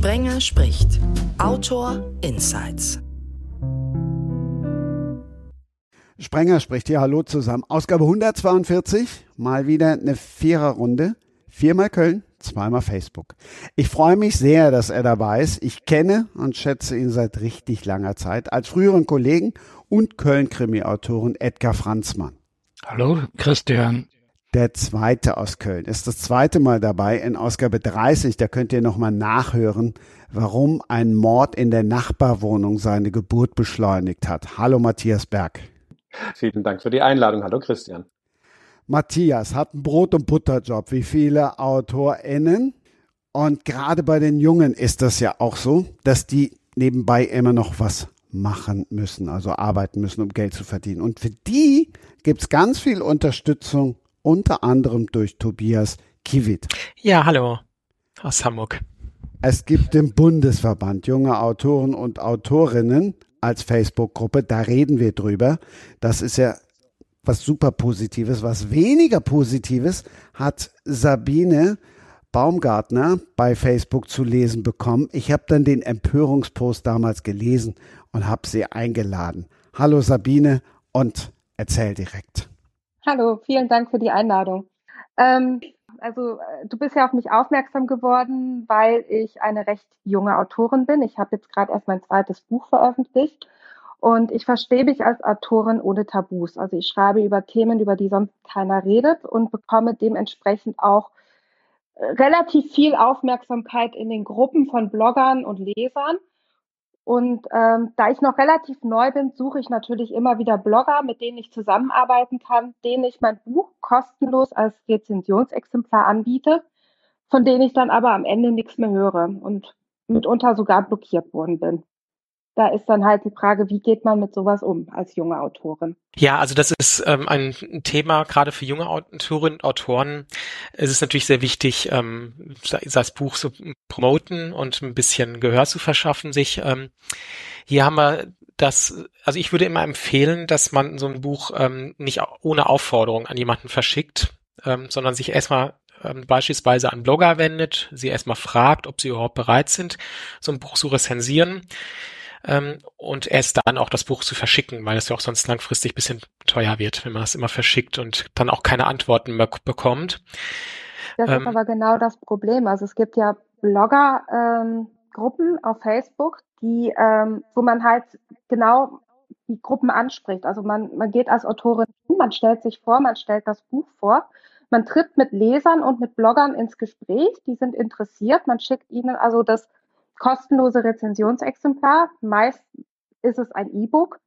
Sprenger spricht. Autor Insights. Sprenger spricht hier. Hallo zusammen. Ausgabe 142. Mal wieder eine Viererrunde. Viermal Köln, zweimal Facebook. Ich freue mich sehr, dass er dabei ist. Ich kenne und schätze ihn seit richtig langer Zeit als früheren Kollegen und Köln-Krimi-Autoren Edgar Franzmann. Hallo, Christian. Der zweite aus Köln ist das zweite Mal dabei in Ausgabe 30. Da könnt ihr nochmal nachhören, warum ein Mord in der Nachbarwohnung seine Geburt beschleunigt hat. Hallo Matthias Berg. Vielen Dank für die Einladung. Hallo Christian. Matthias hat einen Brot- und Butterjob, wie viele AutorInnen. Und gerade bei den Jungen ist das ja auch so, dass die nebenbei immer noch was machen müssen, also arbeiten müssen, um Geld zu verdienen. Und für die gibt es ganz viel Unterstützung unter anderem durch Tobias Kiewit. Ja, hallo aus Hamburg. Es gibt den Bundesverband junger Autoren und Autorinnen als Facebook-Gruppe, da reden wir drüber. Das ist ja was super Positives. Was weniger Positives hat Sabine Baumgartner bei Facebook zu lesen bekommen. Ich habe dann den Empörungspost damals gelesen und habe sie eingeladen. Hallo Sabine und erzähl direkt. Hallo, vielen Dank für die Einladung. Ähm, also äh, du bist ja auf mich aufmerksam geworden, weil ich eine recht junge Autorin bin. Ich habe jetzt gerade erst mein zweites Buch veröffentlicht und ich verstehe mich als Autorin ohne Tabus. Also ich schreibe über Themen, über die sonst keiner redet und bekomme dementsprechend auch äh, relativ viel Aufmerksamkeit in den Gruppen von Bloggern und Lesern. Und ähm, da ich noch relativ neu bin, suche ich natürlich immer wieder Blogger, mit denen ich zusammenarbeiten kann, denen ich mein Buch kostenlos als Rezensionsexemplar anbiete, von denen ich dann aber am Ende nichts mehr höre und mitunter sogar blockiert worden bin da ist dann halt die Frage, wie geht man mit sowas um als junge Autorin? Ja, also das ist ähm, ein Thema, gerade für junge Autorinnen und Autoren ist es natürlich sehr wichtig, ähm, das Buch zu promoten und ein bisschen Gehör zu verschaffen sich. Ähm, hier haben wir das, also ich würde immer empfehlen, dass man so ein Buch ähm, nicht ohne Aufforderung an jemanden verschickt, ähm, sondern sich erstmal ähm, beispielsweise an Blogger wendet, sie erstmal fragt, ob sie überhaupt bereit sind, so ein Buch zu rezensieren ähm, und erst dann auch das Buch zu verschicken, weil es ja auch sonst langfristig bisschen teuer wird, wenn man es immer verschickt und dann auch keine Antworten mehr bekommt. Das ähm, ist aber genau das Problem. Also es gibt ja Blogger-Gruppen ähm, auf Facebook, die, ähm, wo man halt genau die Gruppen anspricht. Also man, man geht als Autorin hin, man stellt sich vor, man stellt das Buch vor, man tritt mit Lesern und mit Bloggern ins Gespräch, die sind interessiert, man schickt ihnen also das kostenlose Rezensionsexemplar. Meist ist es ein E-Book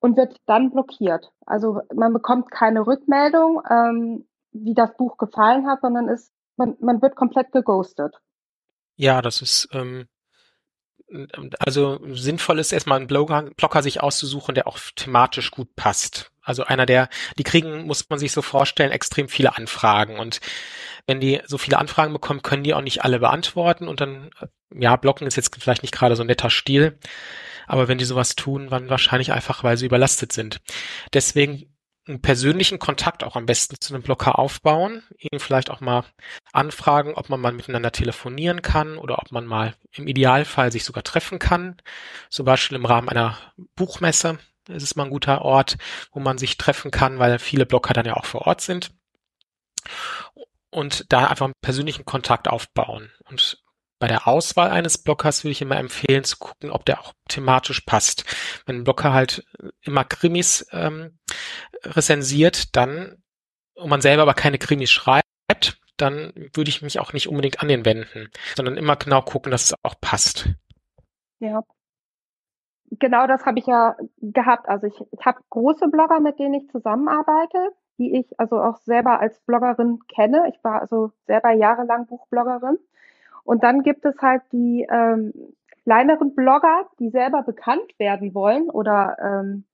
und wird dann blockiert. Also man bekommt keine Rückmeldung, ähm, wie das Buch gefallen hat, sondern ist, man, man wird komplett geghostet. Ja, das ist ähm, also sinnvoll ist erstmal einen Blogger, Blogger sich auszusuchen, der auch thematisch gut passt. Also einer, der, die kriegen, muss man sich so vorstellen, extrem viele Anfragen. Und wenn die so viele Anfragen bekommen, können die auch nicht alle beantworten. Und dann, ja, blocken ist jetzt vielleicht nicht gerade so ein netter Stil. Aber wenn die sowas tun, dann wahrscheinlich einfach, weil sie überlastet sind. Deswegen einen persönlichen Kontakt auch am besten zu einem Blocker aufbauen, ihn vielleicht auch mal anfragen, ob man mal miteinander telefonieren kann oder ob man mal im Idealfall sich sogar treffen kann. Zum Beispiel im Rahmen einer Buchmesse ist es mal ein guter Ort, wo man sich treffen kann, weil viele Blocker dann ja auch vor Ort sind. Und da einfach einen persönlichen Kontakt aufbauen. Und bei der Auswahl eines Blockers würde ich immer empfehlen zu gucken, ob der auch thematisch passt. Wenn ein Blocker halt immer Krimis ähm, rezensiert, dann und man selber aber keine Krimis schreibt, dann würde ich mich auch nicht unbedingt an den wenden, sondern immer genau gucken, dass es auch passt. Ja. Genau das habe ich ja gehabt. Also ich, ich habe große Blogger, mit denen ich zusammenarbeite, die ich also auch selber als Bloggerin kenne. Ich war also selber jahrelang Buchbloggerin. Und dann gibt es halt die ähm, kleineren Blogger, die selber bekannt werden wollen oder ähm,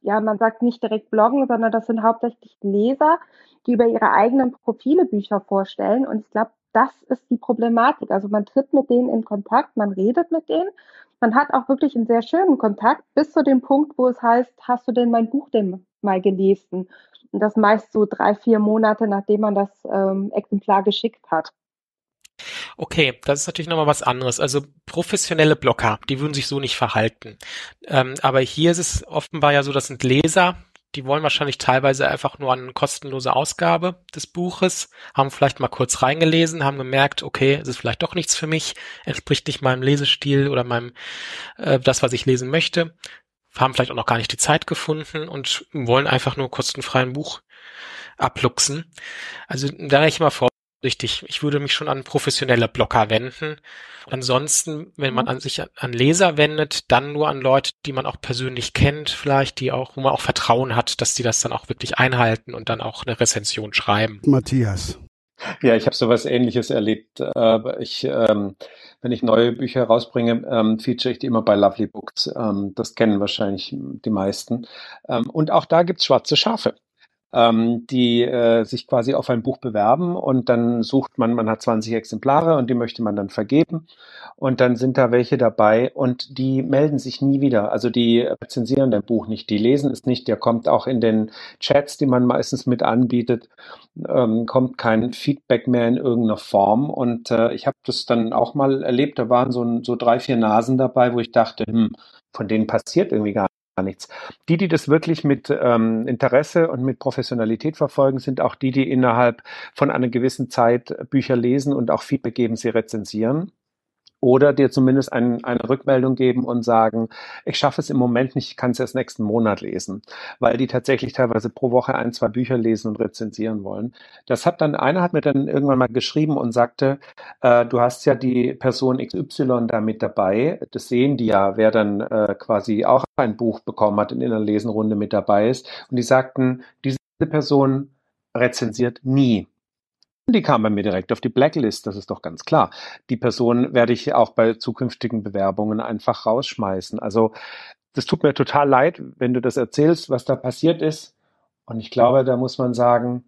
ja, man sagt nicht direkt bloggen, sondern das sind hauptsächlich Leser, die über ihre eigenen Profile Bücher vorstellen. Und ich glaube, das ist die Problematik. Also man tritt mit denen in Kontakt, man redet mit denen, man hat auch wirklich einen sehr schönen Kontakt bis zu dem Punkt, wo es heißt, hast du denn mein Buch denn mal gelesen? Und das meist so drei, vier Monate, nachdem man das ähm, Exemplar geschickt hat. Okay, das ist natürlich nochmal was anderes. Also professionelle Blogger, die würden sich so nicht verhalten. Ähm, aber hier ist es offenbar ja so, das sind Leser, die wollen wahrscheinlich teilweise einfach nur eine kostenlose Ausgabe des Buches, haben vielleicht mal kurz reingelesen, haben gemerkt, okay, es ist vielleicht doch nichts für mich, entspricht nicht meinem Lesestil oder meinem äh, das, was ich lesen möchte, haben vielleicht auch noch gar nicht die Zeit gefunden und wollen einfach nur kostenfrei ein Buch abluchsen. Also da ich immer vorsichtig. Ich würde mich schon an professionelle Blocker wenden. Ansonsten, wenn man mhm. an sich an Leser wendet, dann nur an Leute, die man auch persönlich kennt, vielleicht, die auch, wo man auch Vertrauen hat, dass die das dann auch wirklich einhalten und dann auch eine Rezension schreiben. Matthias. Ja, ich habe sowas Ähnliches erlebt. Äh, ich, ähm, wenn ich neue Bücher rausbringe, ähm, feature ich die immer bei Lovely Books. Ähm, das kennen wahrscheinlich die meisten. Ähm, und auch da gibt's schwarze Schafe ähm, die äh, sich quasi auf ein Buch bewerben und dann sucht man, man hat 20 Exemplare und die möchte man dann vergeben und dann sind da welche dabei und die melden sich nie wieder. Also die rezensieren dein Buch nicht, die lesen es nicht, der kommt auch in den Chats, die man meistens mit anbietet, ähm, kommt kein Feedback mehr in irgendeiner Form und äh, ich habe das dann auch mal erlebt, da waren so, so drei, vier Nasen dabei, wo ich dachte, hm, von denen passiert irgendwie gar nichts. Die, die das wirklich mit ähm, Interesse und mit Professionalität verfolgen, sind auch die, die innerhalb von einer gewissen Zeit Bücher lesen und auch Feedback geben, sie rezensieren oder dir zumindest ein, eine Rückmeldung geben und sagen, ich schaffe es im Moment nicht, ich kann es erst nächsten Monat lesen, weil die tatsächlich teilweise pro Woche ein, zwei Bücher lesen und rezensieren wollen. Das hat dann, einer hat mir dann irgendwann mal geschrieben und sagte, äh, du hast ja die Person XY da mit dabei, das sehen die ja, wer dann äh, quasi auch ein Buch bekommen hat und in einer Lesenrunde mit dabei ist. Und die sagten, diese Person rezensiert nie. Die kam bei mir direkt auf die Blacklist, das ist doch ganz klar. Die Person werde ich auch bei zukünftigen Bewerbungen einfach rausschmeißen. Also das tut mir total leid, wenn du das erzählst, was da passiert ist. Und ich glaube, da muss man sagen,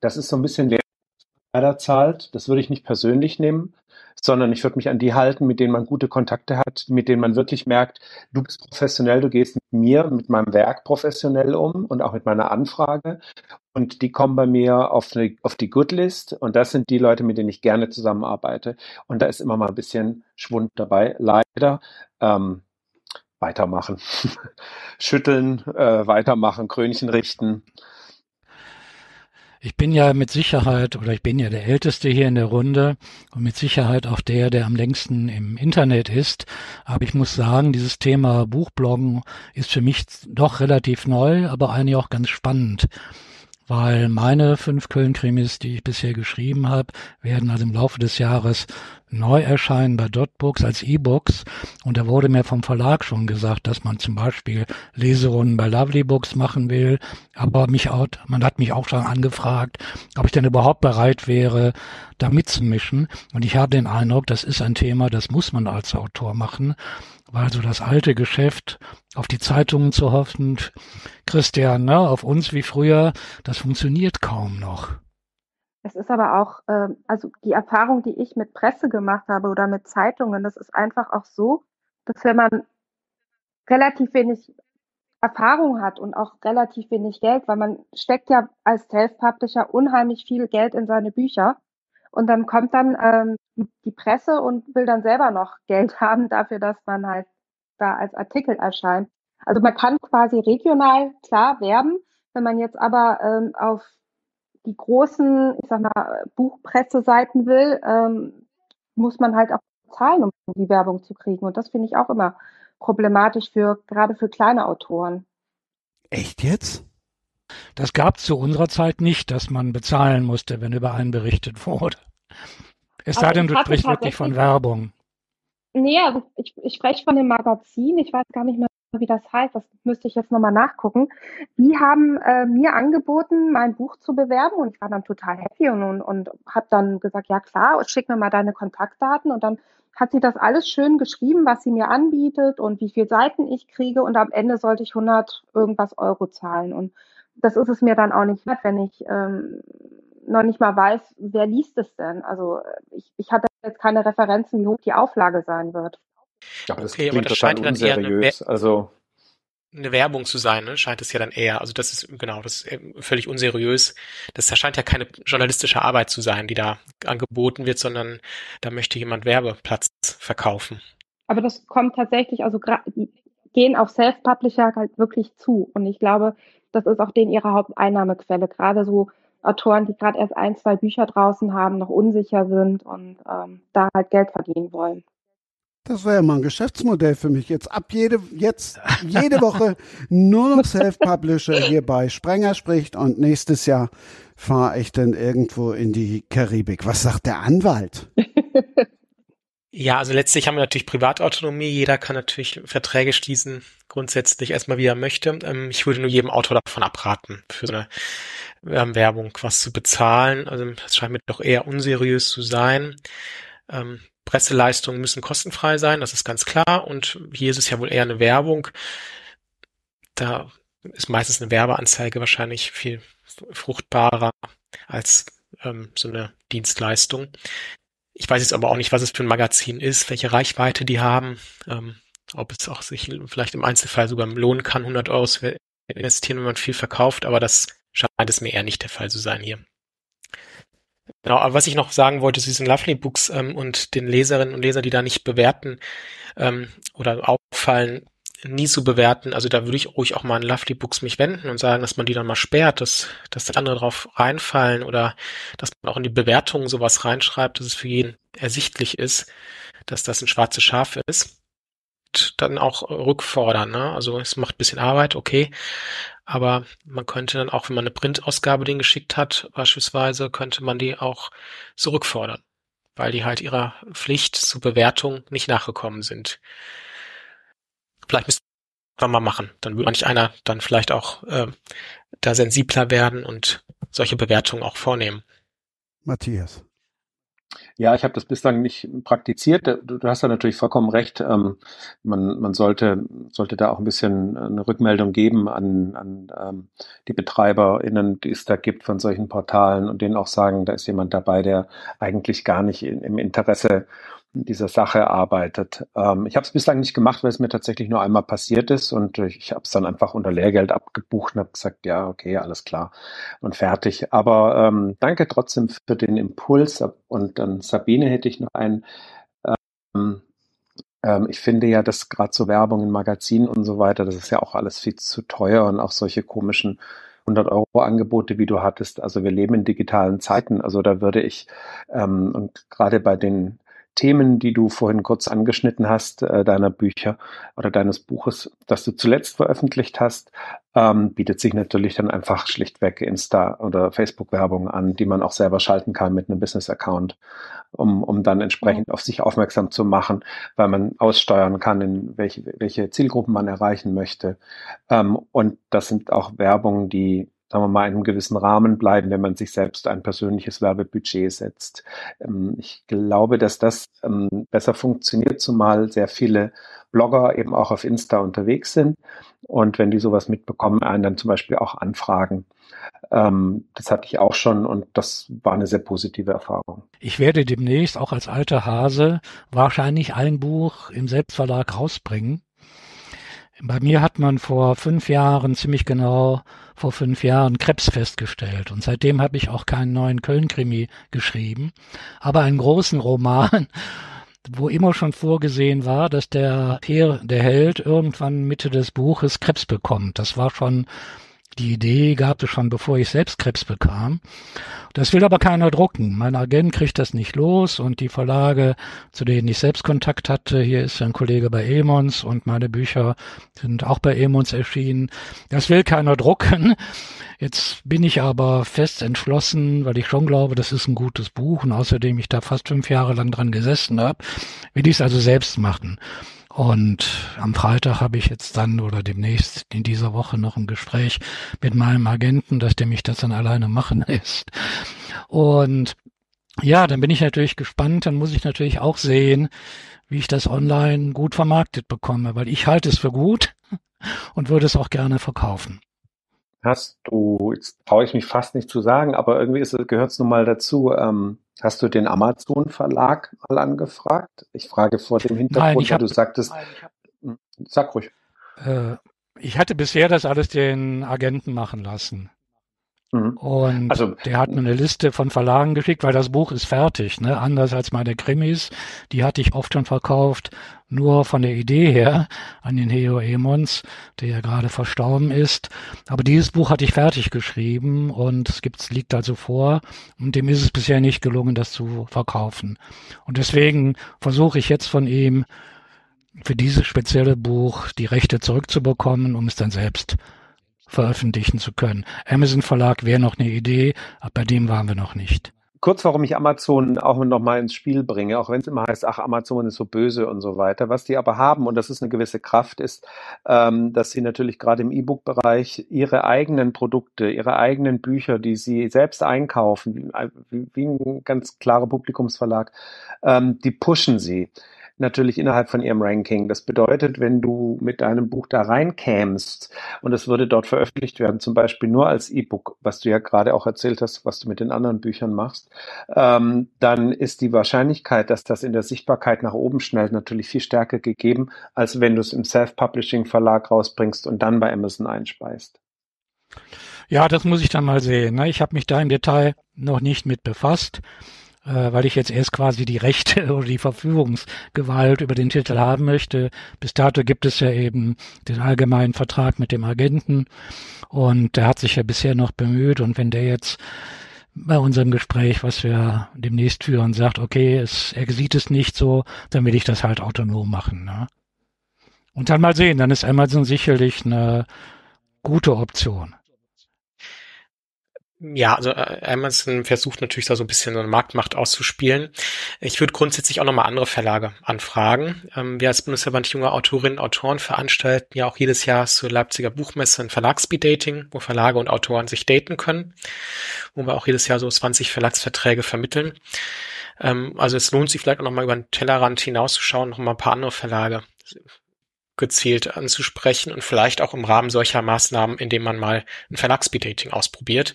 das ist so ein bisschen da zahlt. Das würde ich nicht persönlich nehmen, sondern ich würde mich an die halten, mit denen man gute Kontakte hat, mit denen man wirklich merkt, du bist professionell, du gehst mit mir, mit meinem Werk professionell um und auch mit meiner Anfrage. Und die kommen bei mir auf die, auf die Good List. Und das sind die Leute, mit denen ich gerne zusammenarbeite. Und da ist immer mal ein bisschen Schwund dabei, leider. Ähm, weitermachen. Schütteln, äh, weitermachen, Krönchen richten. Ich bin ja mit Sicherheit oder ich bin ja der Älteste hier in der Runde und mit Sicherheit auch der, der am längsten im Internet ist. Aber ich muss sagen, dieses Thema Buchbloggen ist für mich doch relativ neu, aber eigentlich auch ganz spannend weil meine fünf Köln-Krimis, die ich bisher geschrieben habe, werden also im Laufe des Jahres neu erscheinen bei Dotbooks als E-Books. Und da wurde mir vom Verlag schon gesagt, dass man zum Beispiel Leserunden bei Lovely Books machen will. Aber mich auch, man hat mich auch schon angefragt, ob ich denn überhaupt bereit wäre, da mitzumischen. Und ich habe den Eindruck, das ist ein Thema, das muss man als Autor machen weil so das alte Geschäft, auf die Zeitungen zu hoffen, Christian, ne, auf uns wie früher, das funktioniert kaum noch. Es ist aber auch, äh, also die Erfahrung, die ich mit Presse gemacht habe oder mit Zeitungen, das ist einfach auch so, dass wenn man relativ wenig Erfahrung hat und auch relativ wenig Geld, weil man steckt ja als Self-Publisher unheimlich viel Geld in seine Bücher. Und dann kommt dann ähm, die Presse und will dann selber noch Geld haben dafür, dass man halt da als Artikel erscheint. Also man kann quasi regional klar werben, wenn man jetzt aber ähm, auf die großen, ich sag mal, Buchpresseseiten will, ähm, muss man halt auch zahlen, um die Werbung zu kriegen. Und das finde ich auch immer problematisch für gerade für kleine Autoren. Echt jetzt? Das gab es zu unserer Zeit nicht, dass man bezahlen musste, wenn über einen berichtet wurde. Es sei denn, du sprichst wirklich von Werbung. Nee, also ich, ich spreche von dem Magazin. Ich weiß gar nicht mehr, wie das heißt. Das müsste ich jetzt nochmal nachgucken. Die haben äh, mir angeboten, mein Buch zu bewerben und ich war dann total happy und, und, und habe dann gesagt, ja klar, schick mir mal deine Kontaktdaten und dann hat sie das alles schön geschrieben, was sie mir anbietet und wie viele Seiten ich kriege und am Ende sollte ich 100 irgendwas Euro zahlen und das ist es mir dann auch nicht wert, wenn ich ähm, noch nicht mal weiß, wer liest es denn. Also ich, ich hatte jetzt keine Referenzen, wie hoch die Auflage sein wird. Aber das okay, klingt aber das total unseriös. Also eine Werbung zu sein, ne? scheint es ja dann eher. Also das ist genau, das ist völlig unseriös. Das scheint ja keine journalistische Arbeit zu sein, die da angeboten wird, sondern da möchte jemand Werbeplatz verkaufen. Aber das kommt tatsächlich, also die gehen auf Self-Publisher halt wirklich zu. Und ich glaube, das ist auch denen ihre Haupteinnahmequelle. Gerade so Autoren, die gerade erst ein, zwei Bücher draußen haben, noch unsicher sind und ähm, da halt Geld verdienen wollen. Das wäre ja mal ein Geschäftsmodell für mich. Jetzt ab jede, jetzt jede Woche nur noch Self-Publisher hier bei Sprenger spricht und nächstes Jahr fahre ich dann irgendwo in die Karibik. Was sagt der Anwalt? Ja, also letztlich haben wir natürlich Privatautonomie. Jeder kann natürlich Verträge schließen, grundsätzlich erstmal wie er möchte. Ähm, ich würde nur jedem Autor davon abraten, für so eine Werbung was zu bezahlen. Also das scheint mir doch eher unseriös zu sein. Ähm, Presseleistungen müssen kostenfrei sein, das ist ganz klar. Und hier ist es ja wohl eher eine Werbung. Da ist meistens eine Werbeanzeige wahrscheinlich viel fruchtbarer als ähm, so eine Dienstleistung. Ich weiß jetzt aber auch nicht, was es für ein Magazin ist, welche Reichweite die haben, ähm, ob es auch sich vielleicht im Einzelfall sogar lohnen kann, 100 Euro zu investieren, wenn man viel verkauft, aber das scheint es mir eher nicht der Fall zu sein hier. Genau, aber was ich noch sagen wollte zu diesen Lovely Books ähm, und den Leserinnen und Lesern, die da nicht bewerten ähm, oder auffallen, nie zu bewerten. Also da würde ich ruhig auch mal an Lovely Books mich wenden und sagen, dass man die dann mal sperrt, dass, dass andere drauf reinfallen oder dass man auch in die Bewertungen sowas reinschreibt, dass es für jeden ersichtlich ist, dass das ein schwarzes Schaf ist. Dann auch rückfordern. Ne? Also es macht bisschen Arbeit, okay. Aber man könnte dann auch, wenn man eine Printausgabe den geschickt hat, beispielsweise, könnte man die auch zurückfordern, weil die halt ihrer Pflicht zur Bewertung nicht nachgekommen sind. Vielleicht müsste man mal machen. Dann würde manch einer dann vielleicht auch äh, da sensibler werden und solche Bewertungen auch vornehmen. Matthias. Ja, ich habe das bislang nicht praktiziert. Du, du hast da natürlich vollkommen recht. Ähm, man, man sollte, sollte da auch ein bisschen eine Rückmeldung geben an, an ähm, die BetreiberInnen, die es da gibt von solchen Portalen und denen auch sagen, da ist jemand dabei, der eigentlich gar nicht in, im Interesse dieser Sache arbeitet. Ähm, ich habe es bislang nicht gemacht, weil es mir tatsächlich nur einmal passiert ist und ich habe es dann einfach unter Lehrgeld abgebucht und habe gesagt, ja, okay, alles klar und fertig. Aber ähm, danke trotzdem für den Impuls und dann Sabine hätte ich noch einen. Ähm, ähm, ich finde ja, dass gerade so Werbung in Magazinen und so weiter, das ist ja auch alles viel zu teuer und auch solche komischen 100 Euro Angebote, wie du hattest. Also wir leben in digitalen Zeiten. Also da würde ich ähm, und gerade bei den Themen, die du vorhin kurz angeschnitten hast, äh, deiner Bücher oder deines Buches, das du zuletzt veröffentlicht hast, ähm, bietet sich natürlich dann einfach schlichtweg Insta- oder Facebook-Werbung an, die man auch selber schalten kann mit einem Business-Account, um, um dann entsprechend auf sich aufmerksam zu machen, weil man aussteuern kann, in welche, welche Zielgruppen man erreichen möchte. Ähm, und das sind auch Werbungen, die sagen wir mal, in einem gewissen Rahmen bleiben, wenn man sich selbst ein persönliches Werbebudget setzt. Ähm, ich glaube, dass das ähm, besser funktioniert, zumal sehr viele Blogger eben auch auf Insta unterwegs sind. Und wenn die sowas mitbekommen, einen dann zum Beispiel auch anfragen. Ähm, das hatte ich auch schon und das war eine sehr positive Erfahrung. Ich werde demnächst auch als alter Hase wahrscheinlich ein Buch im Selbstverlag rausbringen. Bei mir hat man vor fünf Jahren, ziemlich genau vor fünf Jahren, Krebs festgestellt. Und seitdem habe ich auch keinen neuen Köln-Krimi geschrieben, aber einen großen Roman, wo immer schon vorgesehen war, dass der, der Held irgendwann Mitte des Buches Krebs bekommt. Das war schon die Idee gab es schon, bevor ich selbst Krebs bekam. Das will aber keiner drucken. Mein Agent kriegt das nicht los und die Verlage, zu denen ich selbst Kontakt hatte, hier ist ein Kollege bei Emons und meine Bücher sind auch bei Emons erschienen. Das will keiner drucken. Jetzt bin ich aber fest entschlossen, weil ich schon glaube, das ist ein gutes Buch und außerdem ich da fast fünf Jahre lang dran gesessen habe, will ich es also selbst machen. Und am Freitag habe ich jetzt dann oder demnächst in dieser Woche noch ein Gespräch mit meinem Agenten, dass der mich das dann alleine machen lässt. Und ja, dann bin ich natürlich gespannt. Dann muss ich natürlich auch sehen, wie ich das online gut vermarktet bekomme, weil ich halte es für gut und würde es auch gerne verkaufen. Hast du, jetzt traue ich mich fast nicht zu sagen, aber irgendwie gehört es nun mal dazu, ähm, Hast du den Amazon-Verlag mal angefragt? Ich frage vor dem Hintergrund, Nein, hab, du sagtest, Nein, hab, hm, sag ruhig. Äh, Ich hatte bisher das alles den Agenten machen lassen. Mhm. Und also, der hat mir eine Liste von Verlagen geschickt, weil das Buch ist fertig, ne? Anders als meine Krimis, die hatte ich oft schon verkauft, nur von der Idee her an den Heo Emons, der ja gerade verstorben ist. Aber dieses Buch hatte ich fertig geschrieben und es gibt, liegt also vor und dem ist es bisher nicht gelungen, das zu verkaufen. Und deswegen versuche ich jetzt von ihm für dieses spezielle Buch die Rechte zurückzubekommen, um es dann selbst veröffentlichen zu können. Amazon Verlag wäre noch eine Idee, aber bei dem waren wir noch nicht. Kurz, warum ich Amazon auch noch mal ins Spiel bringe, auch wenn es immer heißt, ach, Amazon ist so böse und so weiter. Was die aber haben, und das ist eine gewisse Kraft, ist, ähm, dass sie natürlich gerade im E-Book-Bereich ihre eigenen Produkte, ihre eigenen Bücher, die sie selbst einkaufen, wie, wie ein ganz klarer Publikumsverlag, ähm, die pushen sie natürlich innerhalb von ihrem Ranking. Das bedeutet, wenn du mit deinem Buch da reinkämst und es würde dort veröffentlicht werden, zum Beispiel nur als E-Book, was du ja gerade auch erzählt hast, was du mit den anderen Büchern machst, ähm, dann ist die Wahrscheinlichkeit, dass das in der Sichtbarkeit nach oben schnellt, natürlich viel stärker gegeben, als wenn du es im Self-Publishing-Verlag rausbringst und dann bei Amazon einspeist. Ja, das muss ich dann mal sehen. Ne? Ich habe mich da im Detail noch nicht mit befasst weil ich jetzt erst quasi die Rechte oder die Verfügungsgewalt über den Titel haben möchte. Bis dato gibt es ja eben den allgemeinen Vertrag mit dem Agenten und der hat sich ja bisher noch bemüht und wenn der jetzt bei unserem Gespräch, was wir demnächst führen, sagt, okay, es, er sieht es nicht so, dann will ich das halt autonom machen. Ne? Und dann mal sehen, dann ist Amazon sicherlich eine gute Option. Ja, also äh, Amazon versucht natürlich da so ein bisschen so eine Marktmacht auszuspielen. Ich würde grundsätzlich auch nochmal andere Verlage anfragen. Ähm, wir als Bundesverband junger Autorinnen und Autoren veranstalten ja auch jedes Jahr zur Leipziger Buchmesse ein Verlagspeed-Dating, wo Verlage und Autoren sich daten können, wo wir auch jedes Jahr so 20 Verlagsverträge vermitteln. Ähm, also es lohnt sich vielleicht auch nochmal über den Tellerrand hinauszuschauen, nochmal ein paar andere Verlage gezielt anzusprechen und vielleicht auch im Rahmen solcher Maßnahmen, indem man mal ein Verlagspeed-Dating ausprobiert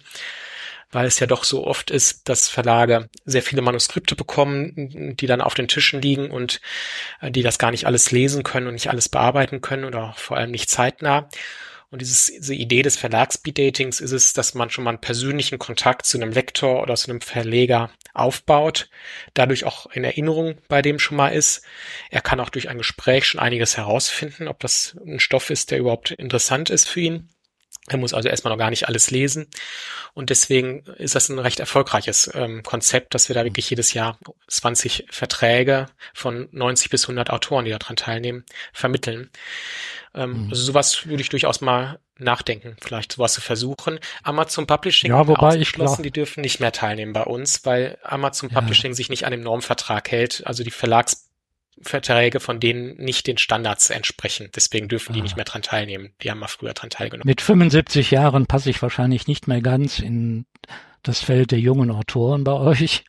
weil es ja doch so oft ist, dass Verlage sehr viele Manuskripte bekommen, die dann auf den Tischen liegen und äh, die das gar nicht alles lesen können und nicht alles bearbeiten können oder vor allem nicht zeitnah. Und dieses, diese Idee des Verlags-Speed-Datings ist es, dass man schon mal einen persönlichen Kontakt zu einem Lektor oder zu einem Verleger aufbaut, dadurch auch in Erinnerung bei dem schon mal ist. Er kann auch durch ein Gespräch schon einiges herausfinden, ob das ein Stoff ist, der überhaupt interessant ist für ihn. Er muss also erstmal noch gar nicht alles lesen. Und deswegen ist das ein recht erfolgreiches ähm, Konzept, dass wir da wirklich jedes Jahr 20 Verträge von 90 bis 100 Autoren, die daran teilnehmen, vermitteln. Ähm, mhm. Also sowas würde ich durchaus mal nachdenken, vielleicht sowas zu versuchen. Amazon Publishing ja, wobei ich glaub... die dürfen nicht mehr teilnehmen bei uns, weil Amazon ja. Publishing sich nicht an dem Normvertrag hält, also die Verlagsverträge von denen nicht den Standards entsprechen. Deswegen dürfen die ah. nicht mehr dran teilnehmen. Die haben mal früher dran teilgenommen. Mit 75 Jahren passe ich wahrscheinlich nicht mehr ganz in das Feld der jungen Autoren bei euch.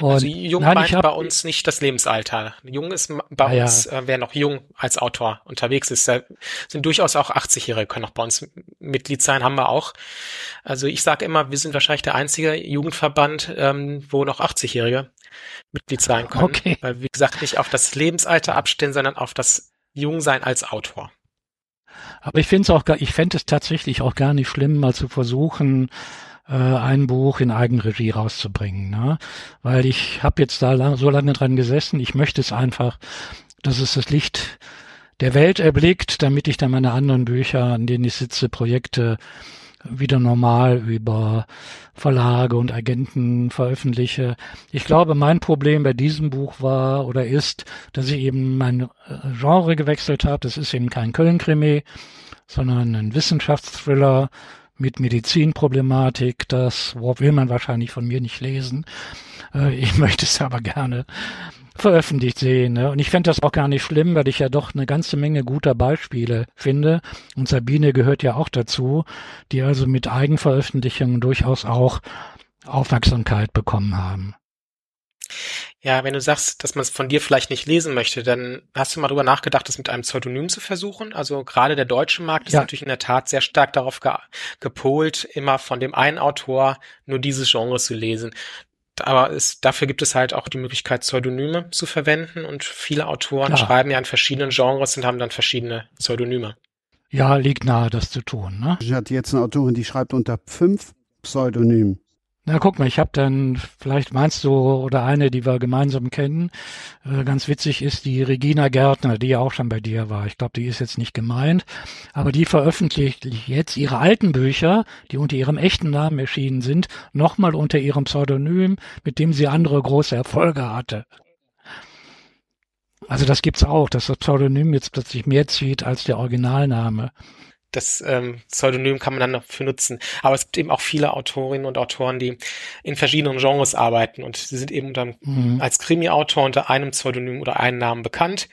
Und also jung nein, meint bei uns nicht das Lebensalter. Jung ist bei ah, uns, äh, wer noch jung als Autor unterwegs ist, sind durchaus auch 80-Jährige, können auch bei uns Mitglied sein, haben wir auch. Also ich sage immer, wir sind wahrscheinlich der einzige Jugendverband, ähm, wo noch 80-Jährige Mitglied sein können. Okay. Weil, wie gesagt, nicht auf das Lebensalter abstellen, sondern auf das Jungsein als Autor. Aber ich finde es auch, ich fände es tatsächlich auch gar nicht schlimm, mal zu versuchen, äh, ein Buch in Eigenregie rauszubringen. Ne? Weil ich habe jetzt da lang, so lange dran gesessen, ich möchte es einfach, dass es das Licht der Welt erblickt, damit ich dann meine anderen Bücher, an denen ich sitze, Projekte wieder normal über Verlage und Agenten veröffentliche. Ich glaube, mein Problem bei diesem Buch war oder ist, dass ich eben mein äh, Genre gewechselt habe. Das ist eben kein Köln-Krimi, sondern ein Wissenschaftsthriller mit Medizinproblematik. Das will man wahrscheinlich von mir nicht lesen. Äh, ich möchte es aber gerne veröffentlicht sehen. Ne? Und ich fände das auch gar nicht schlimm, weil ich ja doch eine ganze Menge guter Beispiele finde. Und Sabine gehört ja auch dazu, die also mit Eigenveröffentlichungen durchaus auch Aufmerksamkeit bekommen haben. Ja, wenn du sagst, dass man es von dir vielleicht nicht lesen möchte, dann hast du mal drüber nachgedacht, das mit einem Pseudonym zu versuchen? Also gerade der deutsche Markt ist ja. natürlich in der Tat sehr stark darauf ge gepolt, immer von dem einen Autor nur dieses Genre zu lesen. Aber es, dafür gibt es halt auch die Möglichkeit, Pseudonyme zu verwenden und viele Autoren Klar. schreiben ja in verschiedenen Genres und haben dann verschiedene Pseudonyme. Ja, liegt nahe, das zu tun. Ne? Ich hatte jetzt eine Autorin, die schreibt unter fünf Pseudonymen. Na guck mal, ich habe dann, vielleicht meinst du, oder eine, die wir gemeinsam kennen, äh, ganz witzig ist die Regina Gärtner, die ja auch schon bei dir war. Ich glaube, die ist jetzt nicht gemeint, aber die veröffentlicht jetzt ihre alten Bücher, die unter ihrem echten Namen erschienen sind, nochmal unter ihrem Pseudonym, mit dem sie andere große Erfolge hatte. Also das gibt's auch, dass das Pseudonym jetzt plötzlich mehr zieht als der Originalname das ähm, Pseudonym kann man dann dafür nutzen. Aber es gibt eben auch viele Autorinnen und Autoren, die in verschiedenen Genres arbeiten und sie sind eben dann mhm. als Krimi-Autor unter einem Pseudonym oder einem Namen bekannt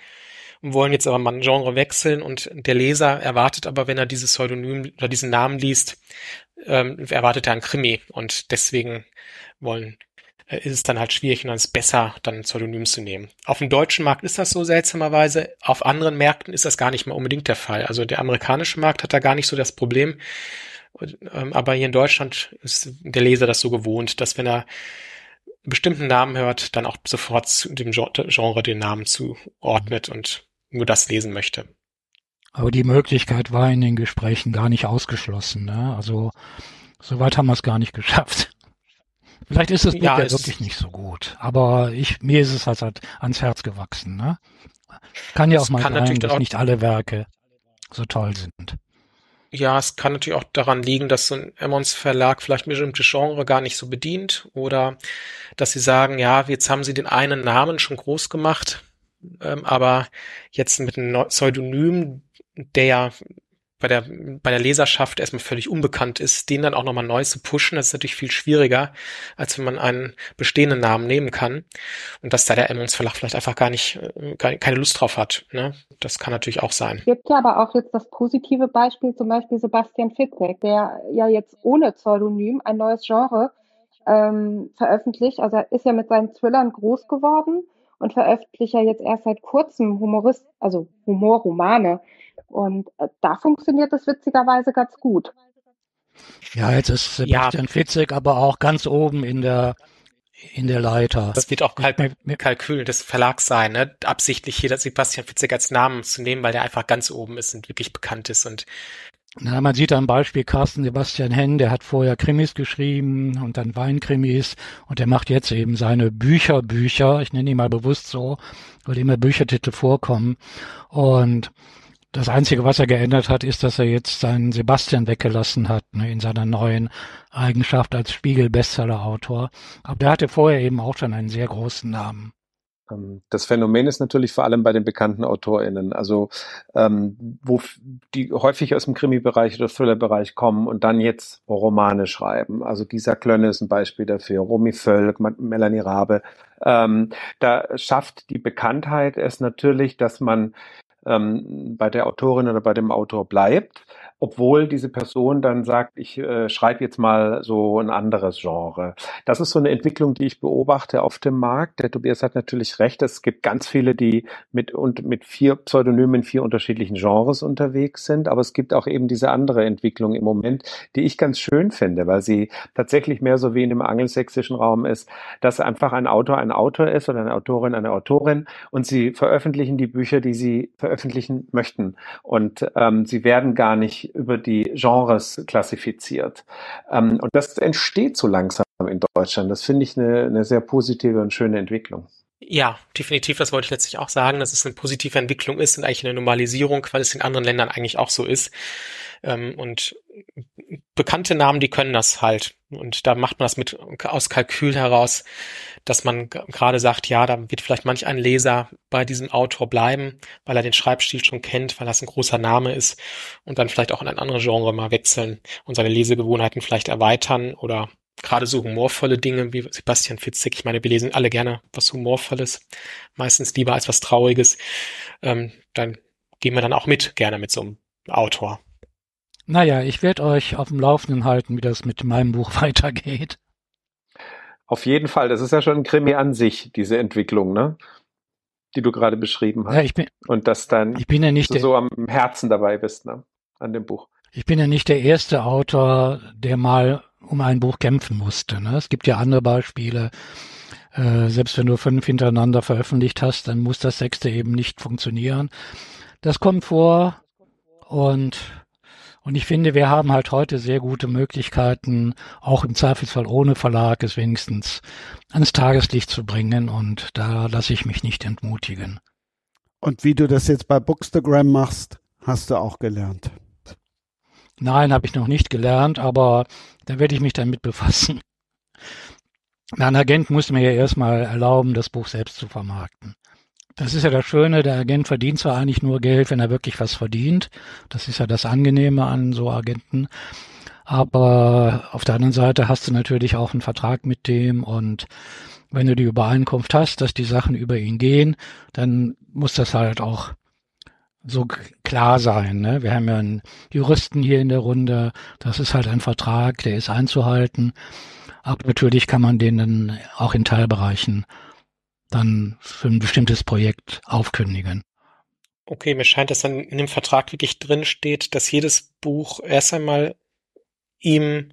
und wollen jetzt aber mal ein Genre wechseln und der Leser erwartet aber, wenn er dieses Pseudonym oder diesen Namen liest, ähm, erwartet er ein Krimi und deswegen wollen ist es dann halt schwierig und dann ist es besser, dann ein Pseudonym zu nehmen. Auf dem deutschen Markt ist das so seltsamerweise. Auf anderen Märkten ist das gar nicht mehr unbedingt der Fall. Also der amerikanische Markt hat da gar nicht so das Problem. Ähm, aber hier in Deutschland ist der Leser das so gewohnt, dass wenn er einen bestimmten Namen hört, dann auch sofort dem Genre den Namen zuordnet und nur das lesen möchte. Aber die Möglichkeit war in den Gesprächen gar nicht ausgeschlossen. Ne? Also soweit haben wir es gar nicht geschafft. Vielleicht ist es ja, ja wirklich nicht so gut, aber ich, mir ist es halt, halt ans Herz gewachsen. Ne? Kann ja auch mal sein, dass nicht alle Werke so toll sind. Ja, es kann natürlich auch daran liegen, dass so ein Emmons Verlag vielleicht bestimmte Genre gar nicht so bedient oder dass sie sagen, ja, jetzt haben sie den einen Namen schon groß gemacht, ähm, aber jetzt mit einem Pseudonym, der ja bei der, bei der Leserschaft erstmal völlig unbekannt ist, den dann auch nochmal neu zu pushen, das ist natürlich viel schwieriger, als wenn man einen bestehenden Namen nehmen kann. Und dass da der Emmons Verlag vielleicht einfach gar nicht, äh, keine Lust drauf hat. Ne? Das kann natürlich auch sein. Es gibt ja aber auch jetzt das positive Beispiel, zum Beispiel Sebastian Fitzek, der ja jetzt ohne Pseudonym ein neues Genre ähm, veröffentlicht. Also er ist ja mit seinen Thrillern groß geworden und veröffentlicht ja jetzt erst seit kurzem Humorist, also Humorromane. Und äh, da funktioniert das witzigerweise ganz gut. Ja, jetzt ist Sebastian ja. Fitzek aber auch ganz oben in der in der Leiter. Das wird auch Kalk Kalkül des Verlags sein, ne? absichtlich hier Sebastian Fitzek als Namen zu nehmen, weil der einfach ganz oben ist und wirklich bekannt ist und na, man sieht am Beispiel Carsten Sebastian Henn, der hat vorher Krimis geschrieben und dann Weinkrimis und der macht jetzt eben seine Bücherbücher, ich nenne ihn mal bewusst so, weil immer Büchertitel vorkommen und das Einzige, was er geändert hat, ist, dass er jetzt seinen Sebastian weggelassen hat, ne, in seiner neuen Eigenschaft als Spiegel-Bestseller-Autor. Aber der hatte vorher eben auch schon einen sehr großen Namen. Ähm, das Phänomen ist natürlich vor allem bei den bekannten AutorInnen, also ähm, wo die häufig aus dem Krimi-Bereich oder Thriller-Bereich kommen und dann jetzt Romane schreiben. Also Gisa Klönne ist ein Beispiel dafür, Romy Völk, Melanie Rabe. Ähm, da schafft die Bekanntheit es natürlich, dass man ähm, bei der Autorin oder bei dem Autor bleibt obwohl diese Person dann sagt, ich äh, schreibe jetzt mal so ein anderes Genre. Das ist so eine Entwicklung, die ich beobachte auf dem Markt. Der Tobias hat natürlich recht, es gibt ganz viele, die mit, und mit vier Pseudonymen vier unterschiedlichen Genres unterwegs sind, aber es gibt auch eben diese andere Entwicklung im Moment, die ich ganz schön finde, weil sie tatsächlich mehr so wie in dem angelsächsischen Raum ist, dass einfach ein Autor ein Autor ist oder eine Autorin eine Autorin und sie veröffentlichen die Bücher, die sie veröffentlichen möchten. Und ähm, sie werden gar nicht über die Genres klassifiziert. Ähm, und das entsteht so langsam in Deutschland. Das finde ich eine, eine sehr positive und schöne Entwicklung. Ja, definitiv, das wollte ich letztlich auch sagen, dass es eine positive Entwicklung ist und eigentlich eine Normalisierung, weil es in anderen Ländern eigentlich auch so ist. Ähm, und bekannte Namen, die können das halt. Und da macht man das mit aus Kalkül heraus, dass man gerade sagt, ja, da wird vielleicht manch ein Leser bei diesem Autor bleiben, weil er den Schreibstil schon kennt, weil das ein großer Name ist und dann vielleicht auch in ein anderes Genre mal wechseln und seine Lesegewohnheiten vielleicht erweitern oder gerade so humorvolle Dinge wie Sebastian Fitzek. Ich meine, wir lesen alle gerne was Humorvolles, meistens lieber als was Trauriges. Ähm, dann gehen wir dann auch mit, gerne mit so einem Autor. Naja, ich werde euch auf dem Laufenden halten, wie das mit meinem Buch weitergeht. Auf jeden Fall, das ist ja schon ein Krimi an sich, diese Entwicklung, ne? Die du gerade beschrieben hast. Ja, ich bin, Und dass dann ich bin ja nicht du so am Herzen dabei bist, ne? An dem Buch. Ich bin ja nicht der erste Autor, der mal um ein Buch kämpfen musste. Ne? Es gibt ja andere Beispiele. Äh, selbst wenn du fünf hintereinander veröffentlicht hast, dann muss das sechste eben nicht funktionieren. Das kommt vor, Und und ich finde, wir haben halt heute sehr gute Möglichkeiten, auch im Zweifelsfall ohne Verlag es wenigstens ans Tageslicht zu bringen. Und da lasse ich mich nicht entmutigen. Und wie du das jetzt bei Bookstagram machst, hast du auch gelernt. Nein, habe ich noch nicht gelernt, aber da werde ich mich damit befassen. Mein Agent muss mir ja erstmal erlauben, das Buch selbst zu vermarkten. Das ist ja das Schöne, der Agent verdient zwar eigentlich nur Geld, wenn er wirklich was verdient. Das ist ja das Angenehme an so Agenten. Aber auf der anderen Seite hast du natürlich auch einen Vertrag mit dem und wenn du die Übereinkunft hast, dass die Sachen über ihn gehen, dann muss das halt auch so klar sein. Ne? Wir haben ja einen Juristen hier in der Runde. Das ist halt ein Vertrag, der ist einzuhalten. Aber natürlich kann man den dann auch in Teilbereichen dann für ein bestimmtes Projekt aufkündigen. Okay, mir scheint, dass dann in dem Vertrag wirklich drin steht, dass jedes Buch erst einmal ihm,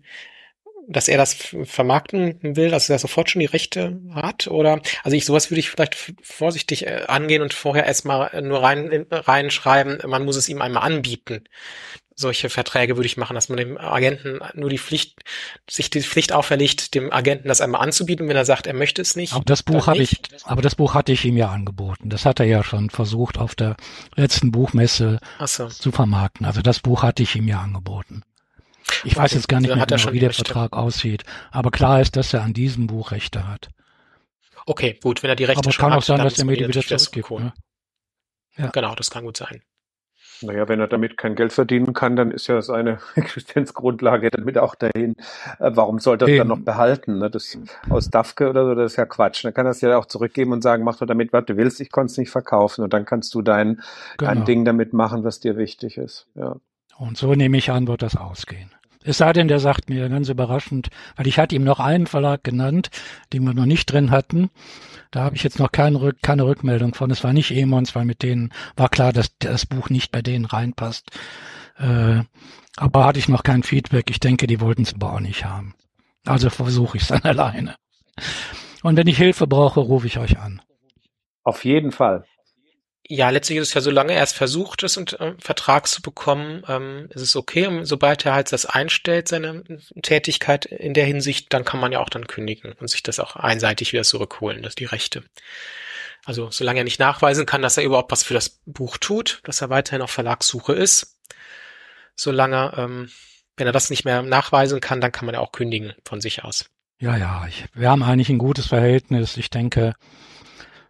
dass er das vermarkten will, dass er sofort schon die Rechte hat, oder? Also ich, sowas würde ich vielleicht vorsichtig äh, angehen und vorher erstmal nur rein, reinschreiben, man muss es ihm einmal anbieten solche Verträge würde ich machen, dass man dem Agenten nur die Pflicht, sich die Pflicht auferlegt, dem Agenten das einmal anzubieten, wenn er sagt, er möchte es nicht. Aber das Buch habe ich, aber das Buch hatte ich ihm ja angeboten. Das hat er ja schon versucht, auf der letzten Buchmesse so. zu vermarkten. Also das Buch hatte ich ihm ja angeboten. Ich weiß jetzt gar nicht mehr genau, wie der Rechte. Vertrag aussieht. Aber klar ist, dass er an diesem Buch Rechte hat. Okay, gut, wenn er die Rechte aber schon hat. Aber es kann auch sein, dass er mir die wieder zurückgibt. Ne? Ja. Genau, das kann gut sein. Naja, wenn er damit kein Geld verdienen kann, dann ist ja seine Existenzgrundlage damit auch dahin. Äh, warum sollte er es dann noch behalten? Ne? Das aus Dafke oder so, das ist ja Quatsch. Dann kann er es ja auch zurückgeben und sagen, mach doch damit, was du willst, ich konnte es nicht verkaufen. Und dann kannst du dein, genau. dein Ding damit machen, was dir wichtig ist. Ja. Und so nehme ich an, wird das ausgehen. Es sei denn, der sagt mir ganz überraschend, weil ich hatte ihm noch einen Verlag genannt, den wir noch nicht drin hatten. Da habe ich jetzt noch keine, Rück keine Rückmeldung von. Es war nicht Emons, weil mit denen war klar, dass das Buch nicht bei denen reinpasst. Äh, aber hatte ich noch kein Feedback. Ich denke, die wollten es aber auch nicht haben. Also versuche ich es dann alleine. Und wenn ich Hilfe brauche, rufe ich euch an. Auf jeden Fall. Ja, letztlich ist es ja, solange er es versucht, es einen äh, Vertrag zu bekommen, ähm, ist es okay. Und sobald er halt das einstellt, seine Tätigkeit in der Hinsicht, dann kann man ja auch dann kündigen und sich das auch einseitig wieder zurückholen, dass die Rechte. Also solange er nicht nachweisen kann, dass er überhaupt was für das Buch tut, dass er weiterhin auf Verlagssuche ist, solange, ähm, wenn er das nicht mehr nachweisen kann, dann kann man ja auch kündigen von sich aus. Ja, ja, ich, wir haben eigentlich ein gutes Verhältnis. Ich denke,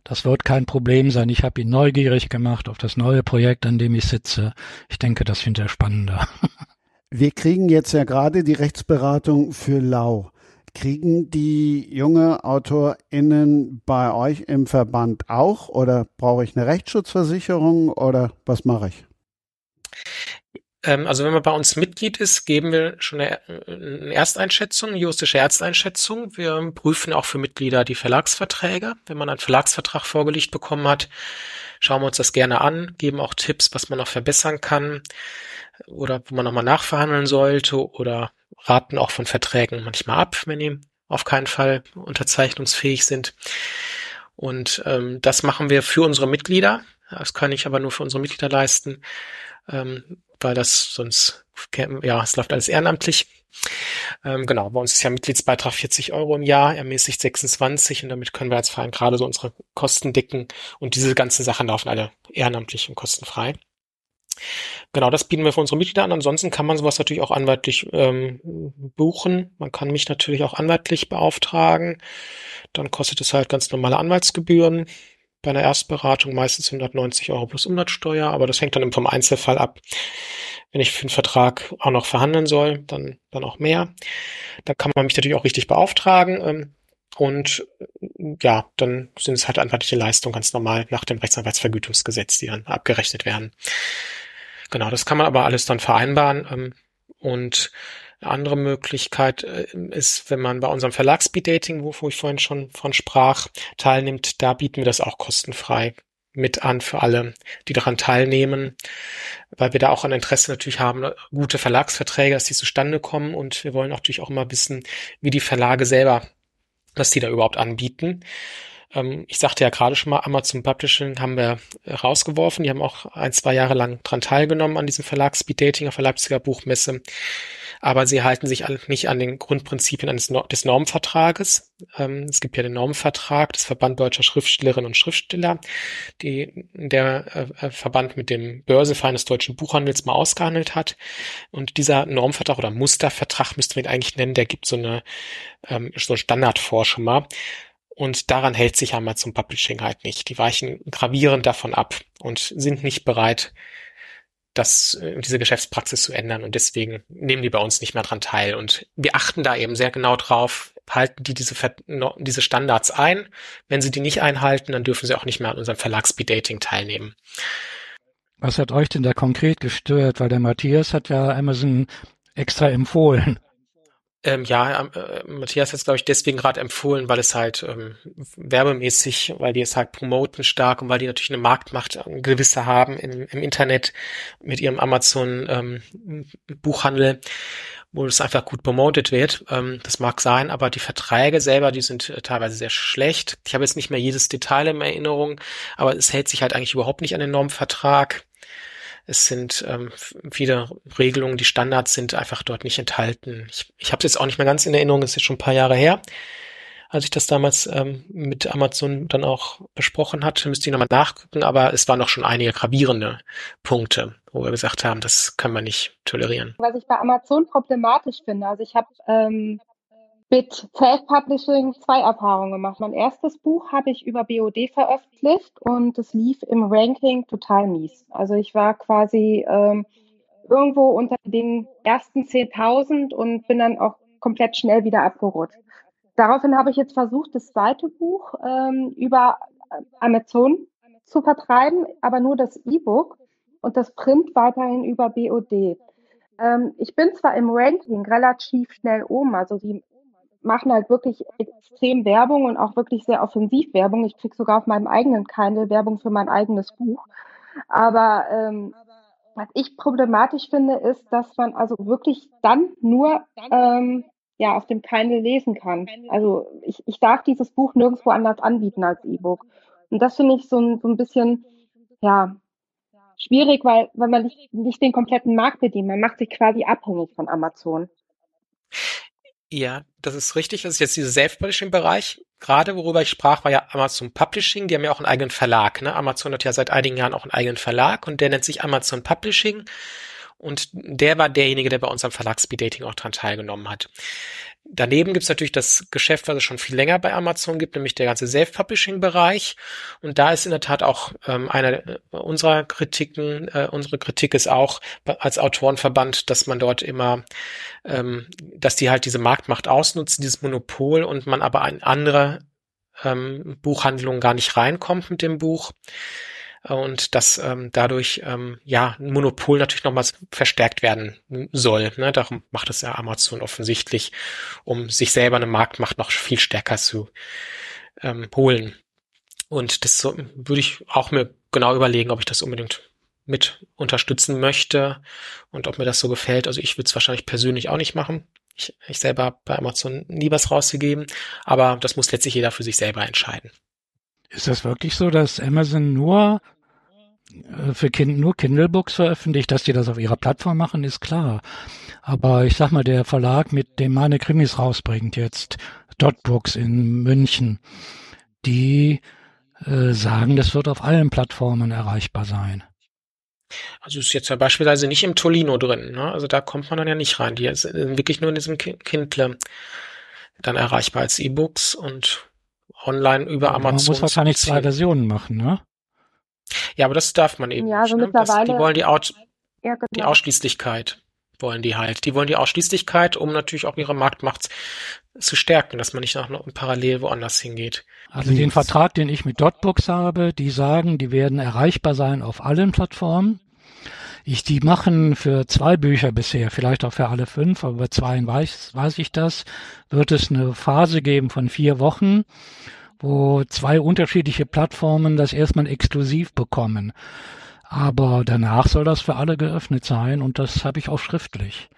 das wird kein Problem sein. Ich habe ihn neugierig gemacht auf das neue Projekt, an dem ich sitze. Ich denke, das findet er spannender. Wir kriegen jetzt ja gerade die Rechtsberatung für Lau. Kriegen die junge AutorInnen bei euch im Verband auch oder brauche ich eine Rechtsschutzversicherung oder was mache ich? Ähm, also wenn man bei uns Mitglied ist, geben wir schon eine, Ersteinschätzung, juristische Ersteinschätzung. Wir prüfen auch für Mitglieder die Verlagsverträge. Wenn man einen Verlagsvertrag vorgelegt bekommen hat, schauen wir uns das gerne an, geben auch Tipps, was man noch verbessern kann oder wo man nochmal nachverhandeln sollte oder raten auch von Verträgen manchmal ab, wenn die auf keinen Fall unterzeichnungsfähig sind. Und ähm, das machen wir für unsere Mitglieder. Das kann ich aber nur für unsere Mitglieder leisten. Ähm, weil das sonst, ja, es läuft alles ehrenamtlich. Ähm, genau, bei uns ist ja Mitgliedsbeitrag 40 Euro im Jahr, ermäßigt 26 und damit können wir als Verein gerade so unsere Kosten decken und diese ganzen Sachen laufen alle ehrenamtlich und kostenfrei. Genau, das bieten wir für unsere Mitglieder an. Ansonsten kann man sowas natürlich auch anwaltlich ähm, buchen. Man kann mich natürlich auch anwaltlich beauftragen. Dann kostet es halt ganz normale Anwaltsgebühren bei einer Erstberatung meistens 190 Euro plus Umsatzsteuer, aber das hängt dann vom Einzelfall ab. Wenn ich für einen Vertrag auch noch verhandeln soll, dann, dann auch mehr. Da kann man mich natürlich auch richtig beauftragen. Ähm, und ja, dann sind es halt anwaltliche Leistungen ganz normal nach dem Rechtsanwaltsvergütungsgesetz, die dann abgerechnet werden. Genau, das kann man aber alles dann vereinbaren. Ähm, und andere Möglichkeit äh, ist, wenn man bei unserem Verlagsbeat-Dating, wo ich vorhin schon von sprach, teilnimmt, da bieten wir das auch kostenfrei mit an für alle, die daran teilnehmen, weil wir da auch ein Interesse natürlich haben, gute Verlagsverträge, dass die zustande kommen und wir wollen natürlich auch immer wissen, wie die Verlage selber, was die da überhaupt anbieten. Ähm, ich sagte ja gerade schon mal, Amazon Publishing haben wir rausgeworfen. Die haben auch ein, zwei Jahre lang dran teilgenommen an diesem Verlag Speed Dating auf der Leipziger Buchmesse. Aber sie halten sich nicht an den Grundprinzipien eines no des Normvertrages. Ähm, es gibt ja den Normvertrag des Verband Deutscher Schriftstellerinnen und Schriftsteller, die der äh, Verband mit dem Börseverein des deutschen Buchhandels mal ausgehandelt hat. Und dieser Normvertrag oder Mustervertrag müsste man ihn eigentlich nennen, der gibt so eine ähm, so Standardvorschema. Und daran hält sich Amazon Publishing halt nicht. Die weichen gravierend davon ab und sind nicht bereit, das, äh, diese Geschäftspraxis zu ändern. Und deswegen nehmen die bei uns nicht mehr dran teil. Und wir achten da eben sehr genau drauf, halten die diese, diese Standards ein. Wenn sie die nicht einhalten, dann dürfen sie auch nicht mehr an unserem Verlag Speed Dating teilnehmen. Was hat euch denn da konkret gestört? Weil der Matthias hat ja Amazon extra empfohlen. Ähm, ja, ähm, äh, Matthias hat es, glaube ich, deswegen gerade empfohlen, weil es halt ähm, werbemäßig, weil die es halt promoten stark und weil die natürlich eine Marktmacht äh, gewisse haben im, im Internet mit ihrem Amazon ähm, wo es einfach gut promotet wird. Ähm, das mag sein, aber die Verträge selber, die sind äh, teilweise sehr schlecht. Ich habe jetzt nicht mehr jedes Detail in Erinnerung, aber es hält sich halt eigentlich überhaupt nicht an den Normvertrag. Es sind ähm, viele Regelungen, die Standards sind einfach dort nicht enthalten. Ich, ich habe es jetzt auch nicht mehr ganz in Erinnerung, es ist schon ein paar Jahre her, als ich das damals ähm, mit Amazon dann auch besprochen hatte. Müsste ich nochmal nachgucken, aber es waren noch schon einige gravierende Punkte, wo wir gesagt haben, das können wir nicht tolerieren. Was ich bei Amazon problematisch finde, also ich habe ähm, mit Self-Publishing zwei Erfahrungen gemacht. Mein erstes Buch habe ich über BOD veröffentlicht und es lief im Ranking total mies. Also ich war quasi ähm, irgendwo unter den ersten 10.000 und bin dann auch komplett schnell wieder abgerutscht. Daraufhin habe ich jetzt versucht, das zweite Buch ähm, über Amazon zu vertreiben, aber nur das E-Book und das Print weiterhin über BOD. Ähm, ich bin zwar im Ranking relativ schnell oben, also die machen halt wirklich extrem Werbung und auch wirklich sehr offensiv Werbung. Ich kriege sogar auf meinem eigenen Kindle Werbung für mein eigenes Buch. Aber ähm, was ich problematisch finde, ist, dass man also wirklich dann nur ähm, ja auf dem Kindle lesen kann. Also ich, ich darf dieses Buch nirgendwo anders anbieten als E-Book. Und das finde ich so ein, so ein bisschen ja schwierig, weil, weil man nicht, nicht den kompletten Markt bedient. Man macht sich quasi abhängig von Amazon. Ja, das ist richtig. Das ist jetzt dieser Self-Publishing-Bereich. Gerade worüber ich sprach, war ja Amazon Publishing. Die haben ja auch einen eigenen Verlag. Ne? Amazon hat ja seit einigen Jahren auch einen eigenen Verlag und der nennt sich Amazon Publishing. Und der war derjenige, der bei unserem Verlag Speed Dating auch dran teilgenommen hat. Daneben gibt's natürlich das Geschäft, was es schon viel länger bei Amazon gibt, nämlich der ganze Self-Publishing-Bereich. Und da ist in der Tat auch ähm, eine unserer Kritiken, äh, unsere Kritik ist auch als Autorenverband, dass man dort immer, ähm, dass die halt diese Marktmacht ausnutzen, dieses Monopol und man aber in andere ähm, Buchhandlungen gar nicht reinkommt mit dem Buch und dass ähm, dadurch ähm, ja ein Monopol natürlich nochmals verstärkt werden soll. Ne? Darum macht es ja Amazon offensichtlich, um sich selber eine Marktmacht noch viel stärker zu ähm, holen. Und das so, würde ich auch mir genau überlegen, ob ich das unbedingt mit unterstützen möchte und ob mir das so gefällt. Also ich würde es wahrscheinlich persönlich auch nicht machen. Ich, ich selber habe bei Amazon nie was rausgegeben, aber das muss letztlich jeder für sich selber entscheiden. Ist das wirklich so, dass Amazon nur für kind, nur Kindle-Books veröffentlicht, dass die das auf ihrer Plattform machen, ist klar. Aber ich sag mal, der Verlag, mit dem meine Krimis rausbringt, jetzt Dotbooks in München, die äh, sagen, das wird auf allen Plattformen erreichbar sein. Also ist jetzt ja beispielsweise nicht im Tolino drin, ne? Also da kommt man dann ja nicht rein. Die ist wirklich nur in diesem Kindle dann erreichbar als E-Books und online über Amazon. Man muss wahrscheinlich zwei Versionen machen, ne? Ja, aber das darf man eben ja, also nicht. Mittlerweile, das, die wollen die, Out, ja, genau. die Ausschließlichkeit wollen die halt. Die wollen die Ausschließlichkeit, um natürlich auch ihre Marktmacht zu stärken, dass man nicht noch parallel woanders hingeht. Also den Vertrag, den ich mit Dotbooks habe, die sagen, die werden erreichbar sein auf allen Plattformen. Ich, die machen für zwei Bücher bisher, vielleicht auch für alle fünf, aber bei zwei weiß, weiß ich das, wird es eine Phase geben von vier Wochen, wo zwei unterschiedliche Plattformen das erstmal exklusiv bekommen. Aber danach soll das für alle geöffnet sein und das habe ich auch schriftlich.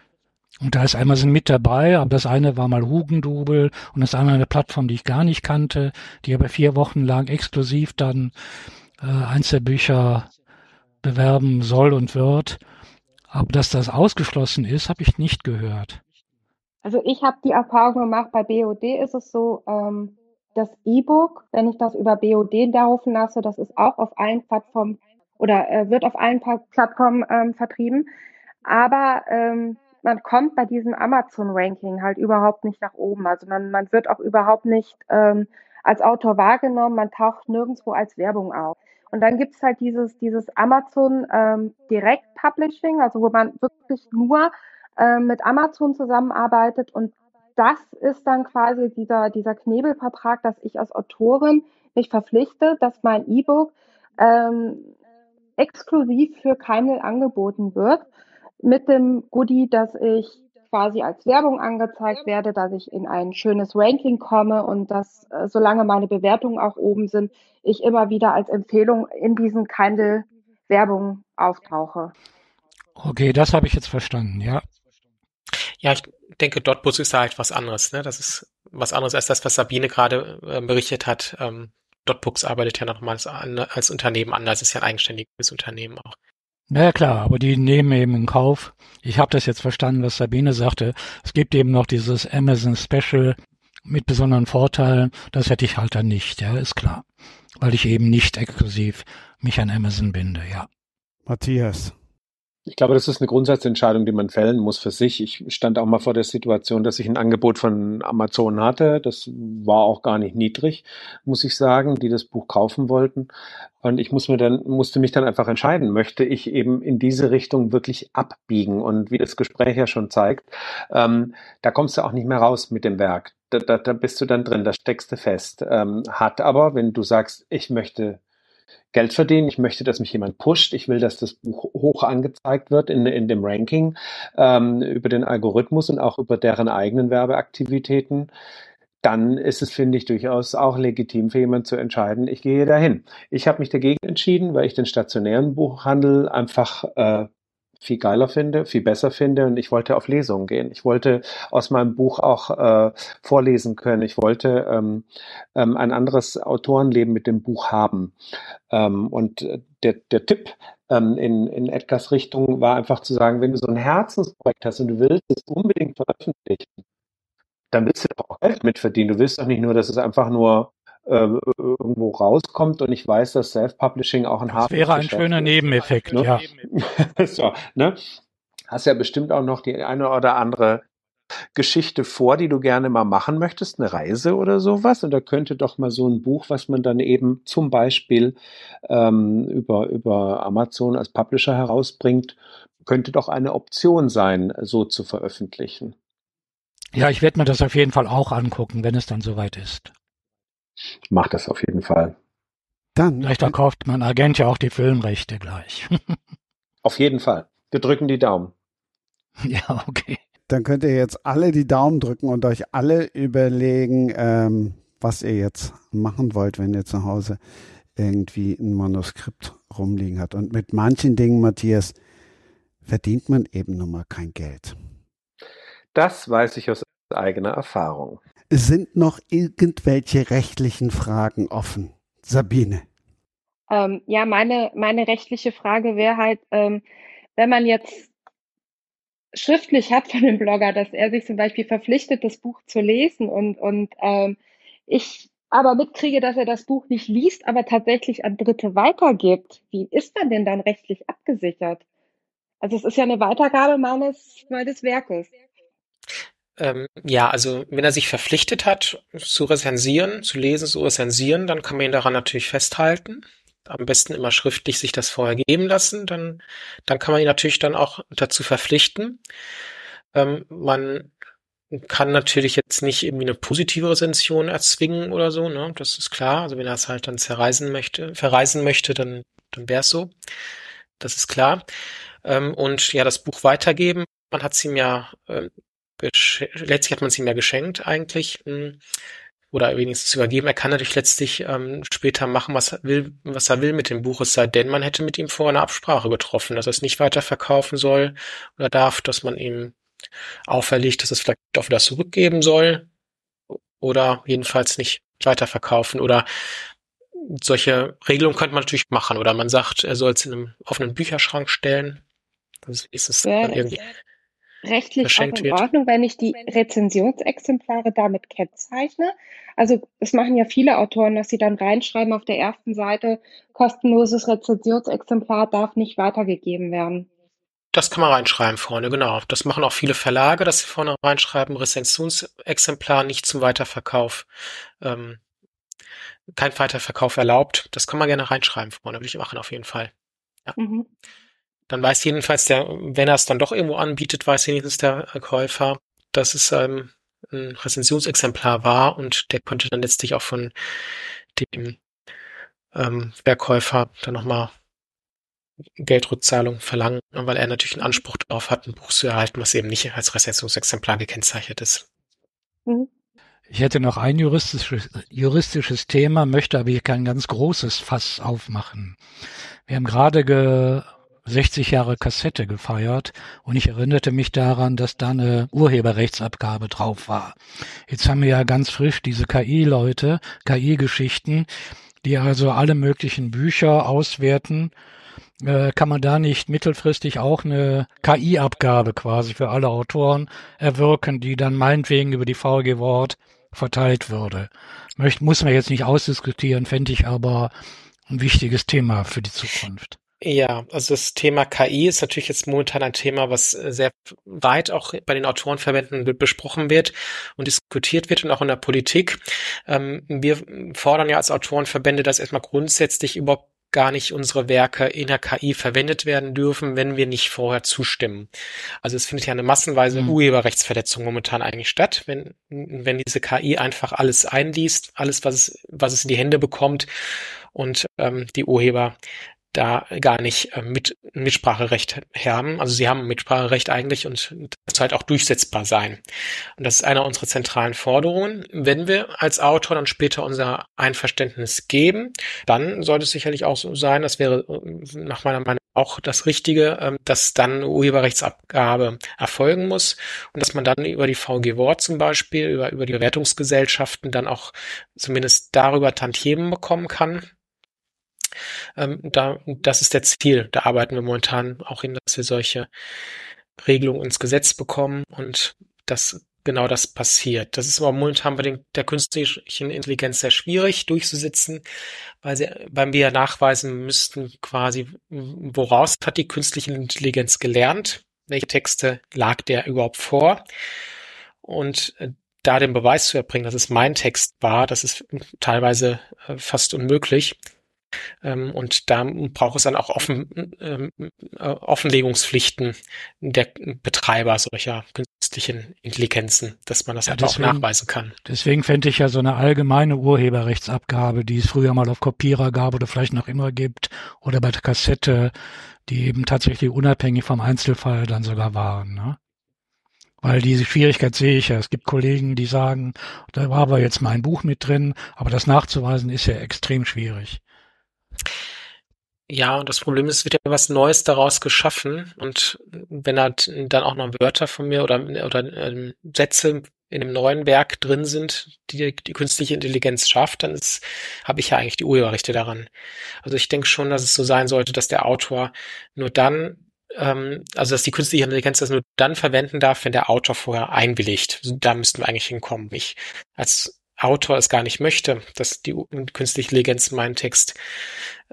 Und da ist Amazon mit dabei, aber das eine war mal Hugendubel und das andere eine Plattform, die ich gar nicht kannte, die aber vier Wochen lang exklusiv dann äh, eins der Bücher bewerben soll und wird. Aber dass das ausgeschlossen ist, habe ich nicht gehört. Also ich habe die Erfahrung gemacht, bei BOD ist es so, ähm, das E-Book, wenn ich das über BOD laufen lasse, das ist auch auf allen Plattformen oder äh, wird auf allen Plattformen ähm, vertrieben. Aber ähm, man kommt bei diesem Amazon-Ranking halt überhaupt nicht nach oben. Also man, man wird auch überhaupt nicht ähm, als Autor wahrgenommen, man taucht nirgendwo als Werbung auf. Und dann gibt's halt dieses, dieses Amazon ähm, Direct Publishing, also wo man wirklich nur ähm, mit Amazon zusammenarbeitet und das ist dann quasi dieser, dieser Knebelvertrag, dass ich als Autorin mich verpflichte, dass mein E-Book ähm, exklusiv für Kindle angeboten wird, mit dem Goodie, dass ich quasi als Werbung angezeigt werde, dass ich in ein schönes Ranking komme und dass, äh, solange meine Bewertungen auch oben sind, ich immer wieder als Empfehlung in diesen Kindle Werbung auftauche. Okay, das habe ich jetzt verstanden, ja. Ja, ich denke, Dotbus ist da halt was anderes. Ne? Das ist was anderes als das, was Sabine gerade äh, berichtet hat. Ähm, Dotbooks arbeitet ja nochmals als Unternehmen anders, ist ja ein eigenständiges Unternehmen auch. Na ja, klar, aber die nehmen eben in Kauf. Ich habe das jetzt verstanden, was Sabine sagte. Es gibt eben noch dieses Amazon Special mit besonderen Vorteilen. Das hätte ich halt dann nicht, ja, ist klar. Weil ich eben nicht exklusiv mich an Amazon binde, ja. Matthias. Ich glaube, das ist eine Grundsatzentscheidung, die man fällen muss für sich. Ich stand auch mal vor der Situation, dass ich ein Angebot von Amazon hatte. Das war auch gar nicht niedrig, muss ich sagen, die das Buch kaufen wollten. Und ich muss mir dann, musste mich dann einfach entscheiden, möchte ich eben in diese Richtung wirklich abbiegen? Und wie das Gespräch ja schon zeigt, ähm, da kommst du auch nicht mehr raus mit dem Werk. Da, da, da bist du dann drin, da steckst du fest. Ähm, hat aber, wenn du sagst, ich möchte Geld verdienen, ich möchte, dass mich jemand pusht, ich will, dass das Buch hoch angezeigt wird in, in dem Ranking ähm, über den Algorithmus und auch über deren eigenen Werbeaktivitäten, dann ist es, finde ich, durchaus auch legitim für jemanden zu entscheiden, ich gehe dahin. Ich habe mich dagegen entschieden, weil ich den stationären Buchhandel einfach äh, viel geiler finde, viel besser finde und ich wollte auf Lesungen gehen. Ich wollte aus meinem Buch auch äh, vorlesen können. Ich wollte ähm, ähm, ein anderes Autorenleben mit dem Buch haben. Ähm, und der, der Tipp ähm, in, in Edgars Richtung war einfach zu sagen, wenn du so ein Herzensprojekt hast und du willst es unbedingt veröffentlichen, dann willst du auch Geld mitverdienen. Du willst doch nicht nur, dass es einfach nur äh, irgendwo rauskommt und ich weiß, dass Self-Publishing auch ein Das wäre ein schöner Nebeneffekt, ne? ja. so, ne? Hast ja bestimmt auch noch die eine oder andere Geschichte vor, die du gerne mal machen möchtest, eine Reise oder sowas. Und da könnte doch mal so ein Buch, was man dann eben zum Beispiel ähm, über, über Amazon als Publisher herausbringt, könnte doch eine Option sein, so zu veröffentlichen. Ja, ich werde mir das auf jeden Fall auch angucken, wenn es dann soweit ist. Mach das auf jeden Fall. Dann. Vielleicht verkauft mein Agent ja auch die Filmrechte gleich. auf jeden Fall. Wir drücken die Daumen. Ja, okay. Dann könnt ihr jetzt alle die Daumen drücken und euch alle überlegen, ähm, was ihr jetzt machen wollt, wenn ihr zu Hause irgendwie ein Manuskript rumliegen habt. Und mit manchen Dingen, Matthias, verdient man eben nun mal kein Geld. Das weiß ich aus eigener Erfahrung. Sind noch irgendwelche rechtlichen Fragen offen? Sabine. Ähm, ja, meine, meine rechtliche Frage wäre halt, ähm, wenn man jetzt schriftlich hat von dem Blogger, dass er sich zum Beispiel verpflichtet, das Buch zu lesen und, und ähm, ich aber mitkriege, dass er das Buch nicht liest, aber tatsächlich an Dritte weitergibt. Wie ist man denn dann rechtlich abgesichert? Also es ist ja eine Weitergabe meines, meines Werkes. Ähm, ja, also wenn er sich verpflichtet hat, zu rezensieren, zu lesen, zu rezensieren, dann kann man ihn daran natürlich festhalten. Am besten immer schriftlich sich das vorher geben lassen. Dann, dann kann man ihn natürlich dann auch dazu verpflichten. Ähm, man kann natürlich jetzt nicht irgendwie eine positive Rezension erzwingen oder so, ne? Das ist klar. Also wenn er es halt dann zerreisen möchte, verreisen möchte, dann, dann wäre es so. Das ist klar. Ähm, und ja, das Buch weitergeben. Man hat es ihm ja äh, letztlich hat man es ihm ja geschenkt eigentlich hm, oder wenigstens übergeben. Er kann natürlich letztlich ähm, später machen, was er will, was er will mit dem Buch, es sei denn, man hätte mit ihm vorher eine Absprache getroffen, dass er es nicht weiterverkaufen soll oder darf, dass man ihm auferlegt, dass es vielleicht auch wieder zurückgeben soll oder jedenfalls nicht weiterverkaufen oder solche Regelungen könnte man natürlich machen oder man sagt, er soll es in einem offenen Bücherschrank stellen. Das ist es ja, irgendwie rechtlich auch in wird. Ordnung, wenn ich die Rezensionsexemplare damit kennzeichne. Also es machen ja viele Autoren, dass sie dann reinschreiben auf der ersten Seite, kostenloses Rezensionsexemplar darf nicht weitergegeben werden. Das kann man reinschreiben vorne, genau. Das machen auch viele Verlage, dass sie vorne reinschreiben, Rezensionsexemplar nicht zum Weiterverkauf, ähm, kein Weiterverkauf erlaubt. Das kann man gerne reinschreiben vorne, würde ich machen auf jeden Fall. Ja. Mhm. Dann weiß jedenfalls der, wenn er es dann doch irgendwo anbietet, weiß wenigstens der Käufer, dass es ähm, ein Rezensionsexemplar war und der konnte dann letztlich auch von dem ähm, Verkäufer dann nochmal Geldrückzahlung verlangen, weil er natürlich einen Anspruch darauf hat, ein Buch zu erhalten, was eben nicht als Rezensionsexemplar gekennzeichnet ist. Mhm. Ich hätte noch ein juristisches, juristisches Thema, möchte aber hier kein ganz großes Fass aufmachen. Wir haben gerade 60 Jahre Kassette gefeiert und ich erinnerte mich daran, dass da eine Urheberrechtsabgabe drauf war. Jetzt haben wir ja ganz frisch diese KI-Leute, KI-Geschichten, die also alle möglichen Bücher auswerten. Äh, kann man da nicht mittelfristig auch eine KI-Abgabe quasi für alle Autoren erwirken, die dann meinetwegen über die VG Wort verteilt würde? Möcht, muss man jetzt nicht ausdiskutieren, fände ich aber ein wichtiges Thema für die Zukunft. Ja, also das Thema KI ist natürlich jetzt momentan ein Thema, was sehr weit auch bei den Autorenverbänden besprochen wird und diskutiert wird und auch in der Politik. Ähm, wir fordern ja als Autorenverbände, dass erstmal grundsätzlich überhaupt gar nicht unsere Werke in der KI verwendet werden dürfen, wenn wir nicht vorher zustimmen. Also es findet ja eine massenweise mhm. Urheberrechtsverletzung momentan eigentlich statt, wenn, wenn diese KI einfach alles einliest, alles, was es, was es in die Hände bekommt und ähm, die Urheber da gar nicht äh, mit Mitspracherecht haben. Also sie haben Mitspracherecht eigentlich und das halt auch durchsetzbar sein. Und das ist einer unserer zentralen Forderungen. Wenn wir als Autor dann später unser Einverständnis geben, dann sollte es sicherlich auch so sein, das wäre äh, nach meiner Meinung auch das Richtige, ähm, dass dann Urheberrechtsabgabe erfolgen muss und dass man dann über die VG Wort zum Beispiel, über, über die Wertungsgesellschaften dann auch zumindest darüber Tantiemen bekommen kann ähm, da, das ist der Ziel. Da arbeiten wir momentan auch hin, dass wir solche Regelungen ins Gesetz bekommen und dass genau das passiert. Das ist aber momentan bei den, der künstlichen Intelligenz sehr schwierig durchzusetzen, weil, sie, weil wir nachweisen müssten quasi, woraus hat die künstliche Intelligenz gelernt, welche Texte lag der überhaupt vor und äh, da den Beweis zu erbringen, dass es mein Text war, das ist teilweise äh, fast unmöglich. Ähm, und da braucht es dann auch offen, ähm, äh, Offenlegungspflichten der Betreiber solcher künstlichen Intelligenzen, dass man das ja, halt deswegen, auch nachweisen kann. Deswegen fände ich ja so eine allgemeine Urheberrechtsabgabe, die es früher mal auf Kopierer gab oder vielleicht noch immer gibt oder bei der Kassette, die eben tatsächlich unabhängig vom Einzelfall dann sogar waren. Ne? Weil diese Schwierigkeit sehe ich ja. Es gibt Kollegen, die sagen, da war aber jetzt mein Buch mit drin, aber das nachzuweisen ist ja extrem schwierig. Ja, und das Problem ist, es wird ja was Neues daraus geschaffen. Und wenn halt dann auch noch Wörter von mir oder, oder ähm, Sätze in dem neuen Werk drin sind, die die künstliche Intelligenz schafft, dann habe ich ja eigentlich die Urheberrechte daran. Also ich denke schon, dass es so sein sollte, dass der Autor nur dann, ähm, also dass die künstliche Intelligenz das nur dann verwenden darf, wenn der Autor vorher einwilligt. Also da müssten wir eigentlich hinkommen. Ich als Autor es gar nicht möchte, dass die künstliche Intelligenz meinen Text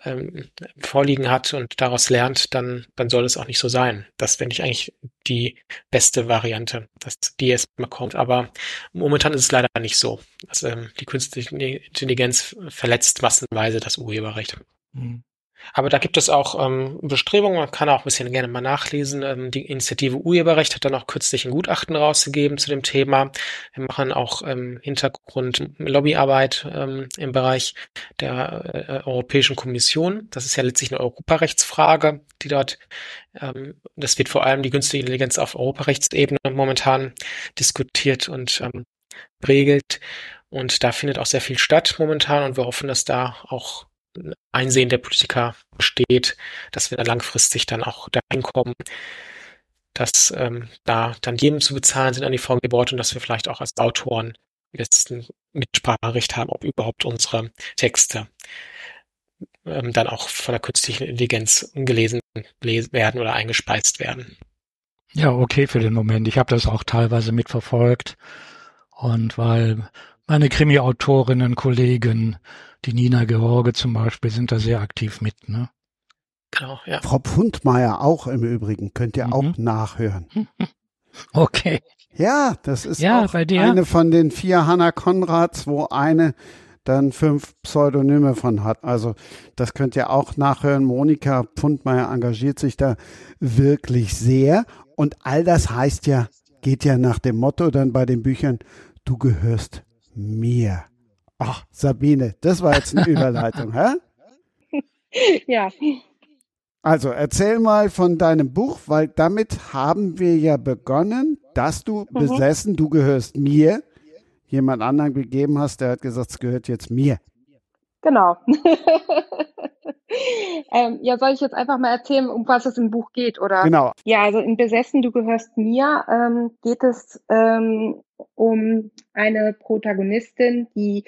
ähm, vorliegen hat und daraus lernt, dann, dann soll es auch nicht so sein. Das finde ich eigentlich die beste Variante, dass die jetzt mal kommt. Aber momentan ist es leider nicht so. Also, ähm, die künstliche Intelligenz verletzt massenweise das Urheberrecht. Mhm. Aber da gibt es auch ähm, Bestrebungen, man kann auch ein bisschen gerne mal nachlesen. Ähm, die Initiative Urheberrecht hat dann auch kürzlich ein Gutachten rausgegeben zu dem Thema. Wir machen auch ähm, Hintergrund Lobbyarbeit ähm, im Bereich der äh, Europäischen Kommission. Das ist ja letztlich eine Europarechtsfrage, die dort, ähm, das wird vor allem die günstige Intelligenz auf Europarechtsebene momentan diskutiert und ähm, regelt. Und da findet auch sehr viel statt momentan und wir hoffen, dass da auch Einsehen der Politiker besteht, dass wir da langfristig dann auch dahin kommen, dass ähm, da dann jedem zu bezahlen sind an die VG-Board und dass wir vielleicht auch als Autoren letzten Mitspracherecht haben, ob überhaupt unsere Texte ähm, dann auch von der künstlichen Intelligenz gelesen werden oder eingespeist werden. Ja, okay für den Moment. Ich habe das auch teilweise mitverfolgt. Und weil meine Krimi-Autorinnen, Kollegen, die Nina George zum Beispiel, sind da sehr aktiv mit, ne? Genau, ja. Frau Pfundmeier auch im Übrigen, könnt ihr mhm. auch nachhören. Okay. Ja, das ist ja, auch eine von den vier Hannah Konrads, wo eine dann fünf Pseudonyme von hat. Also das könnt ihr auch nachhören. Monika Pfundmeier engagiert sich da wirklich sehr. Und all das heißt ja, geht ja nach dem Motto dann bei den Büchern, du gehörst mir. Ach, Sabine, das war jetzt eine Überleitung, hä? Ja. Also erzähl mal von deinem Buch, weil damit haben wir ja begonnen, dass du mhm. besessen, du gehörst mir, jemand anderen gegeben hast, der hat gesagt, es gehört jetzt mir. Genau. ähm, ja, soll ich jetzt einfach mal erzählen, um was es im Buch geht, oder? Genau. Ja, also in Besessen, du gehörst mir, ähm, geht es ähm, um eine Protagonistin, die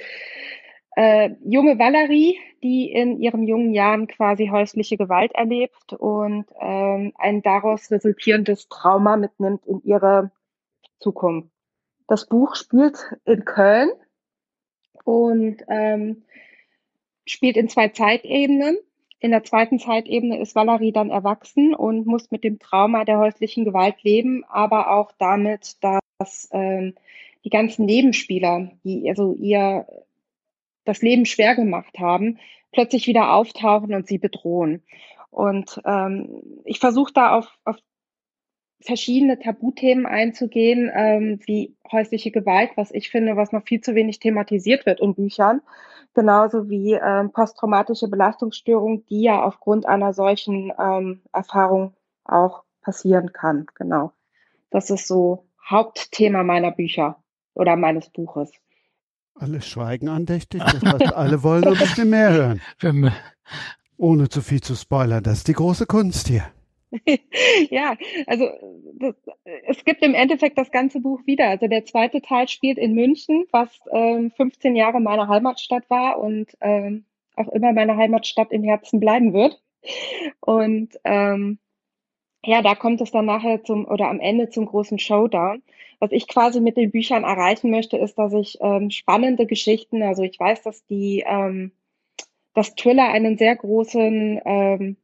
äh, junge Valerie, die in ihren jungen Jahren quasi häusliche Gewalt erlebt und ähm, ein daraus resultierendes Trauma mitnimmt in ihre Zukunft. Das Buch spielt in Köln und ähm, spielt in zwei Zeitebenen. In der zweiten Zeitebene ist Valerie dann erwachsen und muss mit dem Trauma der häuslichen Gewalt leben, aber auch damit, dass ähm, die ganzen Nebenspieler, die also ihr das Leben schwer gemacht haben, plötzlich wieder auftauchen und sie bedrohen. Und ähm, ich versuche da auf, auf verschiedene Tabuthemen einzugehen, ähm, wie häusliche Gewalt, was ich finde, was noch viel zu wenig thematisiert wird in Büchern, genauso wie ähm, posttraumatische Belastungsstörung, die ja aufgrund einer solchen ähm, Erfahrung auch passieren kann. Genau. Das ist so Hauptthema meiner Bücher oder meines Buches. Alle schweigen andächtig, das heißt, alle wollen ein bisschen mehr hören. Ohne zu viel zu spoilern, das ist die große Kunst hier. ja, also das, es gibt im Endeffekt das ganze Buch wieder. Also der zweite Teil spielt in München, was ähm, 15 Jahre meine Heimatstadt war und ähm, auch immer meine Heimatstadt im Herzen bleiben wird. Und ähm, ja, da kommt es dann nachher zum oder am Ende zum großen Showdown. Was ich quasi mit den Büchern erreichen möchte, ist, dass ich ähm, spannende Geschichten, also ich weiß, dass die, ähm, dass Thriller einen sehr großen ähm,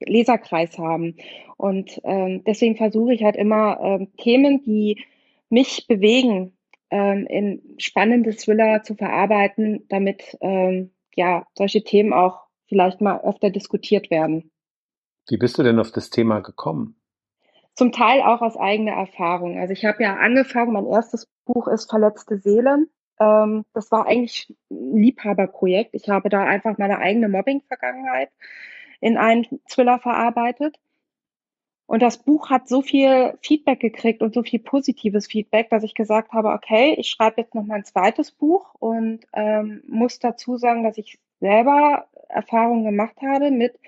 Leserkreis haben. Und ähm, deswegen versuche ich halt immer ähm, Themen, die mich bewegen, ähm, in spannende Thriller zu verarbeiten, damit ähm, ja solche Themen auch vielleicht mal öfter diskutiert werden. Wie bist du denn auf das Thema gekommen? Zum Teil auch aus eigener Erfahrung. Also ich habe ja angefangen, mein erstes Buch ist Verletzte Seelen. Ähm, das war eigentlich ein Liebhaberprojekt. Ich habe da einfach meine eigene Mobbing-Vergangenheit in einen Thriller verarbeitet. Und das Buch hat so viel Feedback gekriegt und so viel positives Feedback, dass ich gesagt habe, okay, ich schreibe jetzt noch mein zweites Buch und ähm, muss dazu sagen, dass ich selber Erfahrungen gemacht habe mit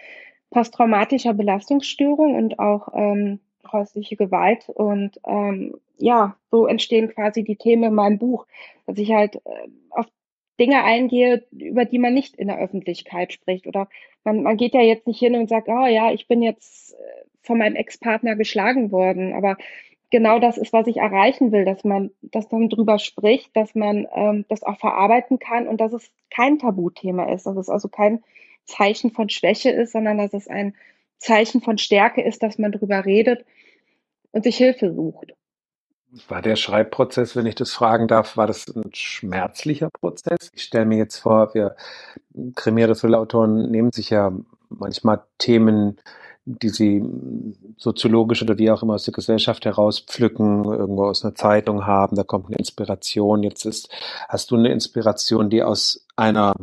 posttraumatischer Belastungsstörung und auch ähm, häusliche Gewalt. Und ähm, ja, so entstehen quasi die Themen in meinem Buch, dass ich halt äh, auf Dinge eingehe, über die man nicht in der Öffentlichkeit spricht. Oder man, man geht ja jetzt nicht hin und sagt, oh ja, ich bin jetzt äh, von meinem Ex-Partner geschlagen worden. Aber genau das ist, was ich erreichen will, dass man, dass man drüber spricht, dass man ähm, das auch verarbeiten kann und dass es kein Tabuthema ist, dass es also kein Zeichen von Schwäche ist, sondern dass es ein Zeichen von Stärke ist, dass man drüber redet und sich Hilfe sucht. War der Schreibprozess, wenn ich das fragen darf, war das ein schmerzlicher Prozess? Ich stelle mir jetzt vor, wir krimierte Thriller-Autoren nehmen sich ja manchmal Themen, die sie soziologisch oder wie auch immer aus der Gesellschaft herauspflücken, irgendwo aus einer Zeitung haben, da kommt eine Inspiration. Jetzt ist, hast du eine Inspiration, die aus einer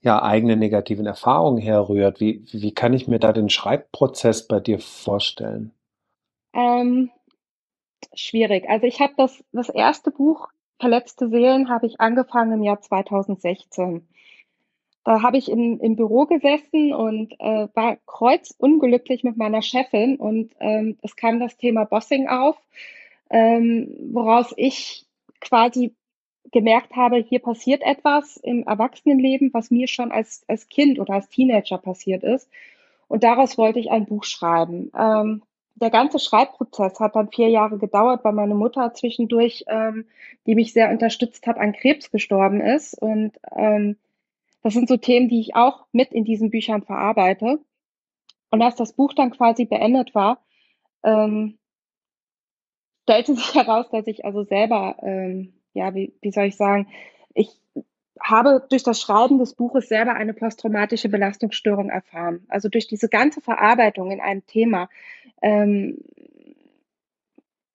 ja, eigenen negativen Erfahrung herrührt. Wie, wie kann ich mir da den Schreibprozess bei dir vorstellen? Ähm, schwierig. Also ich habe das, das erste Buch, Verletzte Seelen, habe ich angefangen im Jahr 2016. da habe ich in, im Büro gesessen und äh, war kreuzunglücklich mit meiner Chefin und ähm, es kam das Thema Bossing auf, ähm, woraus ich quasi gemerkt habe, hier passiert etwas im Erwachsenenleben, was mir schon als, als Kind oder als Teenager passiert ist. Und daraus wollte ich ein Buch schreiben. Ähm, der ganze Schreibprozess hat dann vier Jahre gedauert, weil meine Mutter zwischendurch, ähm, die mich sehr unterstützt hat, an Krebs gestorben ist. Und ähm, das sind so Themen, die ich auch mit in diesen Büchern verarbeite. Und als das Buch dann quasi beendet war, ähm, stellte sich heraus, dass ich also selber, ähm, ja, wie, wie soll ich sagen, ich habe durch das Schreiben des Buches selber eine posttraumatische Belastungsstörung erfahren. Also durch diese ganze Verarbeitung in einem Thema. Ähm,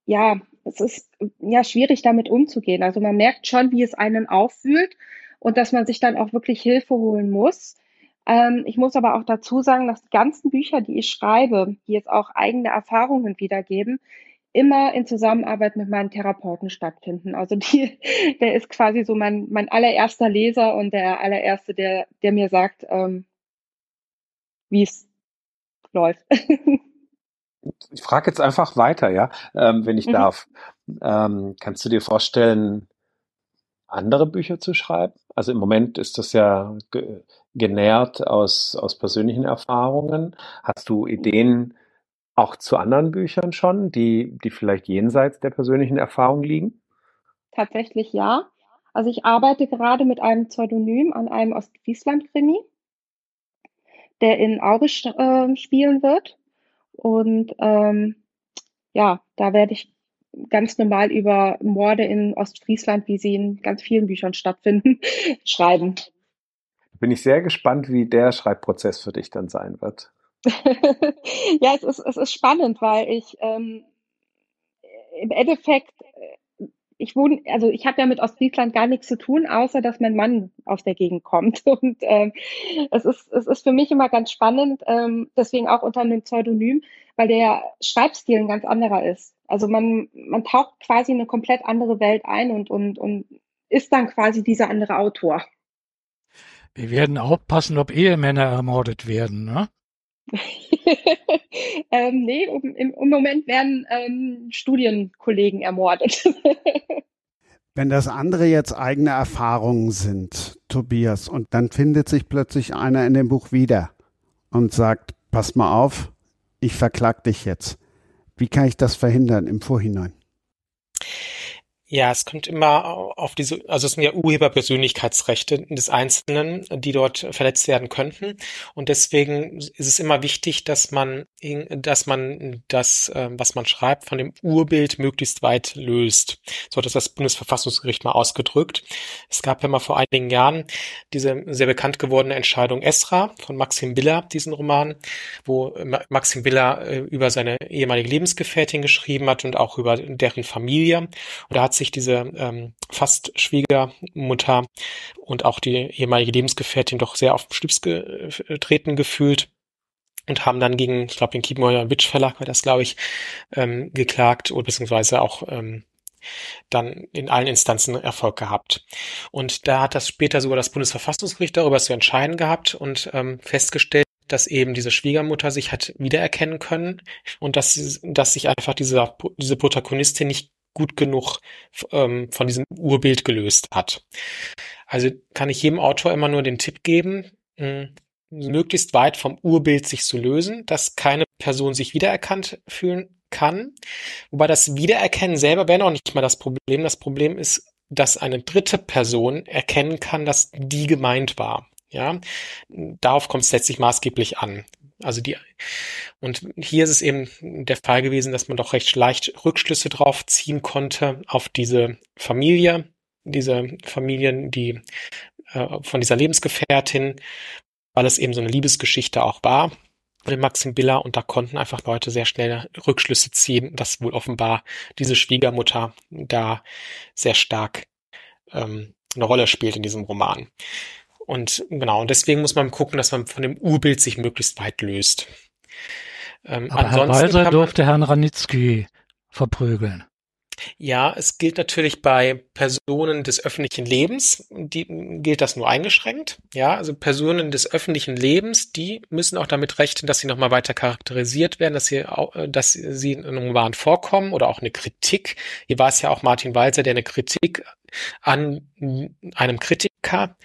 ja, es ist ja schwierig damit umzugehen. Also man merkt schon, wie es einen auffühlt und dass man sich dann auch wirklich Hilfe holen muss. Ähm, ich muss aber auch dazu sagen, dass die ganzen Bücher, die ich schreibe, die jetzt auch eigene Erfahrungen wiedergeben, immer in Zusammenarbeit mit meinen Therapeuten stattfinden. Also die, der ist quasi so mein, mein allererster Leser und der allererste, der, der mir sagt, ähm, wie es läuft. ich frage jetzt einfach weiter, ja, ähm, wenn ich mhm. darf. Ähm, kannst du dir vorstellen, andere Bücher zu schreiben? Also im Moment ist das ja ge genährt aus, aus persönlichen Erfahrungen. Hast du Ideen auch zu anderen Büchern schon, die, die vielleicht jenseits der persönlichen Erfahrung liegen? Tatsächlich ja. Also ich arbeite gerade mit einem Pseudonym an einem Ostfriesland-Krimi, der in Aurich äh, spielen wird. Und ähm, ja, da werde ich ganz normal über Morde in Ostfriesland, wie sie in ganz vielen Büchern stattfinden, schreiben. Bin ich sehr gespannt, wie der Schreibprozess für dich dann sein wird. ja, es ist, es ist spannend, weil ich ähm, im Endeffekt, äh, ich wohne, also ich habe ja mit Ostfriesland gar nichts zu tun, außer dass mein Mann aus der Gegend kommt. Und ähm, es, ist, es ist für mich immer ganz spannend, ähm, deswegen auch unter einem Pseudonym, weil der Schreibstil ein ganz anderer ist. Also man, man taucht quasi eine komplett andere Welt ein und, und, und ist dann quasi dieser andere Autor. Wir werden aufpassen, ob Ehemänner ermordet werden, ne? ähm, nee, im, im, Moment werden ähm, Studienkollegen ermordet. Wenn das andere jetzt eigene Erfahrungen sind, Tobias, und dann findet sich plötzlich einer in dem Buch wieder und sagt, pass mal auf, ich verklag dich jetzt. Wie kann ich das verhindern im Vorhinein? Ja, es kommt immer auf diese, also es sind ja Urheberpersönlichkeitsrechte des Einzelnen, die dort verletzt werden könnten. Und deswegen ist es immer wichtig, dass man, dass man das, ähm, was man schreibt, von dem Urbild möglichst weit löst. So hat das das Bundesverfassungsgericht mal ausgedrückt. Es gab ja mal vor einigen Jahren diese sehr bekannt gewordene Entscheidung Esra von Maxim Biller, diesen Roman, wo Maxim Biller äh, über seine ehemalige Lebensgefährtin geschrieben hat und auch über deren Familie. Und da hat sich diese ähm, fast Schwiegermutter und auch die ehemalige Lebensgefährtin doch sehr auf den Schlips getreten gefühlt und haben dann gegen, ich glaube, den Kiepenheuer Witch Verlag war das, glaube ich, ähm, geklagt oder beziehungsweise auch ähm, dann in allen Instanzen Erfolg gehabt. Und da hat das später sogar das Bundesverfassungsgericht darüber zu entscheiden gehabt und ähm, festgestellt, dass eben diese Schwiegermutter sich hat wiedererkennen können und dass, dass sich einfach diese, diese Protagonistin nicht gut genug ähm, von diesem Urbild gelöst hat. Also kann ich jedem Autor immer nur den Tipp geben, mh, möglichst weit vom Urbild sich zu lösen, dass keine Person sich wiedererkannt fühlen kann. Wobei das Wiedererkennen selber wäre noch nicht mal das Problem. Das Problem ist, dass eine dritte Person erkennen kann, dass die gemeint war. Ja, darauf kommt es letztlich maßgeblich an. Also die, und hier ist es eben der Fall gewesen, dass man doch recht leicht Rückschlüsse drauf ziehen konnte auf diese Familie, diese Familien, die äh, von dieser Lebensgefährtin, weil es eben so eine Liebesgeschichte auch war mit Maxim Biller und da konnten einfach Leute sehr schnell Rückschlüsse ziehen, dass wohl offenbar diese Schwiegermutter da sehr stark ähm, eine Rolle spielt in diesem Roman. Und genau, und deswegen muss man gucken, dass man von dem Urbild sich möglichst weit löst. Ähm, Aber Herr Walser durfte Herrn Ranitzky verprügeln. Ja, es gilt natürlich bei Personen des öffentlichen Lebens, die gilt das nur eingeschränkt. Ja, also Personen des öffentlichen Lebens, die müssen auch damit rechnen, dass sie nochmal weiter charakterisiert werden, dass sie, dass sie in einem Roman vorkommen oder auch eine Kritik. Hier war es ja auch Martin Walzer, der eine Kritik an einem Kritiker,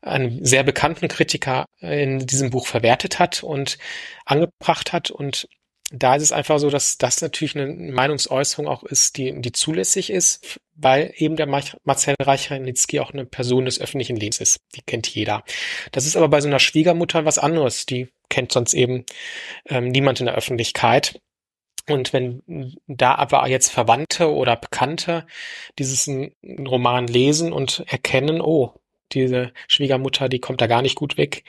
einem sehr bekannten Kritiker in diesem Buch verwertet hat und angebracht hat und da ist es einfach so, dass das natürlich eine Meinungsäußerung auch ist, die, die zulässig ist, weil eben der Marcel Reicharnitzky auch eine Person des öffentlichen Lebens ist. Die kennt jeder. Das ist aber bei so einer Schwiegermutter was anderes. Die kennt sonst eben ähm, niemand in der Öffentlichkeit. Und wenn da aber jetzt Verwandte oder Bekannte dieses Roman lesen und erkennen, oh, diese Schwiegermutter, die kommt da gar nicht gut weg,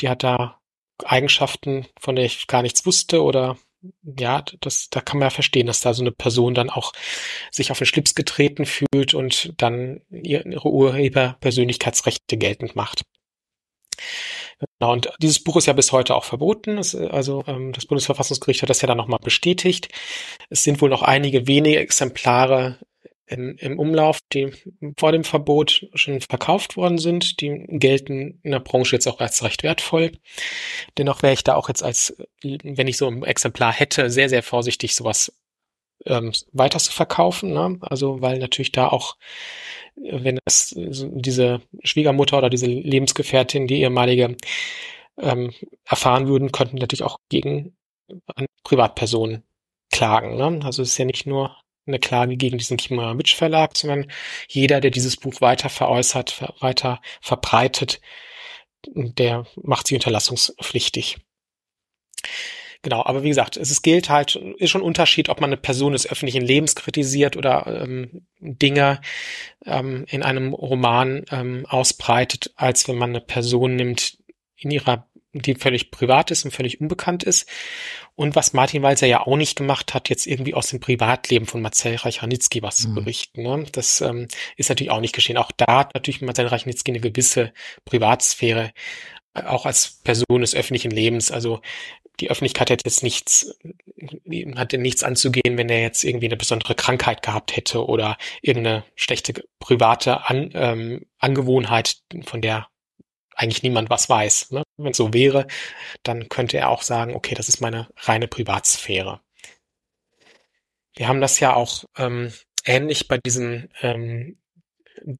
die hat da Eigenschaften, von der ich gar nichts wusste oder ja, das, da kann man ja verstehen, dass da so eine Person dann auch sich auf den Schlips getreten fühlt und dann ihre Urheberpersönlichkeitsrechte geltend macht. Genau, und dieses Buch ist ja bis heute auch verboten. Es, also ähm, das Bundesverfassungsgericht hat das ja dann nochmal bestätigt. Es sind wohl noch einige wenige Exemplare im, im Umlauf, die vor dem Verbot schon verkauft worden sind. Die gelten in der Branche jetzt auch als recht wertvoll. Dennoch wäre ich da auch jetzt als, wenn ich so ein Exemplar hätte, sehr, sehr vorsichtig, sowas ähm, weiter zu verkaufen. Ne? Also weil natürlich da auch, wenn es diese Schwiegermutter oder diese Lebensgefährtin, die ehemalige, ähm, erfahren würden, könnten natürlich auch gegen Privatpersonen klagen. Ne? Also es ist ja nicht nur eine Klage gegen diesen Mitch Verlag, sondern jeder, der dieses Buch weiter veräußert, weiter verbreitet, der macht sie unterlassungspflichtig. Genau, aber wie gesagt, es gilt halt, ist schon ein Unterschied, ob man eine Person des öffentlichen Lebens kritisiert oder ähm, Dinge ähm, in einem Roman ähm, ausbreitet, als wenn man eine Person nimmt in ihrer die völlig privat ist und völlig unbekannt ist. Und was Martin Walzer ja auch nicht gemacht hat, jetzt irgendwie aus dem Privatleben von Marcel Reicharnitzky was mhm. zu berichten. Ne? Das ähm, ist natürlich auch nicht geschehen. Auch da hat natürlich Marcel Reicharnitzky eine gewisse Privatsphäre, äh, auch als Person des öffentlichen Lebens. Also die Öffentlichkeit hätte jetzt nichts, hatte nichts anzugehen, wenn er jetzt irgendwie eine besondere Krankheit gehabt hätte oder irgendeine schlechte private An, ähm, Angewohnheit, von der eigentlich niemand was weiß. Ne? Wenn es so wäre, dann könnte er auch sagen, okay, das ist meine reine Privatsphäre. Wir haben das ja auch ähm, ähnlich bei diesen ähm,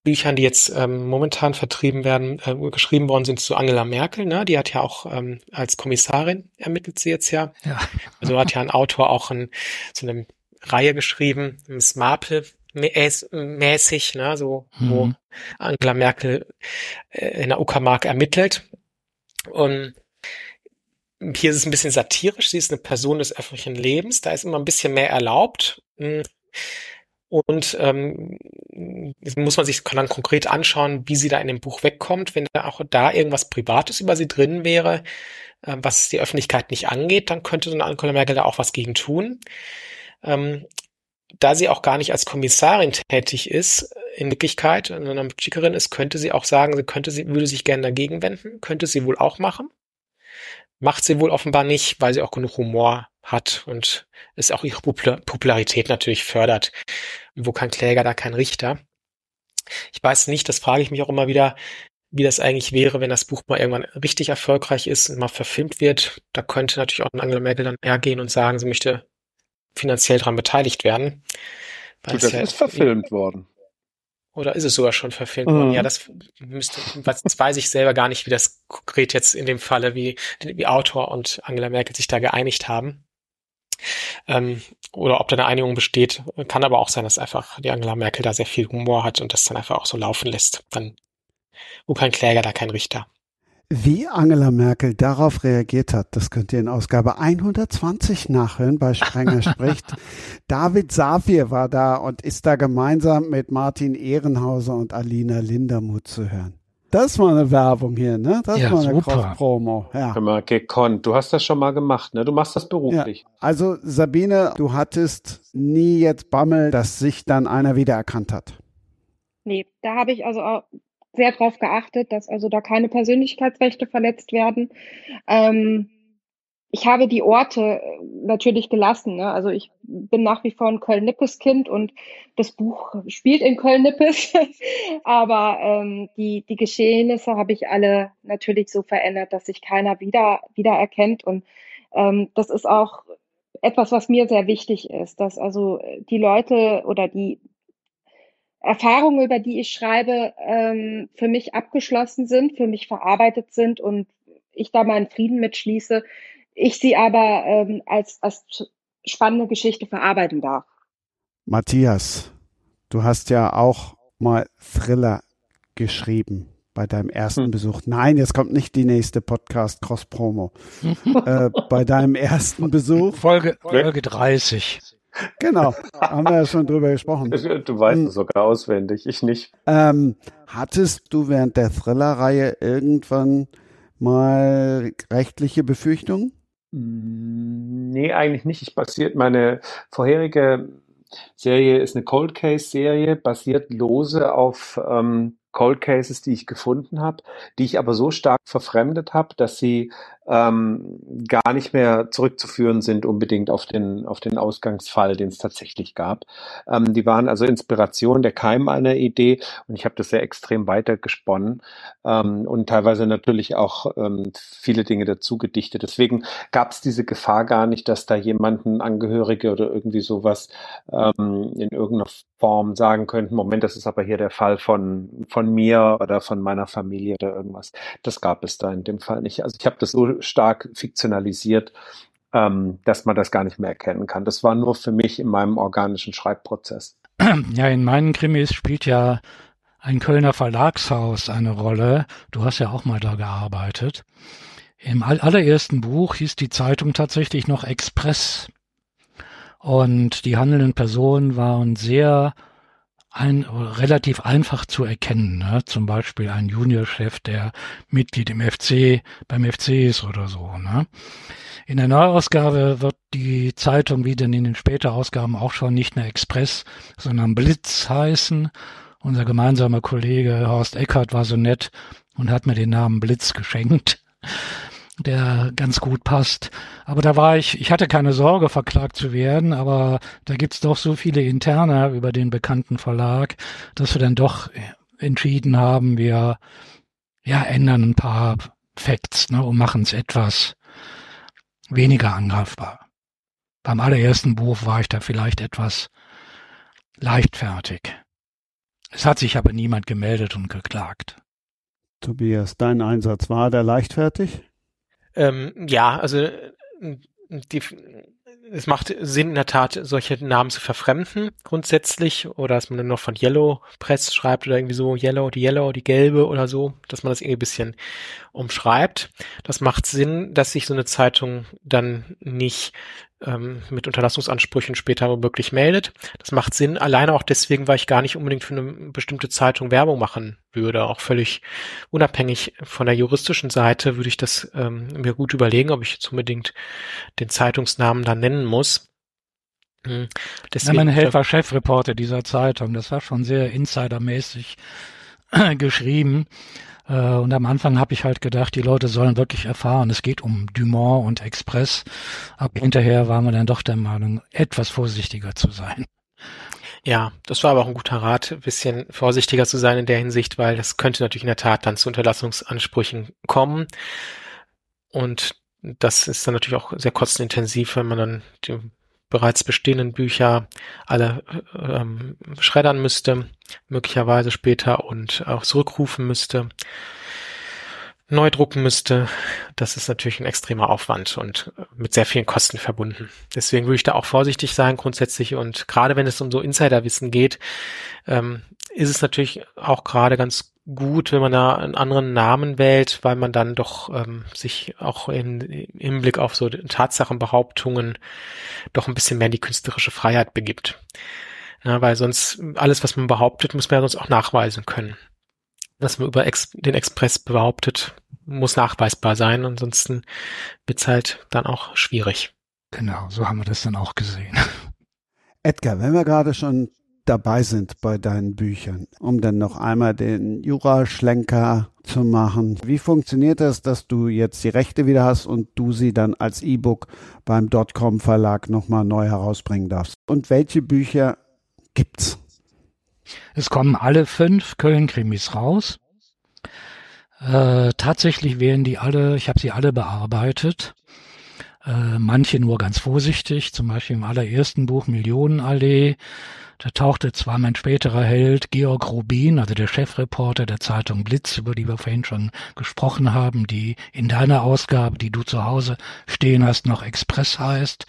Büchern, die jetzt ähm, momentan vertrieben werden, äh, geschrieben worden sind zu Angela Merkel. Ne? Die hat ja auch ähm, als Kommissarin ermittelt sie jetzt ja. ja. Also hat ja ein Autor auch in, so eine Reihe geschrieben, Miss Marple, mäßig, ne, so mhm. wo Angela Merkel äh, in der Uckermark ermittelt. Und hier ist es ein bisschen satirisch. Sie ist eine Person des öffentlichen Lebens. Da ist immer ein bisschen mehr erlaubt. Und ähm, muss man sich dann konkret anschauen, wie sie da in dem Buch wegkommt. Wenn da auch da irgendwas Privates über sie drin wäre, äh, was die Öffentlichkeit nicht angeht, dann könnte so eine Angela Merkel da auch was gegen tun. Ähm, da sie auch gar nicht als Kommissarin tätig ist, in Wirklichkeit, sondern Schickerin ist, könnte sie auch sagen, sie könnte sie, würde sich gerne dagegen wenden, könnte sie wohl auch machen. Macht sie wohl offenbar nicht, weil sie auch genug Humor hat und es auch ihre Popularität natürlich fördert. Wo kein Kläger, da kein Richter. Ich weiß nicht, das frage ich mich auch immer wieder, wie das eigentlich wäre, wenn das Buch mal irgendwann richtig erfolgreich ist und mal verfilmt wird. Da könnte natürlich auch Angela Merkel dann hergehen und sagen, sie möchte finanziell daran beteiligt werden. Du, das ja, ist verfilmt worden. Oder ist es sogar schon verfilmt mhm. worden? Ja, das müsste, das weiß ich selber gar nicht, wie das konkret jetzt in dem Falle, wie, wie Autor und Angela Merkel sich da geeinigt haben. Ähm, oder ob da eine Einigung besteht. Kann aber auch sein, dass einfach die Angela Merkel da sehr viel Humor hat und das dann einfach auch so laufen lässt. Dann, wo kein Kläger, da kein Richter. Wie Angela Merkel darauf reagiert hat, das könnt ihr in Ausgabe 120 nachhören bei Sprenger spricht. David Safir war da und ist da gemeinsam mit Martin Ehrenhauser und Alina Lindermuth zu hören. Das war eine Werbung hier, ne? Das ja, war eine Cross-Promo. Ja. Mal gekonnt. Du hast das schon mal gemacht, ne? Du machst das beruflich. Ja. Also Sabine, du hattest nie jetzt Bammel, dass sich dann einer wiedererkannt hat. Nee, da habe ich also auch sehr darauf geachtet, dass also da keine Persönlichkeitsrechte verletzt werden. Ähm, ich habe die Orte äh, natürlich gelassen. Ne? Also ich bin nach wie vor ein Köln-Nippes-Kind und das Buch spielt in Köln-Nippes. Aber ähm, die, die Geschehnisse habe ich alle natürlich so verändert, dass sich keiner wieder, wieder erkennt. Und ähm, das ist auch etwas, was mir sehr wichtig ist, dass also die Leute oder die Erfahrungen, über die ich schreibe, ähm, für mich abgeschlossen sind, für mich verarbeitet sind und ich da meinen Frieden mitschließe, ich sie aber ähm, als, als spannende Geschichte verarbeiten darf. Matthias, du hast ja auch mal Thriller geschrieben bei deinem ersten hm. Besuch. Nein, jetzt kommt nicht die nächste Podcast Cross Promo. äh, bei deinem ersten Besuch. Folge, Folge 30. Genau, haben wir ja schon drüber gesprochen. Du weißt hm. es sogar auswendig, ich nicht. Ähm, hattest du während der Thriller-Reihe irgendwann mal rechtliche Befürchtungen? Mm, nee, eigentlich nicht. Ich basiert meine vorherige Serie ist eine Cold Case Serie, basiert lose auf ähm, Cold Cases, die ich gefunden habe, die ich aber so stark verfremdet habe, dass sie ähm, gar nicht mehr zurückzuführen sind unbedingt auf den, auf den Ausgangsfall, den es tatsächlich gab. Ähm, die waren also Inspiration, der Keim einer Idee und ich habe das sehr extrem weitergesponnen ähm, und teilweise natürlich auch ähm, viele Dinge dazu gedichtet. Deswegen gab es diese Gefahr gar nicht, dass da jemanden Angehörige oder irgendwie sowas ähm, in irgendeiner Form sagen könnten, Moment, das ist aber hier der Fall von, von mir oder von meiner Familie oder irgendwas. Das gab es da in dem Fall nicht. Also ich habe das so stark fiktionalisiert, ähm, dass man das gar nicht mehr erkennen kann. Das war nur für mich in meinem organischen Schreibprozess. Ja, in meinen Krimis spielt ja ein Kölner Verlagshaus eine Rolle. Du hast ja auch mal da gearbeitet. Im allerersten Buch hieß die Zeitung tatsächlich noch Express. Und die handelnden Personen waren sehr ein, relativ einfach zu erkennen. Ne? Zum Beispiel ein Juniorchef, der Mitglied im FC, beim FC ist oder so. Ne? In der Neuausgabe wird die Zeitung wie denn in den später Ausgaben auch schon nicht mehr Express, sondern Blitz heißen. Unser gemeinsamer Kollege Horst Eckert war so nett und hat mir den Namen Blitz geschenkt der ganz gut passt. Aber da war ich, ich hatte keine Sorge, verklagt zu werden, aber da gibt's doch so viele Interne über den bekannten Verlag, dass wir dann doch entschieden haben, wir ja, ändern ein paar Facts ne, und machen es etwas weniger angreifbar. Beim allerersten Buch war ich da vielleicht etwas leichtfertig. Es hat sich aber niemand gemeldet und geklagt. Tobias, dein Einsatz war der leichtfertig? Ähm, ja, also die, es macht Sinn in der Tat, solche Namen zu verfremden grundsätzlich oder dass man dann noch von Yellow Press schreibt oder irgendwie so Yellow, die Yellow, die gelbe oder so, dass man das irgendwie ein bisschen umschreibt. Das macht Sinn, dass sich so eine Zeitung dann nicht ähm, mit Unterlassungsansprüchen später womöglich meldet. Das macht Sinn, alleine auch deswegen, weil ich gar nicht unbedingt für eine bestimmte Zeitung Werbung machen würde. Auch völlig unabhängig von der juristischen Seite würde ich das ähm, mir gut überlegen, ob ich jetzt unbedingt den Zeitungsnamen dann nennen muss. Hm. Deswegen, ja, mein Helfer Chefreporter dieser Zeitung, das war schon sehr insidermäßig geschrieben. Äh, und am Anfang habe ich halt gedacht, die Leute sollen wirklich erfahren, es geht um Dumont und Express. Aber hinterher war man dann doch der Meinung, etwas vorsichtiger zu sein. Ja, das war aber auch ein guter Rat, ein bisschen vorsichtiger zu sein in der Hinsicht, weil das könnte natürlich in der Tat dann zu Unterlassungsansprüchen kommen. Und das ist dann natürlich auch sehr kostenintensiv, wenn man dann die bereits bestehenden Bücher alle ähm, schreddern müsste, möglicherweise später und auch zurückrufen müsste, neu drucken müsste. Das ist natürlich ein extremer Aufwand und mit sehr vielen Kosten verbunden. Deswegen würde ich da auch vorsichtig sein grundsätzlich und gerade wenn es um so Insiderwissen geht, ähm, ist es natürlich auch gerade ganz gut, wenn man da einen anderen Namen wählt, weil man dann doch ähm, sich auch in, im Hinblick auf so Tatsachenbehauptungen doch ein bisschen mehr in die künstlerische Freiheit begibt. Ja, weil sonst alles, was man behauptet, muss man ja sonst auch nachweisen können. Was man über Ex den Express behauptet, muss nachweisbar sein, ansonsten wird's halt dann auch schwierig. Genau, so haben wir das dann auch gesehen. Edgar, wenn wir gerade schon dabei sind bei deinen Büchern, um dann noch einmal den Jura-Schlenker zu machen. Wie funktioniert das, dass du jetzt die Rechte wieder hast und du sie dann als E-Book beim Dotcom Verlag nochmal neu herausbringen darfst? Und welche Bücher gibt's? Es kommen alle fünf Köln-Krimis raus. Äh, tatsächlich werden die alle, ich habe sie alle bearbeitet. Äh, manche nur ganz vorsichtig, zum Beispiel im allerersten Buch Millionenallee. Da tauchte zwar mein späterer Held Georg Rubin, also der Chefreporter der Zeitung Blitz, über die wir vorhin schon gesprochen haben, die in deiner Ausgabe, die du zu Hause stehen hast, noch Express heißt.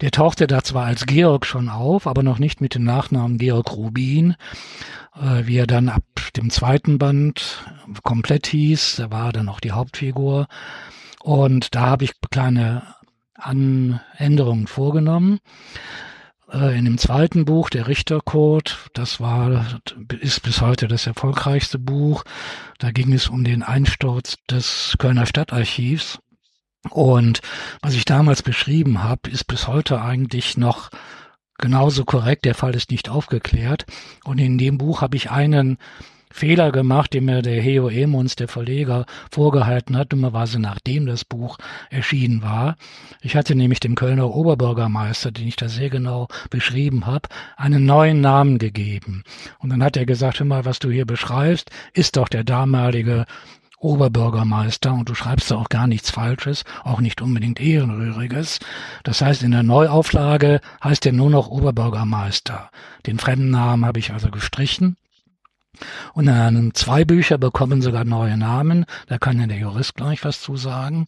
Der tauchte da zwar als Georg schon auf, aber noch nicht mit dem Nachnamen Georg Rubin, äh, wie er dann ab dem zweiten Band komplett hieß. Er war dann auch die Hauptfigur. Und da habe ich kleine Änderungen vorgenommen. Äh, in dem zweiten Buch, der Richtercode, das war, ist bis heute das erfolgreichste Buch. Da ging es um den Einsturz des Kölner Stadtarchivs. Und was ich damals beschrieben habe, ist bis heute eigentlich noch genauso korrekt. Der Fall ist nicht aufgeklärt. Und in dem Buch habe ich einen Fehler gemacht, den mir der Heo Emons, der Verleger, vorgehalten hat, dummerweise nachdem das Buch erschienen war. Ich hatte nämlich dem Kölner Oberbürgermeister, den ich da sehr genau beschrieben habe, einen neuen Namen gegeben. Und dann hat er gesagt, hör mal, was du hier beschreibst, ist doch der damalige Oberbürgermeister und du schreibst da auch gar nichts Falsches, auch nicht unbedingt Ehrenrühriges. Das heißt, in der Neuauflage heißt er nur noch Oberbürgermeister. Den fremden Namen habe ich also gestrichen und dann zwei Bücher bekommen sogar neue Namen. Da kann ja der Jurist gleich was zu sagen,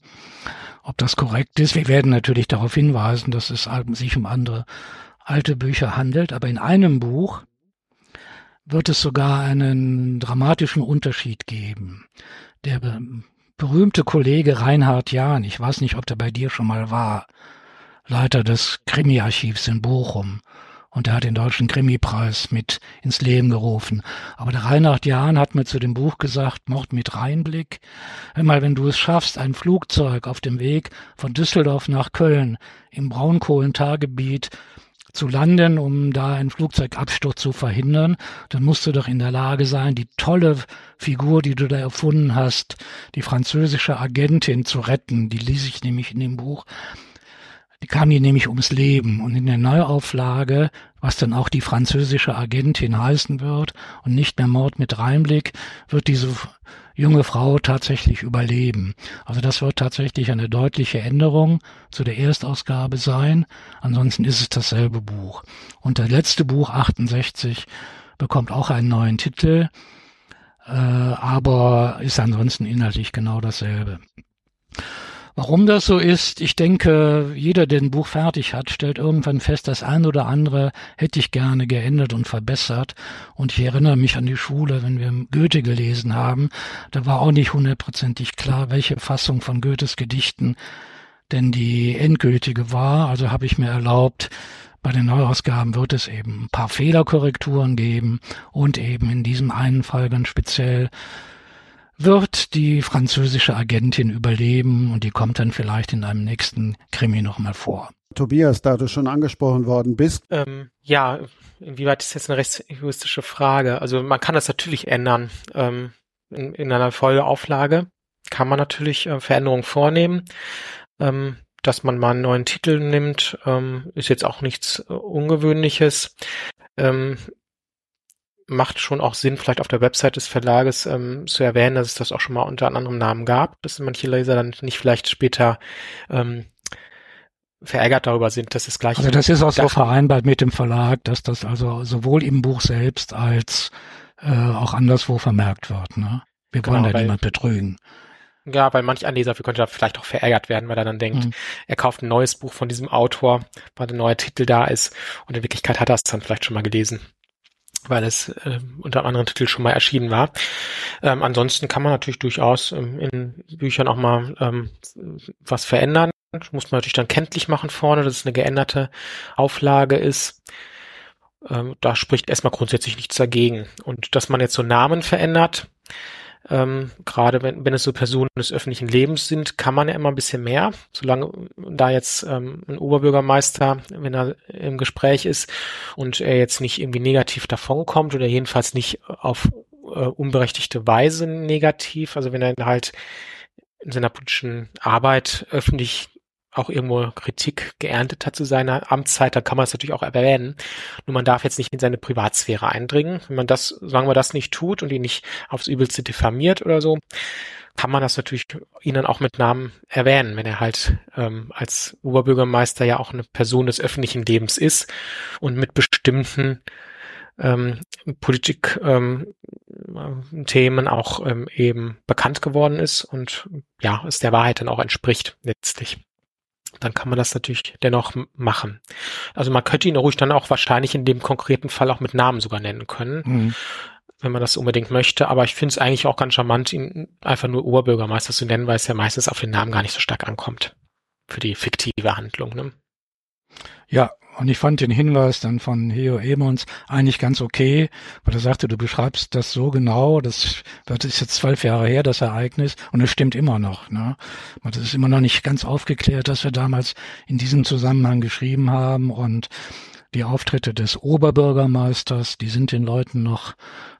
ob das korrekt ist. Wir werden natürlich darauf hinweisen, dass es sich um andere alte Bücher handelt. Aber in einem Buch wird es sogar einen dramatischen Unterschied geben. Der berühmte Kollege Reinhard Jahn, ich weiß nicht, ob der bei dir schon mal war, Leiter des Krimi-Archivs in Bochum, und er hat den Deutschen Krimipreis mit ins Leben gerufen. Aber der Reinhard Jahn hat mir zu dem Buch gesagt, Mord mit Reinblick, einmal wenn du es schaffst, ein Flugzeug auf dem Weg von Düsseldorf nach Köln im Braunkohlentargebiet zu landen, um da einen Flugzeugabsturz zu verhindern, dann musst du doch in der Lage sein, die tolle Figur, die du da erfunden hast, die französische Agentin zu retten. Die ließ ich nämlich in dem Buch die kam hier nämlich ums Leben und in der Neuauflage, was dann auch die französische Agentin heißen wird und nicht mehr Mord mit Reinblick, wird diese junge Frau tatsächlich überleben. Also das wird tatsächlich eine deutliche Änderung zu der Erstausgabe sein. Ansonsten ist es dasselbe Buch. Und das letzte Buch 68 bekommt auch einen neuen Titel, äh, aber ist ansonsten inhaltlich genau dasselbe. Warum das so ist, ich denke, jeder, der ein Buch fertig hat, stellt irgendwann fest, das ein oder andere hätte ich gerne geändert und verbessert. Und ich erinnere mich an die Schule, wenn wir Goethe gelesen haben, da war auch nicht hundertprozentig klar, welche Fassung von Goethes Gedichten denn die endgültige war. Also habe ich mir erlaubt, bei den Neuausgaben wird es eben ein paar Fehlerkorrekturen geben und eben in diesem einen Fall ganz speziell wird die französische Agentin überleben und die kommt dann vielleicht in einem nächsten Krimi nochmal vor. Tobias, da du schon angesprochen worden bist. Ähm, ja, inwieweit ist jetzt eine rechtsegoistische Frage? Also man kann das natürlich ändern. Ähm, in, in, einer Folgeauflage kann man natürlich äh, Veränderungen vornehmen. Ähm, dass man mal einen neuen Titel nimmt, ähm, ist jetzt auch nichts äh, Ungewöhnliches. Ähm, macht schon auch Sinn, vielleicht auf der Website des Verlages ähm, zu erwähnen, dass es das auch schon mal unter anderem Namen gab, dass manche Leser dann nicht vielleicht später ähm, verärgert darüber sind, dass es gleich. Also das ist auch so vereinbart mit dem Verlag, dass das also sowohl im Buch selbst als äh, auch anderswo vermerkt wird. Ne? Wir genau, wollen da niemand betrügen. Ja, weil manch ein Leser könnte da vielleicht auch verärgert werden, weil er dann denkt, mhm. er kauft ein neues Buch von diesem Autor, weil ein neuer Titel da ist und in Wirklichkeit hat er es dann vielleicht schon mal gelesen weil es äh, unter einem anderen Titel schon mal erschienen war. Ähm, ansonsten kann man natürlich durchaus ähm, in Büchern auch mal ähm, was verändern. Das muss man natürlich dann kenntlich machen vorne, dass es eine geänderte Auflage ist. Ähm, da spricht erstmal grundsätzlich nichts dagegen. Und dass man jetzt so Namen verändert, Ähm, Gerade wenn, wenn es so Personen des öffentlichen Lebens sind, kann man ja immer ein bisschen mehr. Solange da jetzt ähm, ein Oberbürgermeister, wenn er im Gespräch ist und er jetzt nicht irgendwie negativ davonkommt oder jedenfalls nicht auf äh, unberechtigte Weise negativ, also wenn er halt in seiner politischen Arbeit öffentlich auch irgendwo Kritik geerntet hat zu seiner Amtszeit, dann kann man es natürlich auch erwähnen. Nur man darf jetzt nicht in seine Privatsphäre eindringen. Wenn man das, sagen wir das nicht tut und ihn nicht aufs Übelste diffamiert oder so, kann man das natürlich ihnen auch mit Namen erwähnen, wenn er halt ähm, als Oberbürgermeister ja auch eine Person des öffentlichen Lebens ist und mit bestimmten ähm, Politik-Themen ähm, auch ähm, eben bekannt geworden ist und ja, es der Wahrheit dann auch entspricht letztlich dann kann man das natürlich dennoch machen. Also man könnte ihn ruhig dann auch wahrscheinlich in dem konkreten Fall auch mit Namen sogar nennen können, mhm. wenn man das unbedingt möchte. Aber ich finde es eigentlich auch ganz charmant, ihn einfach nur Oberbürgermeister zu nennen, weil es ja meistens auf den Namen gar nicht so stark ankommt für die fiktive Handlung. Ne? Ja, und ich fand den Hinweis dann von Heo Emons eigentlich ganz okay, weil er sagte, du beschreibst das so genau, das, ist jetzt zwölf Jahre her, das Ereignis, und es stimmt immer noch. Ne? Das ist immer noch nicht ganz aufgeklärt, dass wir damals in diesem Zusammenhang geschrieben haben und die Auftritte des Oberbürgermeisters, die sind den Leuten noch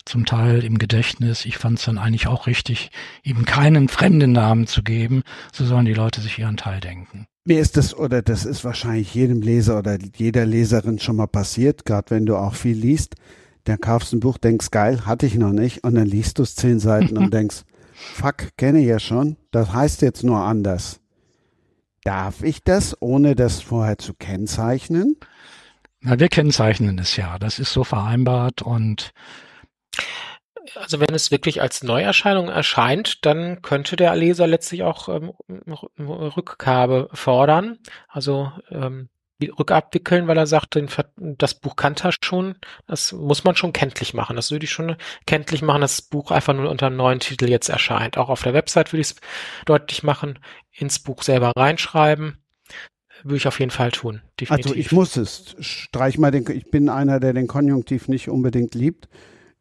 zum Teil im Gedächtnis. Ich fand es dann eigentlich auch richtig, ihm keinen fremden Namen zu geben, so sollen die Leute sich ihren Teil denken. Mir ist das, oder das ist wahrscheinlich jedem Leser oder jeder Leserin schon mal passiert, gerade wenn du auch viel liest, dann kaufst du ein Buch, denkst, geil, hatte ich noch nicht, und dann liest du es zehn Seiten und denkst, fuck, kenne ich ja schon, das heißt jetzt nur anders. Darf ich das, ohne das vorher zu kennzeichnen? Na, wir kennzeichnen es ja. Das ist so vereinbart und also wenn es wirklich als Neuerscheinung erscheint, dann könnte der Leser letztlich auch ähm, Rückgabe fordern, also ähm, rückabwickeln, weil er sagt, das Buch kannte er schon, das muss man schon kenntlich machen. Das würde ich schon kenntlich machen, dass das Buch einfach nur unter einem neuen Titel jetzt erscheint. Auch auf der Website würde ich es deutlich machen, ins Buch selber reinschreiben. Würde ich auf jeden Fall tun. Definitiv. Also ich muss es. Streich mal den, ich bin einer, der den Konjunktiv nicht unbedingt liebt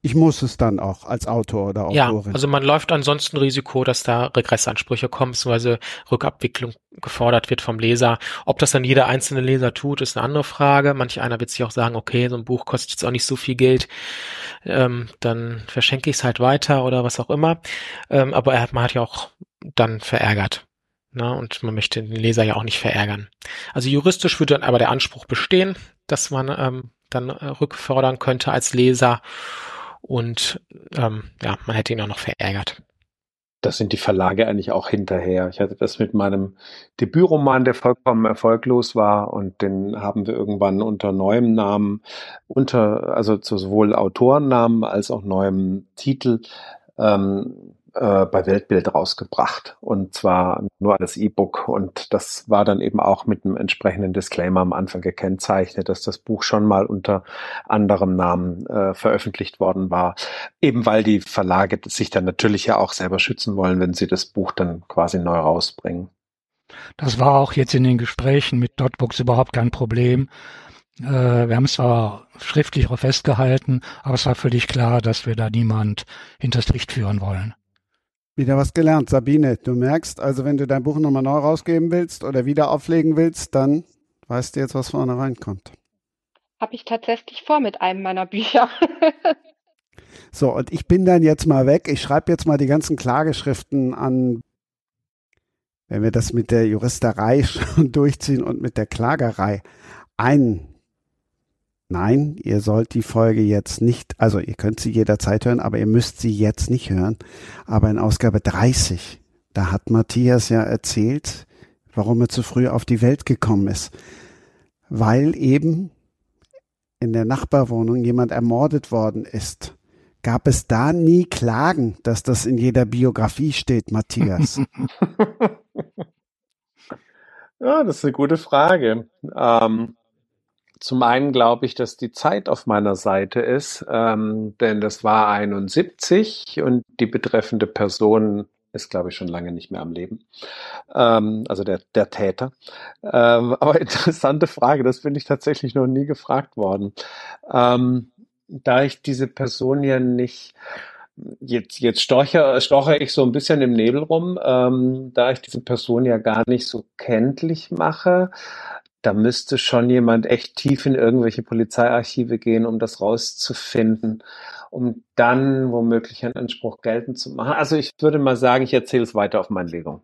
ich muss es dann auch als Autor oder Autorin. Ja, also man läuft ansonsten Risiko, dass da Regressansprüche kommen, beziehungsweise Rückabwicklung gefordert wird vom Leser. Ob das dann jeder einzelne Leser tut, ist eine andere Frage. Manch einer wird sich auch sagen, okay, so ein Buch kostet jetzt auch nicht so viel Geld, ähm, dann verschenke ich es halt weiter oder was auch immer. Ähm, aber er hat, man hat ja auch dann verärgert. Na, ne? und man möchte den Leser ja auch nicht verärgern. Also juristisch würde dann aber der Anspruch bestehen, dass man ähm, dann äh, rückfordern könnte als Leser und ähm, ja, man hätte ihn auch noch verärgert. Das sind die Verlage eigentlich auch hinterher. Ich hatte das mit meinem Debütroman, der vollkommen erfolglos war, und den haben wir irgendwann unter neuem Namen, unter, also sowohl Autorennamen als auch neuem Titel ähm, äh, bei Weltbild rausgebracht und zwar nur als E-Book und das war dann eben auch mit einem entsprechenden Disclaimer am Anfang gekennzeichnet, dass das Buch schon mal unter anderem Namen äh, veröffentlicht worden war, eben weil die Verlage sich dann natürlich ja auch selber schützen wollen, wenn sie das Buch dann quasi neu rausbringen. Das war auch jetzt in den Gesprächen mit Dotbooks überhaupt kein Problem. Äh, wir haben es zwar schriftlich festgehalten, aber es war völlig klar, dass wir da niemand hinters Licht führen wollen. Wieder was gelernt, Sabine. Du merkst, also wenn du dein Buch nochmal neu rausgeben willst oder wieder auflegen willst, dann weißt du jetzt, was vorne reinkommt. Habe ich tatsächlich vor mit einem meiner Bücher. so, und ich bin dann jetzt mal weg. Ich schreibe jetzt mal die ganzen Klageschriften an, wenn wir das mit der Juristerei schon durchziehen und mit der Klagerei. Ein Nein, ihr sollt die Folge jetzt nicht, also ihr könnt sie jederzeit hören, aber ihr müsst sie jetzt nicht hören. Aber in Ausgabe 30, da hat Matthias ja erzählt, warum er zu früh auf die Welt gekommen ist. Weil eben in der Nachbarwohnung jemand ermordet worden ist. Gab es da nie Klagen, dass das in jeder Biografie steht, Matthias? ja, das ist eine gute Frage. Ähm zum einen glaube ich, dass die Zeit auf meiner Seite ist, ähm, denn das war 71 und die betreffende Person ist, glaube ich, schon lange nicht mehr am Leben. Ähm, also der, der Täter. Ähm, aber interessante Frage, das bin ich tatsächlich noch nie gefragt worden. Ähm, da ich diese Person ja nicht Jetzt, jetzt storche, storche ich so ein bisschen im Nebel rum, ähm, da ich diese Person ja gar nicht so kenntlich mache. Da müsste schon jemand echt tief in irgendwelche Polizeiarchive gehen, um das rauszufinden, um dann womöglich einen Anspruch geltend zu machen. Also ich würde mal sagen, ich erzähle es weiter auf meine Legung.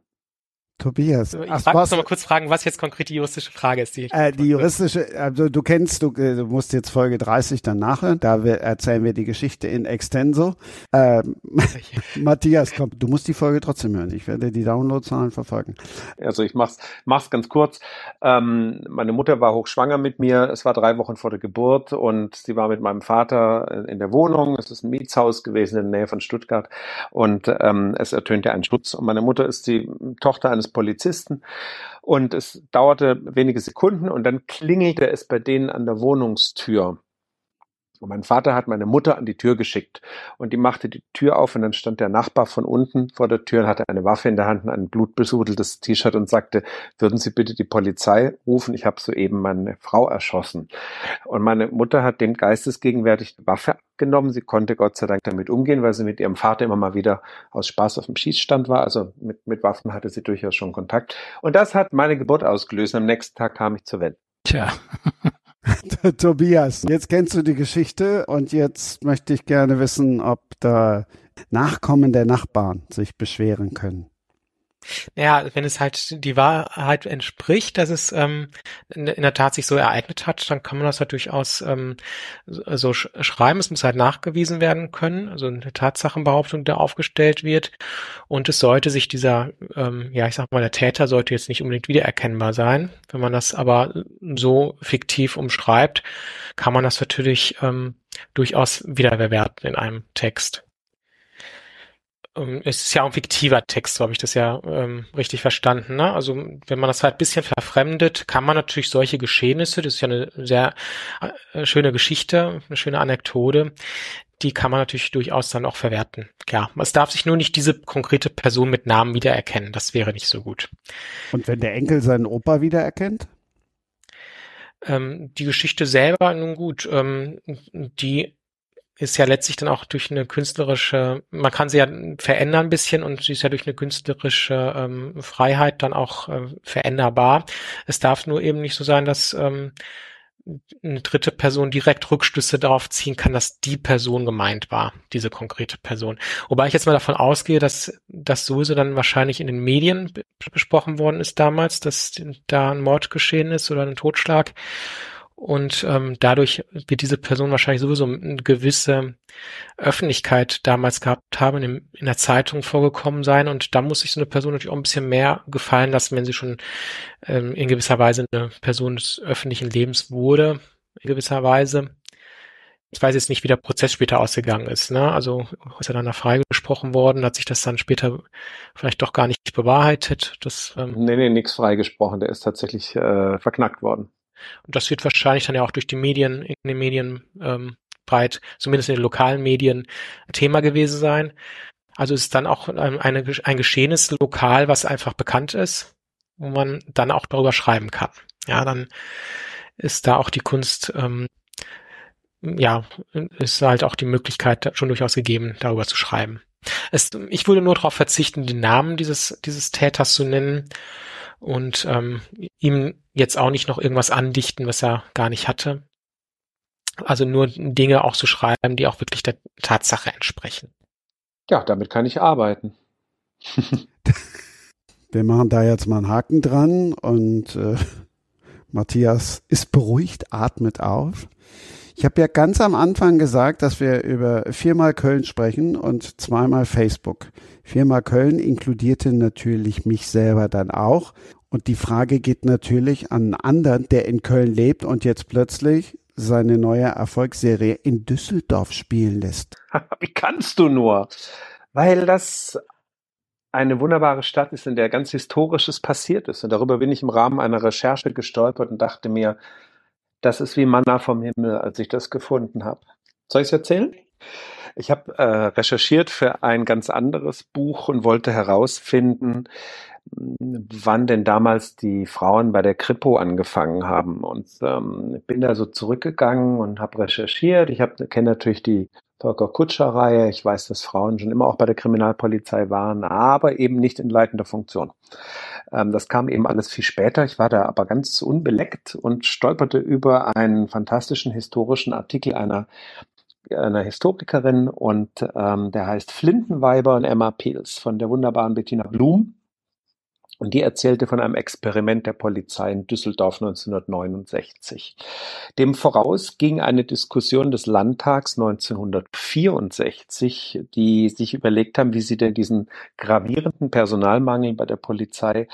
Tobias. Ich frage muss noch mal kurz fragen, was jetzt konkret die juristische Frage ist. Die, äh, die juristische, also du kennst, du, äh, du, musst jetzt Folge 30 dann nachhören, da wir, erzählen wir die Geschichte in extenso. Ähm, Matthias, komm, du musst die Folge trotzdem hören. Ich werde die Downloadzahlen verfolgen. Also ich mach's, mach's ganz kurz. Ähm, meine Mutter war hochschwanger mit mir. Es war drei Wochen vor der Geburt und sie war mit meinem Vater in der Wohnung. Es ist ein Mietshaus gewesen in der Nähe von Stuttgart und ähm, es ertönte ein Schutz. Und meine Mutter ist die Tochter eines Polizisten. Und es dauerte wenige Sekunden und dann klingelte es bei denen an der Wohnungstür. Und mein Vater hat meine Mutter an die Tür geschickt und die machte die Tür auf und dann stand der Nachbar von unten vor der Tür und hatte eine Waffe in der Hand, ein blutbesudeltes T-Shirt und sagte, würden Sie bitte die Polizei rufen, ich habe soeben meine Frau erschossen. Und meine Mutter hat dem geistesgegenwärtig die Waffe abgenommen. Sie konnte Gott sei Dank damit umgehen, weil sie mit ihrem Vater immer mal wieder aus Spaß auf dem Schießstand war. Also mit, mit Waffen hatte sie durchaus schon Kontakt. Und das hat meine Geburt ausgelöst. Am nächsten Tag kam ich zur Welt. Tja. Tobias, jetzt kennst du die Geschichte und jetzt möchte ich gerne wissen, ob da Nachkommen der Nachbarn sich beschweren können. Ja, wenn es halt die Wahrheit entspricht, dass es ähm, in, der Tat sich so ereignet hat, dann kann man das halt durchaus ähm, so sch schreiben. Es muss halt nachgewiesen werden können, also eine Tatsachenbehauptung, die aufgestellt wird. Und es sollte sich dieser, ähm, ja, ich sag mal, der Täter sollte jetzt nicht unbedingt wiedererkennbar sein. Wenn man das aber so fiktiv umschreibt, kann man das natürlich ähm, durchaus wiederbewerten in einem Text. Ähm, es ist ja auch ein fiktiver Text, so habe ich das ja ähm, richtig verstanden. Ne? Also wenn man das halt ein bisschen verfremdet, kann man natürlich solche Geschehnisse, das ist ja eine sehr äh, schöne Geschichte, eine schöne Anekdote, die kann man natürlich durchaus dann auch verwerten. Klar, es darf sich nur nicht diese konkrete Person mit Namen wiedererkennen. Das wäre nicht so gut. Und wenn der Enkel seinen Opa wiedererkennt? Ähm, die Geschichte selber, nun gut, ähm, die ist ja letztlich dann auch durch eine künstlerische, man kann sie ja verändern ein bisschen und sie ist ja durch eine künstlerische ähm, Freiheit dann auch äh, veränderbar. Es darf nur eben nicht so sein, dass ähm, eine dritte Person direkt Rückschlüsse darauf ziehen kann, dass die Person gemeint war, diese konkrete Person. Wobei ich jetzt mal davon ausgehe, dass das sowieso dann wahrscheinlich in den Medien besprochen worden ist damals, dass da ein Mord geschehen ist oder ein Totschlag und ähm, dadurch wird diese Person wahrscheinlich sowieso eine gewisse Öffentlichkeit damals gehabt haben, in, in der Zeitung vorgekommen sein und da muss sich so eine Person natürlich auch ein bisschen mehr gefallen lassen, wenn sie schon ähm, in gewisser Weise eine Person des öffentlichen Lebens wurde, in gewisser Weise. Ich weiß jetzt nicht, wie der Prozess später ausgegangen ist. Ne? Also ist er dann da freigesprochen worden, hat sich das dann später vielleicht doch gar nicht bewahrheitet. Das, ähm nee, nee, nichts freigesprochen. Der ist tatsächlich äh, verknackt worden. Und das wird wahrscheinlich dann ja auch durch die Medien, in den Medien ähm, breit, zumindest in den lokalen Medien, Thema gewesen sein. Also es ist dann auch eine, ein geschehenes Lokal, was einfach bekannt ist, wo man dann auch darüber schreiben kann. Ja, dann ist da auch die Kunst, ähm, ja, ist halt auch die Möglichkeit schon durchaus gegeben, darüber zu schreiben. Es, ich würde nur darauf verzichten, den Namen dieses, dieses Täters zu nennen und ähm, ihm jetzt auch nicht noch irgendwas andichten, was er gar nicht hatte. Also nur Dinge auch zu schreiben, die auch wirklich der Tatsache entsprechen. Ja, damit kann ich arbeiten. Wir machen da jetzt mal einen Haken dran und äh, Matthias ist beruhigt, atmet auf. Ich habe ja ganz am Anfang gesagt, dass wir über viermal Köln sprechen und zweimal Facebook. Viermal Köln inkludierte natürlich mich selber dann auch. Und die Frage geht natürlich an einen anderen, der in Köln lebt und jetzt plötzlich seine neue Erfolgsserie in Düsseldorf spielen lässt. Wie kannst du nur? Weil das eine wunderbare Stadt ist, in der ganz Historisches passiert ist. Und darüber bin ich im Rahmen einer Recherche gestolpert und dachte mir, das ist wie Manna vom Himmel, als ich das gefunden habe. Soll ich es erzählen? Ich habe äh, recherchiert für ein ganz anderes Buch und wollte herausfinden, wann denn damals die Frauen bei der Kripo angefangen haben. Und ähm, bin da so zurückgegangen und habe recherchiert. Ich kenne natürlich die Volker Kutscher-Reihe. Ich weiß, dass Frauen schon immer auch bei der Kriminalpolizei waren, aber eben nicht in leitender Funktion. Ähm, das kam eben alles viel später. Ich war da aber ganz unbeleckt und stolperte über einen fantastischen historischen Artikel einer einer Historikerin und ähm, der heißt Flintenweiber und Emma Peels von der wunderbaren Bettina Blum. Und die erzählte von einem Experiment der Polizei in Düsseldorf 1969. Dem voraus ging eine Diskussion des Landtags 1964, die sich überlegt haben, wie sie denn diesen gravierenden Personalmangel bei der Polizei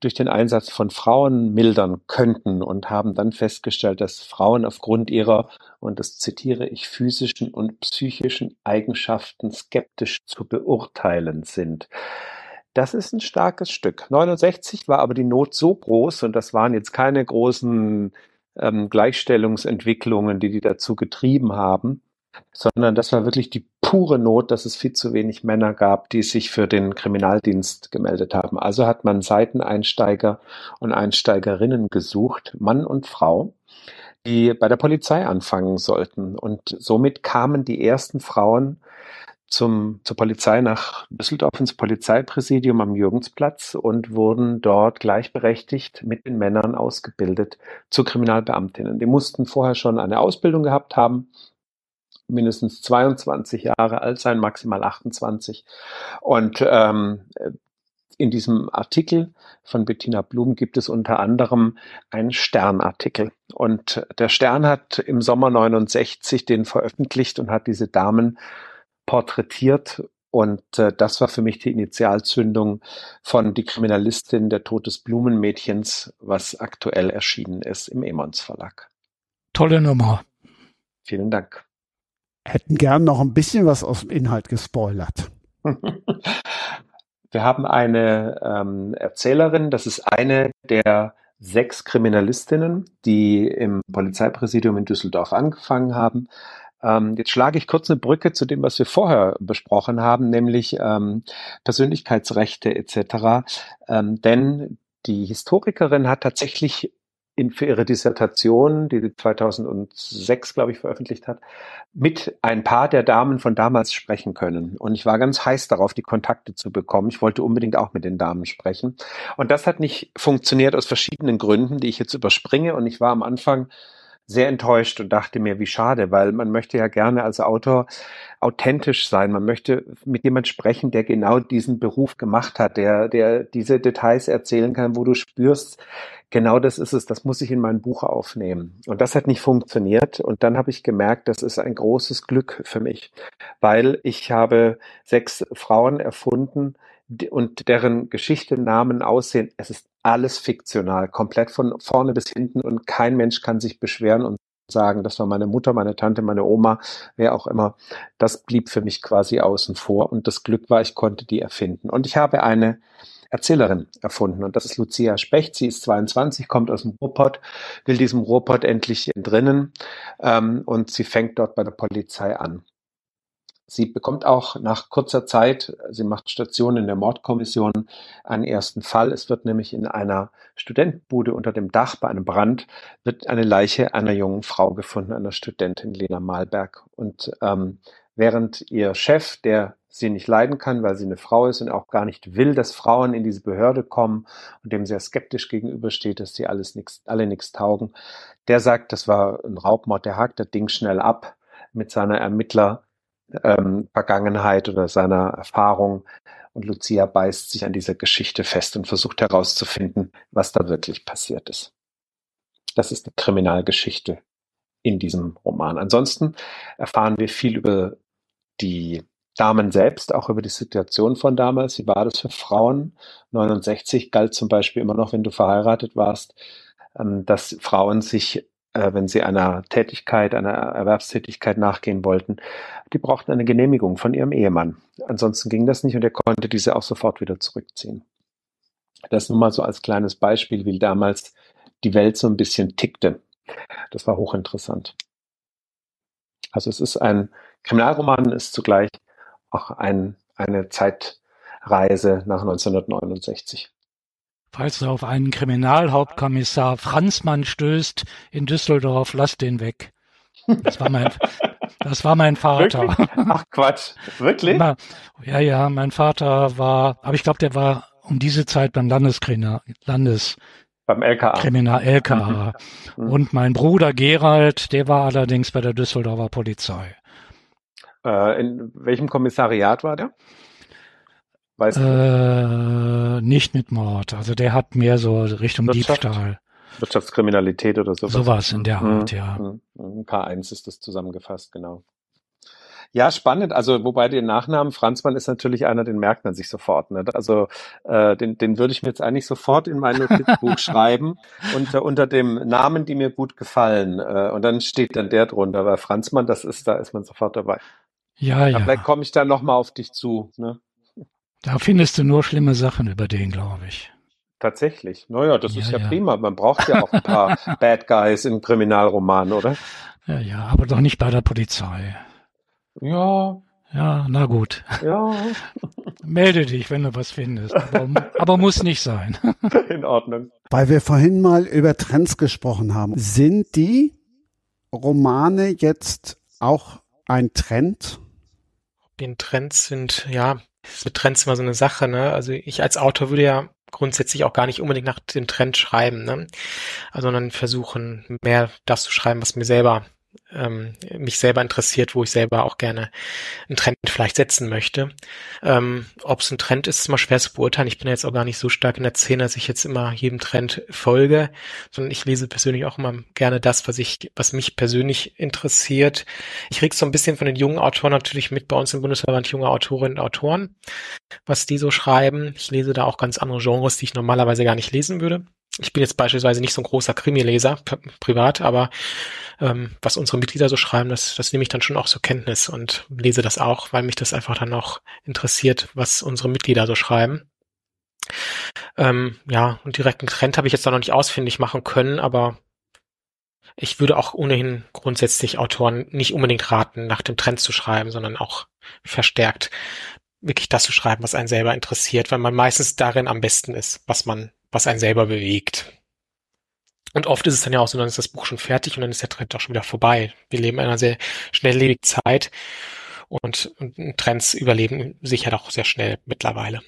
durch den Einsatz von Frauen mildern könnten und haben dann festgestellt, dass Frauen aufgrund ihrer, und das zitiere ich, physischen und psychischen Eigenschaften skeptisch zu beurteilen sind. Das ist ein starkes Stück. 69 war aber die Not so groß und das waren jetzt keine großen ähm, Gleichstellungsentwicklungen, die die dazu getrieben haben, sondern das war wirklich die pure Not, dass es viel zu wenig Männer gab, die sich für den Kriminaldienst gemeldet haben. Also hat man Seiteneinsteiger und Einsteigerinnen gesucht, Mann und Frau, die bei der Polizei anfangen sollten. Und somit kamen die ersten Frauen zum, zur Polizei nach Düsseldorf ins Polizeipräsidium am Jürgensplatz und wurden dort gleichberechtigt mit den Männern ausgebildet zu Kriminalbeamtinnen. Die mussten vorher schon eine Ausbildung gehabt haben, mindestens 22 Jahre alt sein, maximal 28. Und ähm, in diesem Artikel von Bettina Blum gibt es unter anderem einen Sternartikel. Und der Stern hat im Sommer 69 den veröffentlicht und hat diese Damen porträtiert. Und äh, das war für mich die Initialzündung von Die Kriminalistin, der Tod des Blumenmädchens, was aktuell erschienen ist im Emons Verlag. Tolle Nummer. Vielen Dank. Hätten gern noch ein bisschen was aus dem Inhalt gespoilert. Wir haben eine ähm, Erzählerin, das ist eine der sechs Kriminalistinnen, die im Polizeipräsidium in Düsseldorf angefangen haben. Ähm, jetzt schlage ich kurz eine Brücke zu dem, was wir vorher besprochen haben, nämlich ähm, Persönlichkeitsrechte etc. Ähm, denn die Historikerin hat tatsächlich in, für ihre Dissertation, die sie 2006, glaube ich, veröffentlicht hat, mit ein paar der Damen von damals sprechen können. Und ich war ganz heiß darauf, die Kontakte zu bekommen. Ich wollte unbedingt auch mit den Damen sprechen. Und das hat nicht funktioniert aus verschiedenen Gründen, die ich jetzt überspringe. Und ich war am Anfang sehr enttäuscht und dachte mir, wie schade, weil man möchte ja gerne als Autor authentisch sein. Man möchte mit jemand sprechen, der genau diesen Beruf gemacht hat, der, der diese Details erzählen kann, wo du spürst, genau das ist es, das muss ich in mein Buch aufnehmen. Und das hat nicht funktioniert. Und dann habe ich gemerkt, das ist ein großes Glück für mich, weil ich habe sechs Frauen erfunden, und deren Geschichte, Namen, Aussehen, es ist alles fiktional, komplett von vorne bis hinten und kein Mensch kann sich beschweren und sagen, das war meine Mutter, meine Tante, meine Oma, wer auch immer. Das blieb für mich quasi außen vor und das Glück war, ich konnte die erfinden. Und ich habe eine Erzählerin erfunden und das ist Lucia Specht. Sie ist 22, kommt aus dem Ruhrpott, will diesem Ruhrpott endlich entrinnen ähm, und sie fängt dort bei der Polizei an. Sie bekommt auch nach kurzer Zeit, sie macht Station in der Mordkommission, einen ersten Fall. Es wird nämlich in einer Studentenbude unter dem Dach bei einem Brand wird eine Leiche einer jungen Frau gefunden, einer Studentin Lena Malberg. Und ähm, während ihr Chef, der sie nicht leiden kann, weil sie eine Frau ist und auch gar nicht will, dass Frauen in diese Behörde kommen und dem sehr skeptisch gegenübersteht, dass sie alles nix, alle nichts taugen, der sagt, das war ein Raubmord, der hakt das Ding schnell ab mit seiner Ermittler ähm, Vergangenheit oder seiner Erfahrung. Und Lucia beißt sich an dieser Geschichte fest und versucht herauszufinden, was da wirklich passiert ist. Das ist eine Kriminalgeschichte in diesem Roman. Ansonsten erfahren wir viel über die Damen selbst, auch über die Situation von damals. Wie war das für Frauen? 69 galt zum Beispiel immer noch, wenn du verheiratet warst, ähm, dass Frauen sich äh, wenn sie einer Tätigkeit, einer Erwerbstätigkeit nachgehen wollten, die brauchten eine Genehmigung von ihrem Ehemann. Ansonsten ging das nicht und er konnte diese auch sofort wieder zurückziehen. Das nur mal so als kleines Beispiel, wie damals die Welt so ein bisschen tickte. Das war hochinteressant. Also es ist ein Kriminalroman, ist zugleich auch ein, eine Zeitreise nach 1969. Falls du auf einen Kriminalhauptkommissar Franzmann stößt in Düsseldorf, lass den weg. Das war mein, Das war mein Vater. Wirklich? Ach Quatsch, wirklich? Ja, ja, mein Vater war, aber ich glaube, der war um diese Zeit beim Landeskriminal, Landes beim LKA. Kriminal LKA. Mhm. Und mein Bruder Gerald, der war allerdings bei der Düsseldorfer Polizei. Äh, in welchem Kommissariat war der? Weißt du? Äh, nicht mit Mord. Also der hat mehr so Richtung Wirtschaft? Diebstahl. Wirtschaftskriminalität oder sowas. Sowas in der Art, mhm. ja. Mhm. K1 ist das zusammengefasst, genau. Ja, spannend. Also wobei den Nachnamen Franzmann ist natürlich einer, den merkt man sich sofort. Ne? Also äh, den, den würde ich mir jetzt eigentlich sofort in mein Notizbuch schreiben unter unter dem Namen, die mir gut gefallen. Äh, und dann steht dann der drunter. Weil Franzmann, das ist, da ist man sofort dabei. Ja, ja. Vielleicht komme ich dann nochmal auf dich zu. Ne? Da findest du nur schlimme Sachen über den, glaube ich. Tatsächlich. Naja, das ja, ist ja, ja, prima. Man braucht ja auch ein paar Bad Guys in Kriminalromanen, oder? Ja, ja, aber doch nicht bei der Polizei. Ja. Ja, na gut. Ja. Melde dich, wenn du was findest. Aber, aber muss nicht sein. In Ordnung. Weil wir vorhin mal über Trends gesprochen haben. Sind die Romane jetzt auch ein Trend? Den Trends sind, ja, mit Trends immer so eine Sache, ne? Also ich als Autor würde ja grundsätzlich auch gar nicht unbedingt nach dem Trend schreiben, ne? Also, sondern versuchen, mehr das zu schreiben, was mir selber ähm, mich selber interessiert, wo ich selber auch gerne einen Trend vielleicht setzen möchte. Ähm, Ob es ein Trend ist, ist immer schwer zu beurteilen. Ich bin jetzt auch gar nicht so stark in der Szene, dass ich jetzt immer jedem Trend folge, sondern ich lese persönlich auch immer gerne das, was ich, was mich persönlich interessiert. Ich krieg so ein bisschen von den jungen Autoren natürlich mit bei uns im Bundesverband junge Autorinnen und Autoren, was die so schreiben. Ich lese da auch ganz andere Genres, die ich normalerweise gar nicht lesen würde. Ich bin jetzt beispielsweise nicht so ein großer Krimi-Leser privat, aber ähm, was unsere Mitglieder so schreiben, das, das nehme ich dann schon auch zur Kenntnis und lese das auch, weil mich das einfach dann auch interessiert, was unsere Mitglieder so schreiben. Ähm, ja, und direkten Trend habe ich jetzt da noch nicht ausfindig machen können, aber ich würde auch ohnehin grundsätzlich Autoren nicht unbedingt raten, nach dem Trend zu schreiben, sondern auch verstärkt wirklich das zu schreiben, was einen selber interessiert, weil man meistens darin am besten ist, was man was einen selber bewegt. Und oft ist es dann ja auch so, dann ist das Buch schon fertig und dann ist der Trend auch schon wieder vorbei. Wir leben in einer sehr schnelllebigen Zeit und, Trends überleben sich ja doch sehr schnell mittlerweile.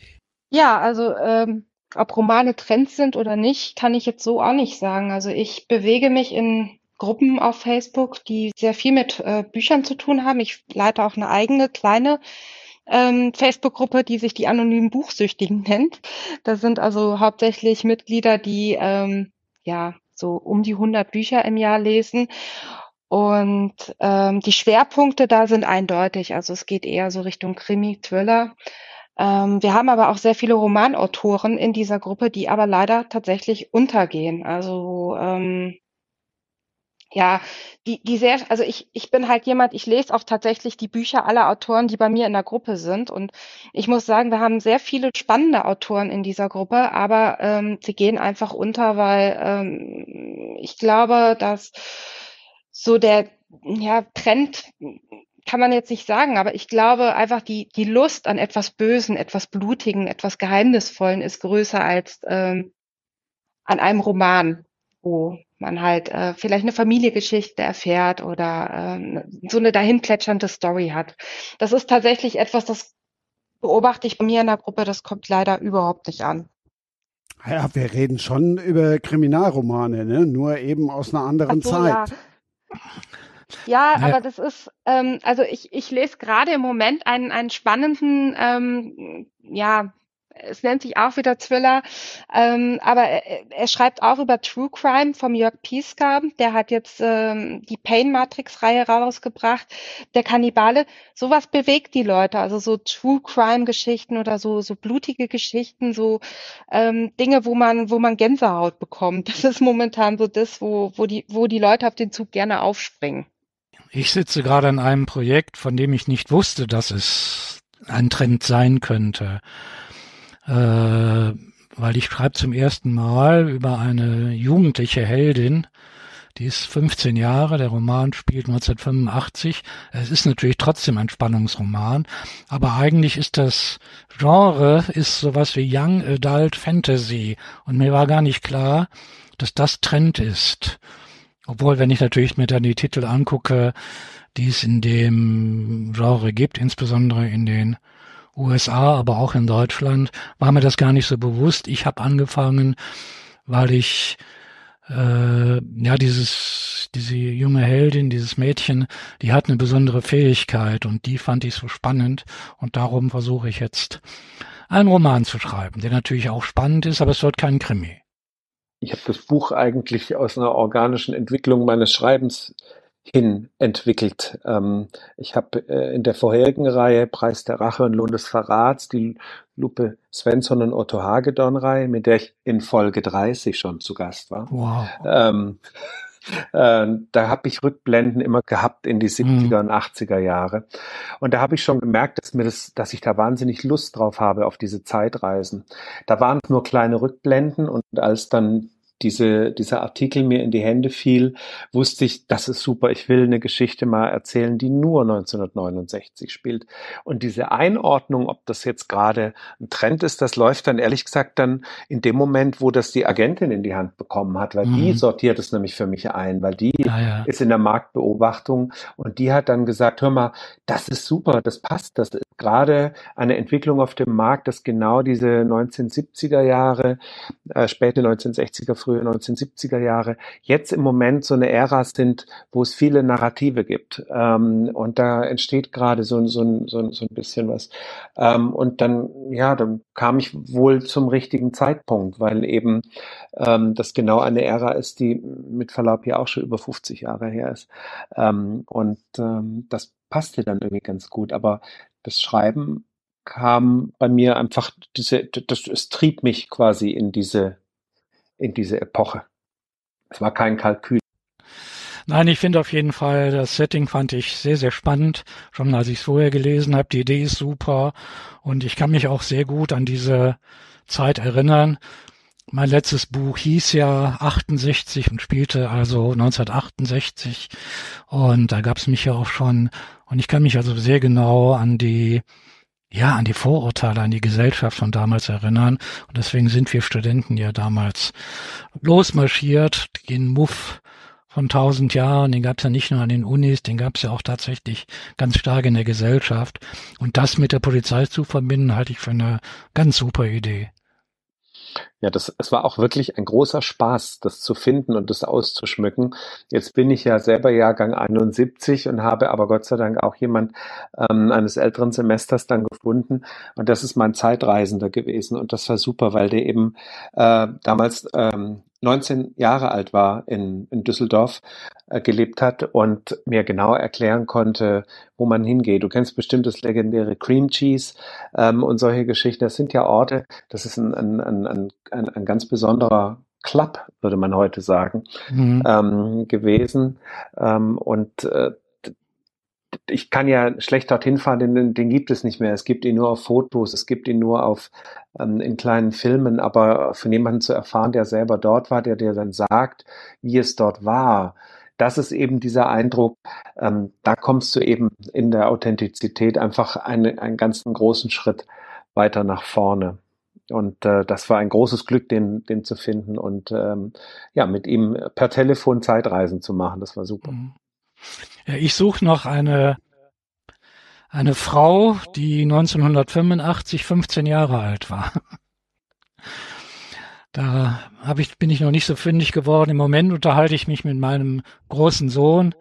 Ja, also ähm, ob Romane Trends sind oder nicht, kann ich jetzt so auch nicht sagen. Also ich bewege mich in Gruppen auf Facebook, die sehr viel mit äh, Büchern zu tun haben. Ich leite auch eine eigene kleine ähm, Facebook-Gruppe, die sich die anonymen Buchsüchtigen nennt. Da sind also hauptsächlich Mitglieder, die ähm, ja so um die 100 Bücher im Jahr lesen. Und ähm, die Schwerpunkte da sind eindeutig. Also es geht eher so Richtung Krimi, Thriller. Ähm, wir haben aber auch sehr viele Romanautoren in dieser Gruppe, die aber leider tatsächlich untergehen. Also ähm, ja, die, die sehr, also ich, ich bin halt jemand, ich lese auch tatsächlich die Bücher aller Autoren, die bei mir in der Gruppe sind. Und ich muss sagen, wir haben sehr viele spannende Autoren in dieser Gruppe, aber ähm, sie gehen einfach unter, weil ähm, ich glaube, dass so der ja, Trend kann man jetzt nicht sagen, aber ich glaube einfach die, die Lust an etwas Bösen, etwas Blutigen, etwas Geheimnisvollen ist größer als ähm, an einem Roman, wo man halt äh, vielleicht eine Familiengeschichte erfährt oder äh, so eine dahinplätschernde Story hat. Das ist tatsächlich etwas, das beobachte ich bei mir in der Gruppe, das kommt leider überhaupt nicht an. Ja, wir reden schon über Kriminalromane, ne? nur eben aus einer anderen so, Zeit. Ja. Ja, aber das ist, ähm, also ich, ich lese gerade im Moment einen, einen spannenden, ähm, ja, es nennt sich auch wieder Thriller, ähm, aber er, er, schreibt auch über True Crime vom Jörg Pieska, der hat jetzt ähm, die Pain Matrix Reihe rausgebracht, der Kannibale, sowas bewegt die Leute, also so True Crime Geschichten oder so so blutige Geschichten, so ähm, Dinge, wo man wo man Gänsehaut bekommt. Das ist momentan so das, wo wo die wo die Leute auf den Zug gerne aufspringen. Ich sitze gerade an einem Projekt, von dem ich nicht wusste, dass es ein Trend sein könnte äh, weil ich schreibe zum ersten Mal über eine jugendliche Heldin, die ist 15 Jahre, der Roman spielt 1985. Es ist natürlich trotzdem ein Spannungsroman, aber eigentlich ist das Genre ist sowas wie Young Adult Fantasy und mir war gar nicht klar, dass das Trend ist. Obwohl, wenn ich natürlich mir dann die Titel angucke, die es in dem Genre gibt, insbesondere in den USA, aber auch in Deutschland, war mir das gar nicht so bewusst. Ich habe angefangen, weil ich äh, ja dieses diese junge Heldin, dieses Mädchen, die hat eine besondere Fähigkeit und die fand ich so spannend und darum versuche ich jetzt einen Roman zu schreiben, der natürlich auch spannend ist, aber es wird kein Krimi. Ich habe das Buch eigentlich aus einer organischen Entwicklung meines Schreibens hin entwickelt. Ähm, ich habe äh, in der vorherigen Reihe Preis der Rache und Lohn des Verrats die Lupe Svensson und Otto Hagedorn Reihe, mit der ich in Folge 30 schon zu Gast war. Wow. Ähm, äh, da habe ich Rückblenden immer gehabt in die 70er mhm. und 80er Jahre. Und da habe ich schon gemerkt, dass mir das, dass ich da wahnsinnig Lust drauf habe auf diese Zeitreisen. Da waren nur kleine Rückblenden und als dann diese, dieser Artikel mir in die Hände fiel, wusste ich, das ist super, ich will eine Geschichte mal erzählen, die nur 1969 spielt. Und diese Einordnung, ob das jetzt gerade ein Trend ist, das läuft dann ehrlich gesagt dann in dem Moment, wo das die Agentin in die Hand bekommen hat, weil mhm. die sortiert es nämlich für mich ein, weil die ah, ja. ist in der Marktbeobachtung und die hat dann gesagt, hör mal, das ist super, das passt, das ist gerade eine Entwicklung auf dem Markt, dass genau diese 1970er Jahre, äh, späte 1960er, frühe 1970er Jahre, jetzt im Moment so eine Ära sind, wo es viele Narrative gibt. Ähm, und da entsteht gerade so, so, so, so ein bisschen was. Ähm, und dann, ja, dann kam ich wohl zum richtigen Zeitpunkt, weil eben ähm, das genau eine Ära ist, die mit Verlaub hier auch schon über 50 Jahre her ist. Ähm, und ähm, das passte dann irgendwie ganz gut. Aber das Schreiben kam bei mir einfach diese, das, es trieb mich quasi in diese, in diese Epoche. Es war kein Kalkül. Nein, ich finde auf jeden Fall, das Setting fand ich sehr, sehr spannend, schon als ich es vorher gelesen habe. Die Idee ist super und ich kann mich auch sehr gut an diese Zeit erinnern. Mein letztes Buch hieß ja 68 und spielte also 1968 und da gab es mich ja auch schon und ich kann mich also sehr genau an die ja, an die Vorurteile, an die Gesellschaft von damals erinnern. Und deswegen sind wir Studenten ja damals losmarschiert, den Muff von tausend Jahren, den gab es ja nicht nur an den Unis, den gab es ja auch tatsächlich ganz stark in der Gesellschaft. Und das mit der Polizei zu verbinden, halte ich für eine ganz super Idee. Ja, das, es war auch wirklich ein großer Spaß, das zu finden und das auszuschmücken. Jetzt bin ich ja selber Jahrgang 71 und habe aber Gott sei Dank auch jemand ähm, eines älteren Semesters dann gefunden. Und das ist mein Zeitreisender gewesen. Und das war super, weil der eben äh, damals ähm, 19 Jahre alt war in, in Düsseldorf äh, gelebt hat und mir genau erklären konnte, wo man hingeht. Du kennst bestimmt das legendäre Cream Cheese ähm, und solche Geschichten. Das sind ja Orte, das ist ein, ein, ein, ein, ein ganz besonderer Club, würde man heute sagen, mhm. ähm, gewesen. Ähm, und äh, ich kann ja schlecht dorthin fahren, den, den gibt es nicht mehr. Es gibt ihn nur auf Fotos, es gibt ihn nur auf ähm, in kleinen Filmen, aber von jemandem zu erfahren, der selber dort war, der dir dann sagt, wie es dort war, das ist eben dieser Eindruck, ähm, da kommst du eben in der Authentizität einfach einen, einen ganzen großen Schritt weiter nach vorne. Und äh, das war ein großes Glück, den, den zu finden und ähm, ja, mit ihm per Telefon Zeitreisen zu machen. Das war super. Mhm. Ja, ich suche noch eine, eine Frau, die 1985 15 Jahre alt war. Da hab ich, bin ich noch nicht so fündig geworden. Im Moment unterhalte ich mich mit meinem großen Sohn.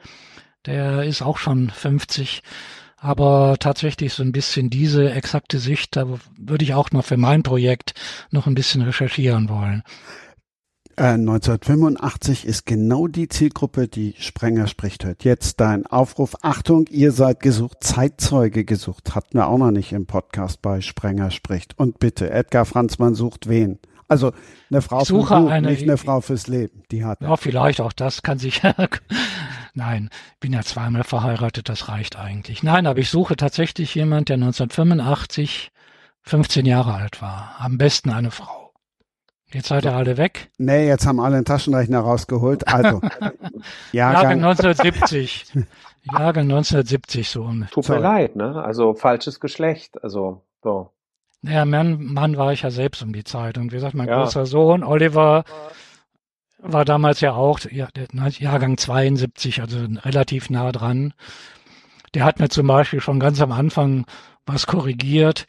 Der ist auch schon 50. Aber tatsächlich so ein bisschen diese exakte Sicht, da würde ich auch noch für mein Projekt noch ein bisschen recherchieren wollen. 1985 äh, ist genau die Zielgruppe, die Sprenger spricht hört. Jetzt dein Aufruf. Achtung, ihr seid gesucht, Zeitzeuge gesucht. Hatten wir auch noch nicht im Podcast bei Sprenger spricht. Und bitte, Edgar Franzmann sucht wen? Also eine Frau suche Buch, eine, nicht eine Frau fürs Leben. Die hat. Ja, vielleicht auch das kann sich. Nein, bin ja zweimal verheiratet, das reicht eigentlich. Nein, aber ich suche tatsächlich jemand, der 1985 15 Jahre alt war. Am besten eine Frau. Jetzt seid ihr alle weg? Nee, jetzt haben alle einen Taschenrechner rausgeholt. Also, Jahrgang, Jahrgang 1970. Jahrgang 1970 so. Tut mir leid, ne? Also falsches Geschlecht. Also so. Naja, Mann, Mann war ich ja selbst um die Zeit. Und wie gesagt, mein ja. großer Sohn, Oliver, war damals ja auch ja, der Jahrgang 72, also relativ nah dran. Der hat mir zum Beispiel schon ganz am Anfang was korrigiert.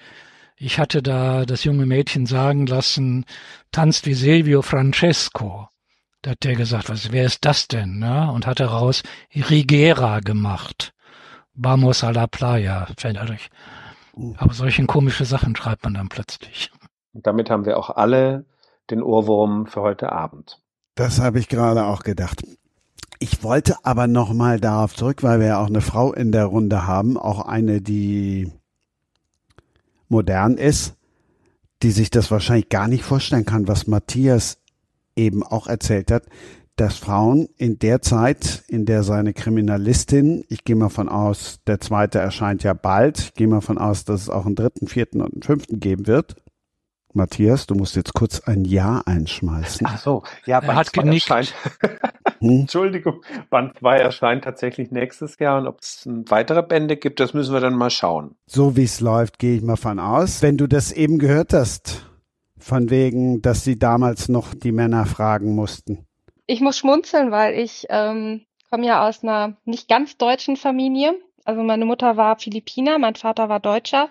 Ich hatte da das junge Mädchen sagen lassen, tanzt wie Silvio Francesco. Da hat der gesagt, was, wer ist das denn? Ne? Und hat daraus Rigera gemacht. Vamos a la playa. Aber solche komische Sachen schreibt man dann plötzlich. Und damit haben wir auch alle den Ohrwurm für heute Abend. Das habe ich gerade auch gedacht. Ich wollte aber noch mal darauf zurück, weil wir ja auch eine Frau in der Runde haben, auch eine, die modern ist, die sich das wahrscheinlich gar nicht vorstellen kann, was Matthias eben auch erzählt hat, dass Frauen in der Zeit, in der seine Kriminalistin, ich gehe mal von aus, der zweite erscheint ja bald, ich gehe mal von aus, dass es auch einen dritten, vierten und einen fünften geben wird. Matthias, du musst jetzt kurz ein Ja einschmeißen. Ach so, ja, Band hat genickt. Erscheint, hm? Entschuldigung, Band 2 erscheint tatsächlich nächstes Jahr und ob es weitere Bände gibt, das müssen wir dann mal schauen. So wie es läuft, gehe ich mal von aus. Wenn du das eben gehört hast, von wegen, dass sie damals noch die Männer fragen mussten. Ich muss schmunzeln, weil ich ähm, komme ja aus einer nicht ganz deutschen Familie. Also meine Mutter war Philippiner, mein Vater war Deutscher.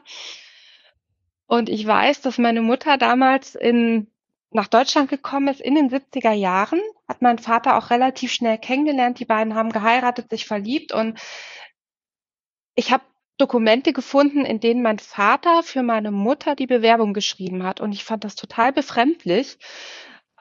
Und ich weiß, dass meine Mutter damals in, nach Deutschland gekommen ist in den 70er Jahren, hat mein Vater auch relativ schnell kennengelernt. Die beiden haben geheiratet, sich verliebt und ich habe Dokumente gefunden, in denen mein Vater für meine Mutter die Bewerbung geschrieben hat. Und ich fand das total befremdlich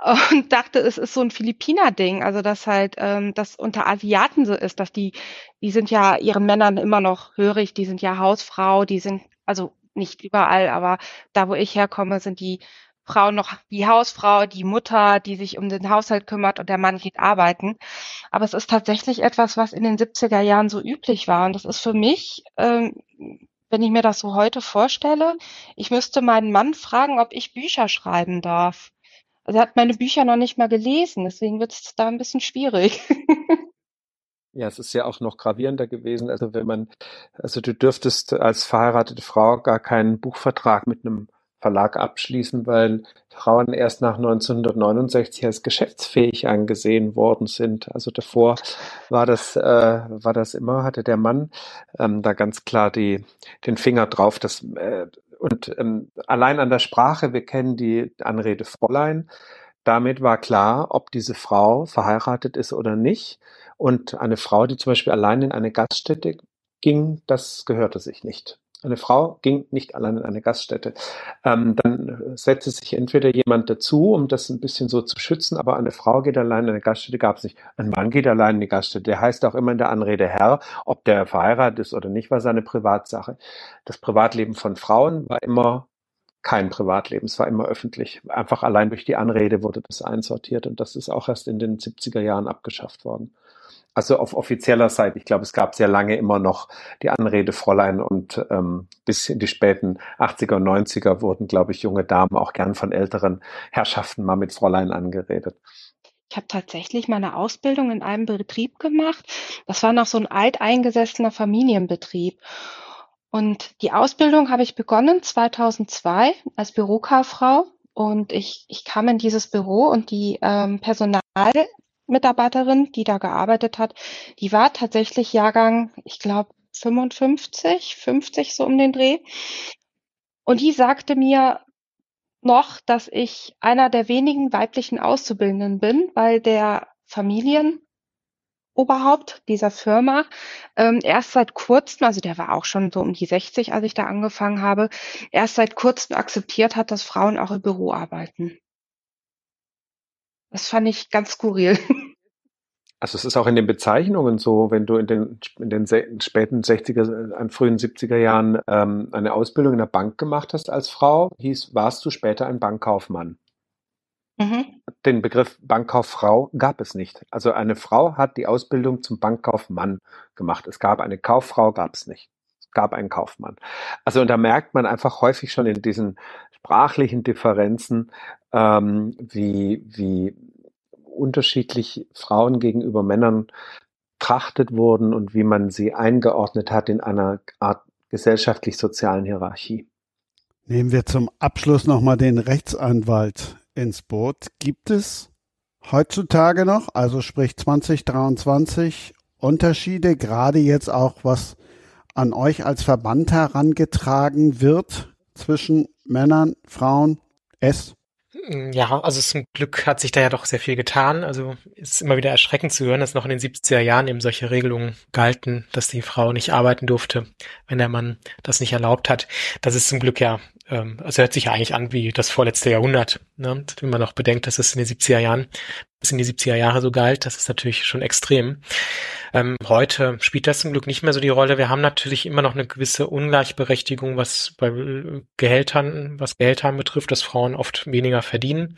und dachte, es ist so ein Philippiner-Ding, also dass halt ähm, das unter Asiaten so ist, dass die, die sind ja ihren Männern immer noch hörig, die sind ja Hausfrau, die sind, also nicht überall, aber da, wo ich herkomme, sind die Frau noch die Hausfrau, die Mutter, die sich um den Haushalt kümmert und der Mann geht arbeiten. Aber es ist tatsächlich etwas, was in den 70er Jahren so üblich war. Und das ist für mich, ähm, wenn ich mir das so heute vorstelle, ich müsste meinen Mann fragen, ob ich Bücher schreiben darf. Also er hat meine Bücher noch nicht mal gelesen, deswegen wird es da ein bisschen schwierig. Ja, es ist ja auch noch gravierender gewesen. Also wenn man, also du dürftest als verheiratete Frau gar keinen Buchvertrag mit einem Verlag abschließen, weil Frauen erst nach 1969 als geschäftsfähig angesehen worden sind. Also davor war das, äh, war das immer, hatte der Mann ähm, da ganz klar die, den Finger drauf. Das, äh, und ähm, allein an der Sprache, wir kennen die Anrede Fräulein, damit war klar, ob diese Frau verheiratet ist oder nicht. Und eine Frau, die zum Beispiel allein in eine Gaststätte ging, das gehörte sich nicht. Eine Frau ging nicht allein in eine Gaststätte. Ähm, dann setzte sich entweder jemand dazu, um das ein bisschen so zu schützen, aber eine Frau geht allein in eine Gaststätte gab es nicht. Ein Mann geht allein in die Gaststätte. Der heißt auch immer in der Anrede Herr, ob der verheiratet ist oder nicht, war seine Privatsache. Das Privatleben von Frauen war immer kein Privatleben, es war immer öffentlich. Einfach allein durch die Anrede wurde das einsortiert und das ist auch erst in den 70er Jahren abgeschafft worden. Also auf offizieller Seite. Ich glaube, es gab sehr lange immer noch die Anrede Fräulein und ähm, bis in die späten 80er und 90er wurden, glaube ich, junge Damen auch gern von älteren Herrschaften mal mit Fräulein angeredet. Ich habe tatsächlich meine Ausbildung in einem Betrieb gemacht. Das war noch so ein alteingesessener Familienbetrieb. Und die Ausbildung habe ich begonnen 2002 als Bürokauffrau. Und ich, ich kam in dieses Büro und die ähm, Personal Mitarbeiterin, die da gearbeitet hat, die war tatsächlich Jahrgang, ich glaube, 55, 50 so um den Dreh. Und die sagte mir noch, dass ich einer der wenigen weiblichen Auszubildenden bin, weil der Familienoberhaupt dieser Firma ähm, erst seit kurzem, also der war auch schon so um die 60, als ich da angefangen habe, erst seit kurzem akzeptiert hat, dass Frauen auch im Büro arbeiten. Das fand ich ganz skurril. Also es ist auch in den Bezeichnungen so, wenn du in den, in den späten 60er, an frühen 70er Jahren ähm, eine Ausbildung in der Bank gemacht hast als Frau, hieß, warst du später ein Bankkaufmann. Mhm. Den Begriff Bankkauffrau gab es nicht. Also eine Frau hat die Ausbildung zum Bankkaufmann gemacht. Es gab eine Kauffrau, gab es nicht. Es gab einen Kaufmann. Also und da merkt man einfach häufig schon in diesen sprachlichen Differenzen, ähm, wie, wie unterschiedlich Frauen gegenüber Männern trachtet wurden und wie man sie eingeordnet hat in einer Art gesellschaftlich-sozialen Hierarchie. Nehmen wir zum Abschluss nochmal den Rechtsanwalt ins Boot. Gibt es heutzutage noch, also sprich 2023, Unterschiede, gerade jetzt auch was an euch als Verband herangetragen wird zwischen Männern, Frauen, S? Ja, also zum Glück hat sich da ja doch sehr viel getan. Also ist immer wieder erschreckend zu hören, dass noch in den 70er Jahren eben solche Regelungen galten, dass die Frau nicht arbeiten durfte, wenn der Mann das nicht erlaubt hat. Das ist zum Glück ja ähm, also hört sich ja eigentlich an wie das vorletzte Jahrhundert. Ne? Wenn man noch bedenkt, dass es in den 70er Jahren, bis in die 70er Jahre so galt, das ist natürlich schon extrem. Ähm, heute spielt das zum Glück nicht mehr so die Rolle. Wir haben natürlich immer noch eine gewisse Ungleichberechtigung, was bei Gehältern, was Gehälter betrifft, dass Frauen oft weniger verdienen.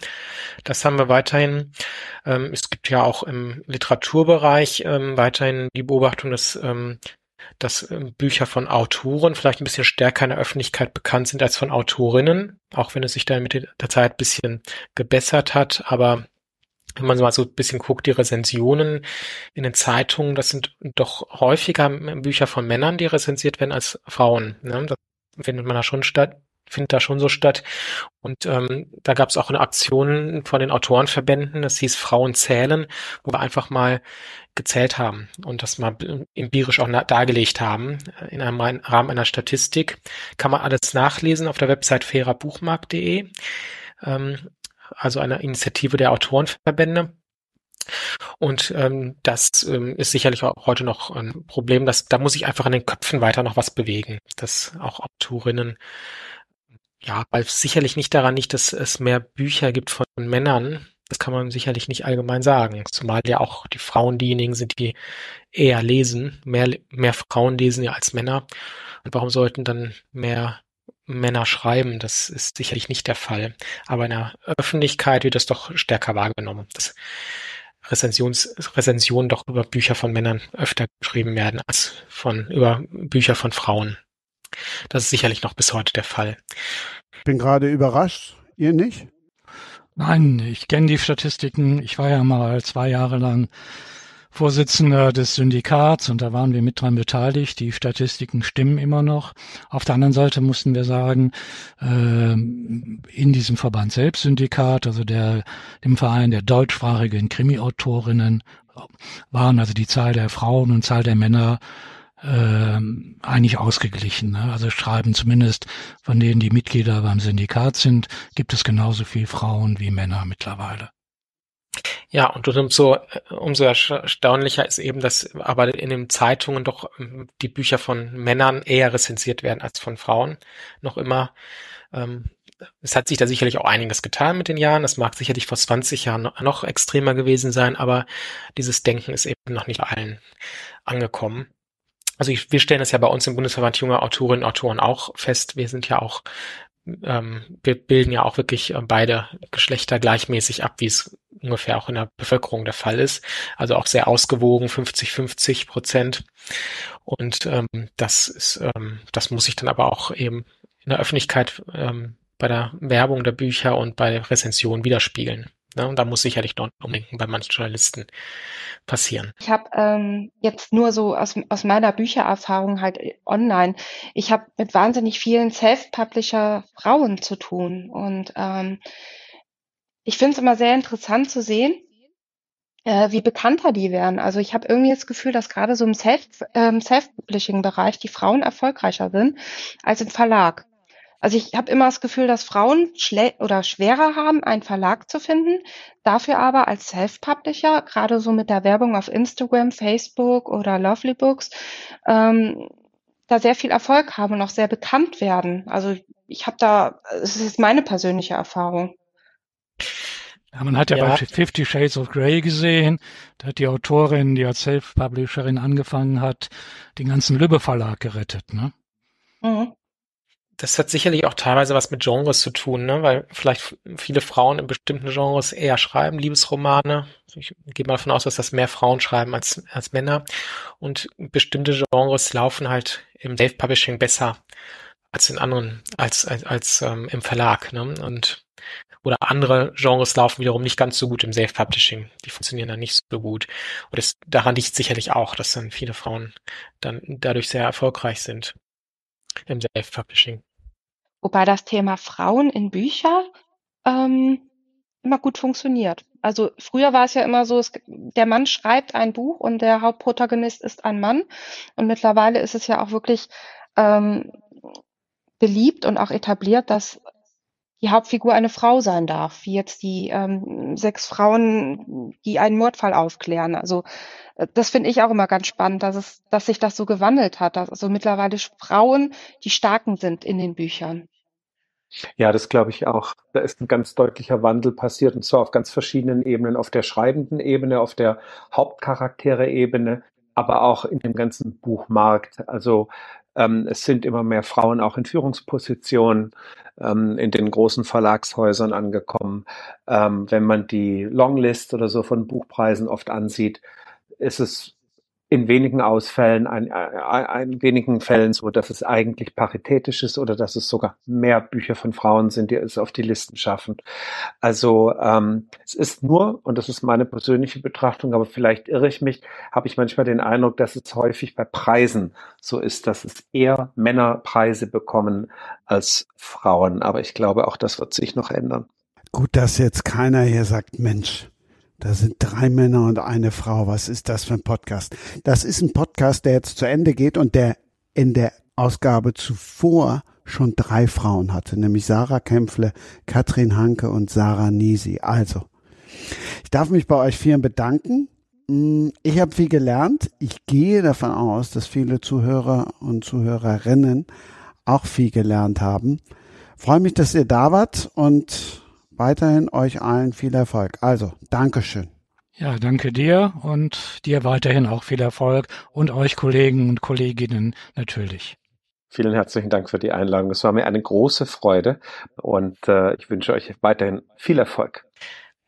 Das haben wir weiterhin. Ähm, es gibt ja auch im Literaturbereich ähm, weiterhin die Beobachtung, dass ähm, dass ähm, Bücher von Autoren vielleicht ein bisschen stärker in der Öffentlichkeit bekannt sind als von Autorinnen, auch wenn es sich da mit der Zeit ein bisschen gebessert hat. Aber wenn man mal so ein bisschen guckt, die Rezensionen in den Zeitungen, das sind doch häufiger Bücher von Männern, die rezensiert werden als Frauen. Ne? Das findet man da schon statt findet da schon so statt. Und ähm, da gab es auch eine Aktion von den Autorenverbänden, das hieß Frauen zählen, wo wir einfach mal gezählt haben und das mal empirisch auch dargelegt haben in einem Rahmen einer Statistik. Kann man alles nachlesen auf der Website fairerbuchmarkt.de, ähm, also einer Initiative der Autorenverbände. Und ähm, das ähm, ist sicherlich auch heute noch ein Problem, dass da muss ich einfach in den Köpfen weiter noch was bewegen, dass auch Autorinnen ja, weil sicherlich nicht daran nicht, dass es mehr Bücher gibt von Männern. Das kann man sicherlich nicht allgemein sagen. Zumal ja auch die Frauen diejenigen sind, die eher lesen. Mehr, mehr Frauen lesen ja als Männer. Und warum sollten dann mehr Männer schreiben? Das ist sicherlich nicht der Fall. Aber in der Öffentlichkeit wird das doch stärker wahrgenommen. Dass Rezensions, Rezensionen doch über Bücher von Männern öfter geschrieben werden als von, über Bücher von Frauen. Das ist sicherlich noch bis heute der Fall. Ich bin gerade überrascht. Ihr nicht? Nein, ich kenne die Statistiken. Ich war ja mal zwei Jahre lang Vorsitzender des Syndikats und da waren wir mit dran beteiligt. Die Statistiken stimmen immer noch. Auf der anderen Seite mussten wir sagen, äh, in diesem Verband selbst Syndikat, also der, dem Verein der deutschsprachigen Krimi-Autorinnen, waren also die Zahl der Frauen und Zahl der Männer äh, eigentlich ausgeglichen. Ne? Also schreiben zumindest von denen, die Mitglieder beim Syndikat sind, gibt es genauso viel Frauen wie Männer mittlerweile. Ja, und umso, umso erstaunlicher ist eben, dass aber in den Zeitungen doch ähm, die Bücher von Männern eher rezensiert werden als von Frauen. Noch immer. Ähm, es hat sich da sicherlich auch einiges getan mit den Jahren. Das mag sicherlich vor 20 Jahren noch extremer gewesen sein, aber dieses Denken ist eben noch nicht allen angekommen also ich, wir stellen das ja bei uns im Bundesverband junger Autorinnen und Autoren auch fest. Wir sind ja auch, ähm, wir bilden ja auch wirklich äh, beide Geschlechter gleichmäßig ab, wie es ungefähr auch in der Bevölkerung der Fall ist. Also auch sehr ausgewogen, 50, 50 Prozent. Und ähm, das ist, ähm, das muss ich dann aber auch eben in der Öffentlichkeit ähm, bei der Werbung der Bücher und bei der Rezension widerspiegeln. Ne? Und da muss sicherlich noch umdenken bei manchen Journalisten passieren. Ich habe ähm, jetzt nur so aus, aus meiner Büchererfahrung halt äh, online, ich habe mit wahnsinnig vielen Self-Publisher Frauen zu tun. Und ähm, ich finde es immer sehr interessant zu sehen, äh, wie bekannter die werden. Also ich habe irgendwie das Gefühl, dass gerade so im Self, ähm, Self-Publishing-Bereich die Frauen erfolgreicher sind als im Verlag. Also ich habe immer das Gefühl, dass Frauen schle oder schwerer haben, einen Verlag zu finden, dafür aber als Self-Publisher, gerade so mit der Werbung auf Instagram, Facebook oder Lovely Books, ähm, da sehr viel Erfolg haben und auch sehr bekannt werden. Also ich habe da, es ist meine persönliche Erfahrung. Ja, man hat ja, ja, bei Fifty Shades of Grey gesehen, da hat die Autorin, die als Self-Publisherin angefangen hat, den ganzen Lübbe Verlag gerettet, ne? Mhm das hat sicherlich auch teilweise was mit Genres zu tun, ne? weil vielleicht viele Frauen in bestimmten Genres eher schreiben, Liebesromane. Ich gehe mal davon aus, dass das mehr Frauen schreiben als, als Männer. Und bestimmte Genres laufen halt im Self-Publishing besser als in anderen, als, als, als ähm, im Verlag. Ne? Und oder andere Genres laufen wiederum nicht ganz so gut im Self-Publishing. Die funktionieren dann nicht so gut. Und das, daran liegt sicherlich auch, dass dann viele Frauen dann dadurch sehr erfolgreich sind im Self-Publishing. Wobei das Thema Frauen in Bücher ähm, immer gut funktioniert. Also früher war es ja immer so, es, der Mann schreibt ein Buch und der Hauptprotagonist ist ein Mann. Und mittlerweile ist es ja auch wirklich ähm, beliebt und auch etabliert, dass die Hauptfigur eine Frau sein darf, wie jetzt die ähm, sechs Frauen, die einen Mordfall aufklären. Also äh, das finde ich auch immer ganz spannend, dass es, dass sich das so gewandelt hat, dass also mittlerweile Frauen die Starken sind in den Büchern. Ja, das glaube ich auch. Da ist ein ganz deutlicher Wandel passiert und zwar auf ganz verschiedenen Ebenen, auf der schreibenden Ebene, auf der Hauptcharaktere-Ebene, aber auch in dem ganzen Buchmarkt. Also ähm, es sind immer mehr Frauen auch in Führungspositionen ähm, in den großen Verlagshäusern angekommen. Ähm, wenn man die Longlist oder so von Buchpreisen oft ansieht, ist es in wenigen Ausfällen, ein, ein, in wenigen Fällen so, dass es eigentlich paritätisch ist oder dass es sogar mehr Bücher von Frauen sind, die es auf die Listen schaffen. Also ähm, es ist nur, und das ist meine persönliche Betrachtung, aber vielleicht irre ich mich, habe ich manchmal den Eindruck, dass es häufig bei Preisen so ist, dass es eher Männer Preise bekommen als Frauen. Aber ich glaube, auch das wird sich noch ändern. Gut, dass jetzt keiner hier sagt, Mensch, da sind drei Männer und eine Frau. Was ist das für ein Podcast? Das ist ein Podcast, der jetzt zu Ende geht und der in der Ausgabe zuvor schon drei Frauen hatte, nämlich Sarah Kämpfle, Katrin Hanke und Sarah Nisi. Also, ich darf mich bei euch vieren bedanken. Mm, ich habe viel gelernt. Ich gehe davon aus, dass viele Zuhörer und Zuhörerinnen auch viel gelernt haben. Freue mich, dass ihr da wart und weiterhin euch allen viel Erfolg. Also, Dankeschön. Ja, danke dir und dir weiterhin auch viel Erfolg und euch Kollegen und Kolleginnen natürlich. Vielen herzlichen Dank für die Einladung. Es war mir eine große Freude und äh, ich wünsche euch weiterhin viel Erfolg.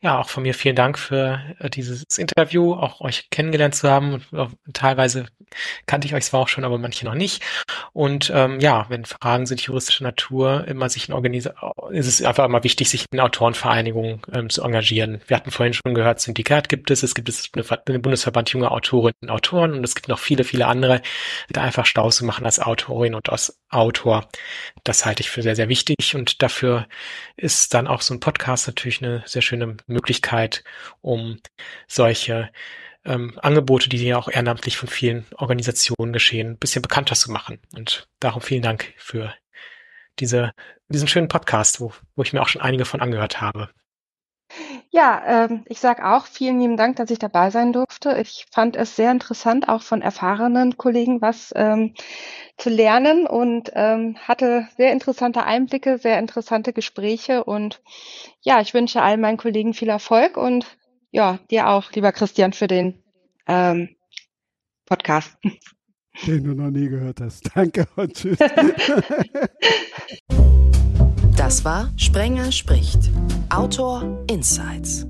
Ja, auch von mir vielen Dank für äh, dieses Interview, auch euch kennengelernt zu haben. Teilweise kannte ich euch zwar auch schon, aber manche noch nicht. Und ähm, ja, wenn Fragen sind juristischer Natur, immer sich in Organisa ist es einfach immer wichtig, sich in Autorenvereinigungen ähm, zu engagieren. Wir hatten vorhin schon gehört, Syndikat gibt es, es gibt es den Bundesverband junger Autorinnen und Autoren und es gibt noch viele, viele andere, da einfach Stau zu machen als Autorin und als Autor. Das halte ich für sehr, sehr wichtig und dafür ist dann auch so ein Podcast natürlich eine sehr schöne Möglichkeit, um solche ähm, Angebote, die ja auch ehrenamtlich von vielen Organisationen geschehen, ein bisschen bekannter zu machen. Und darum vielen Dank für diese, diesen schönen Podcast, wo, wo ich mir auch schon einige von angehört habe. Ja, ähm, ich sage auch vielen lieben Dank, dass ich dabei sein durfte. Ich fand es sehr interessant, auch von erfahrenen Kollegen was ähm, zu lernen und ähm, hatte sehr interessante Einblicke, sehr interessante Gespräche und ja, ich wünsche allen meinen Kollegen viel Erfolg und ja, dir auch, lieber Christian, für den ähm, Podcast. Den du noch nie gehört hast. Danke und tschüss. Das war Sprenger spricht. Autor Insights.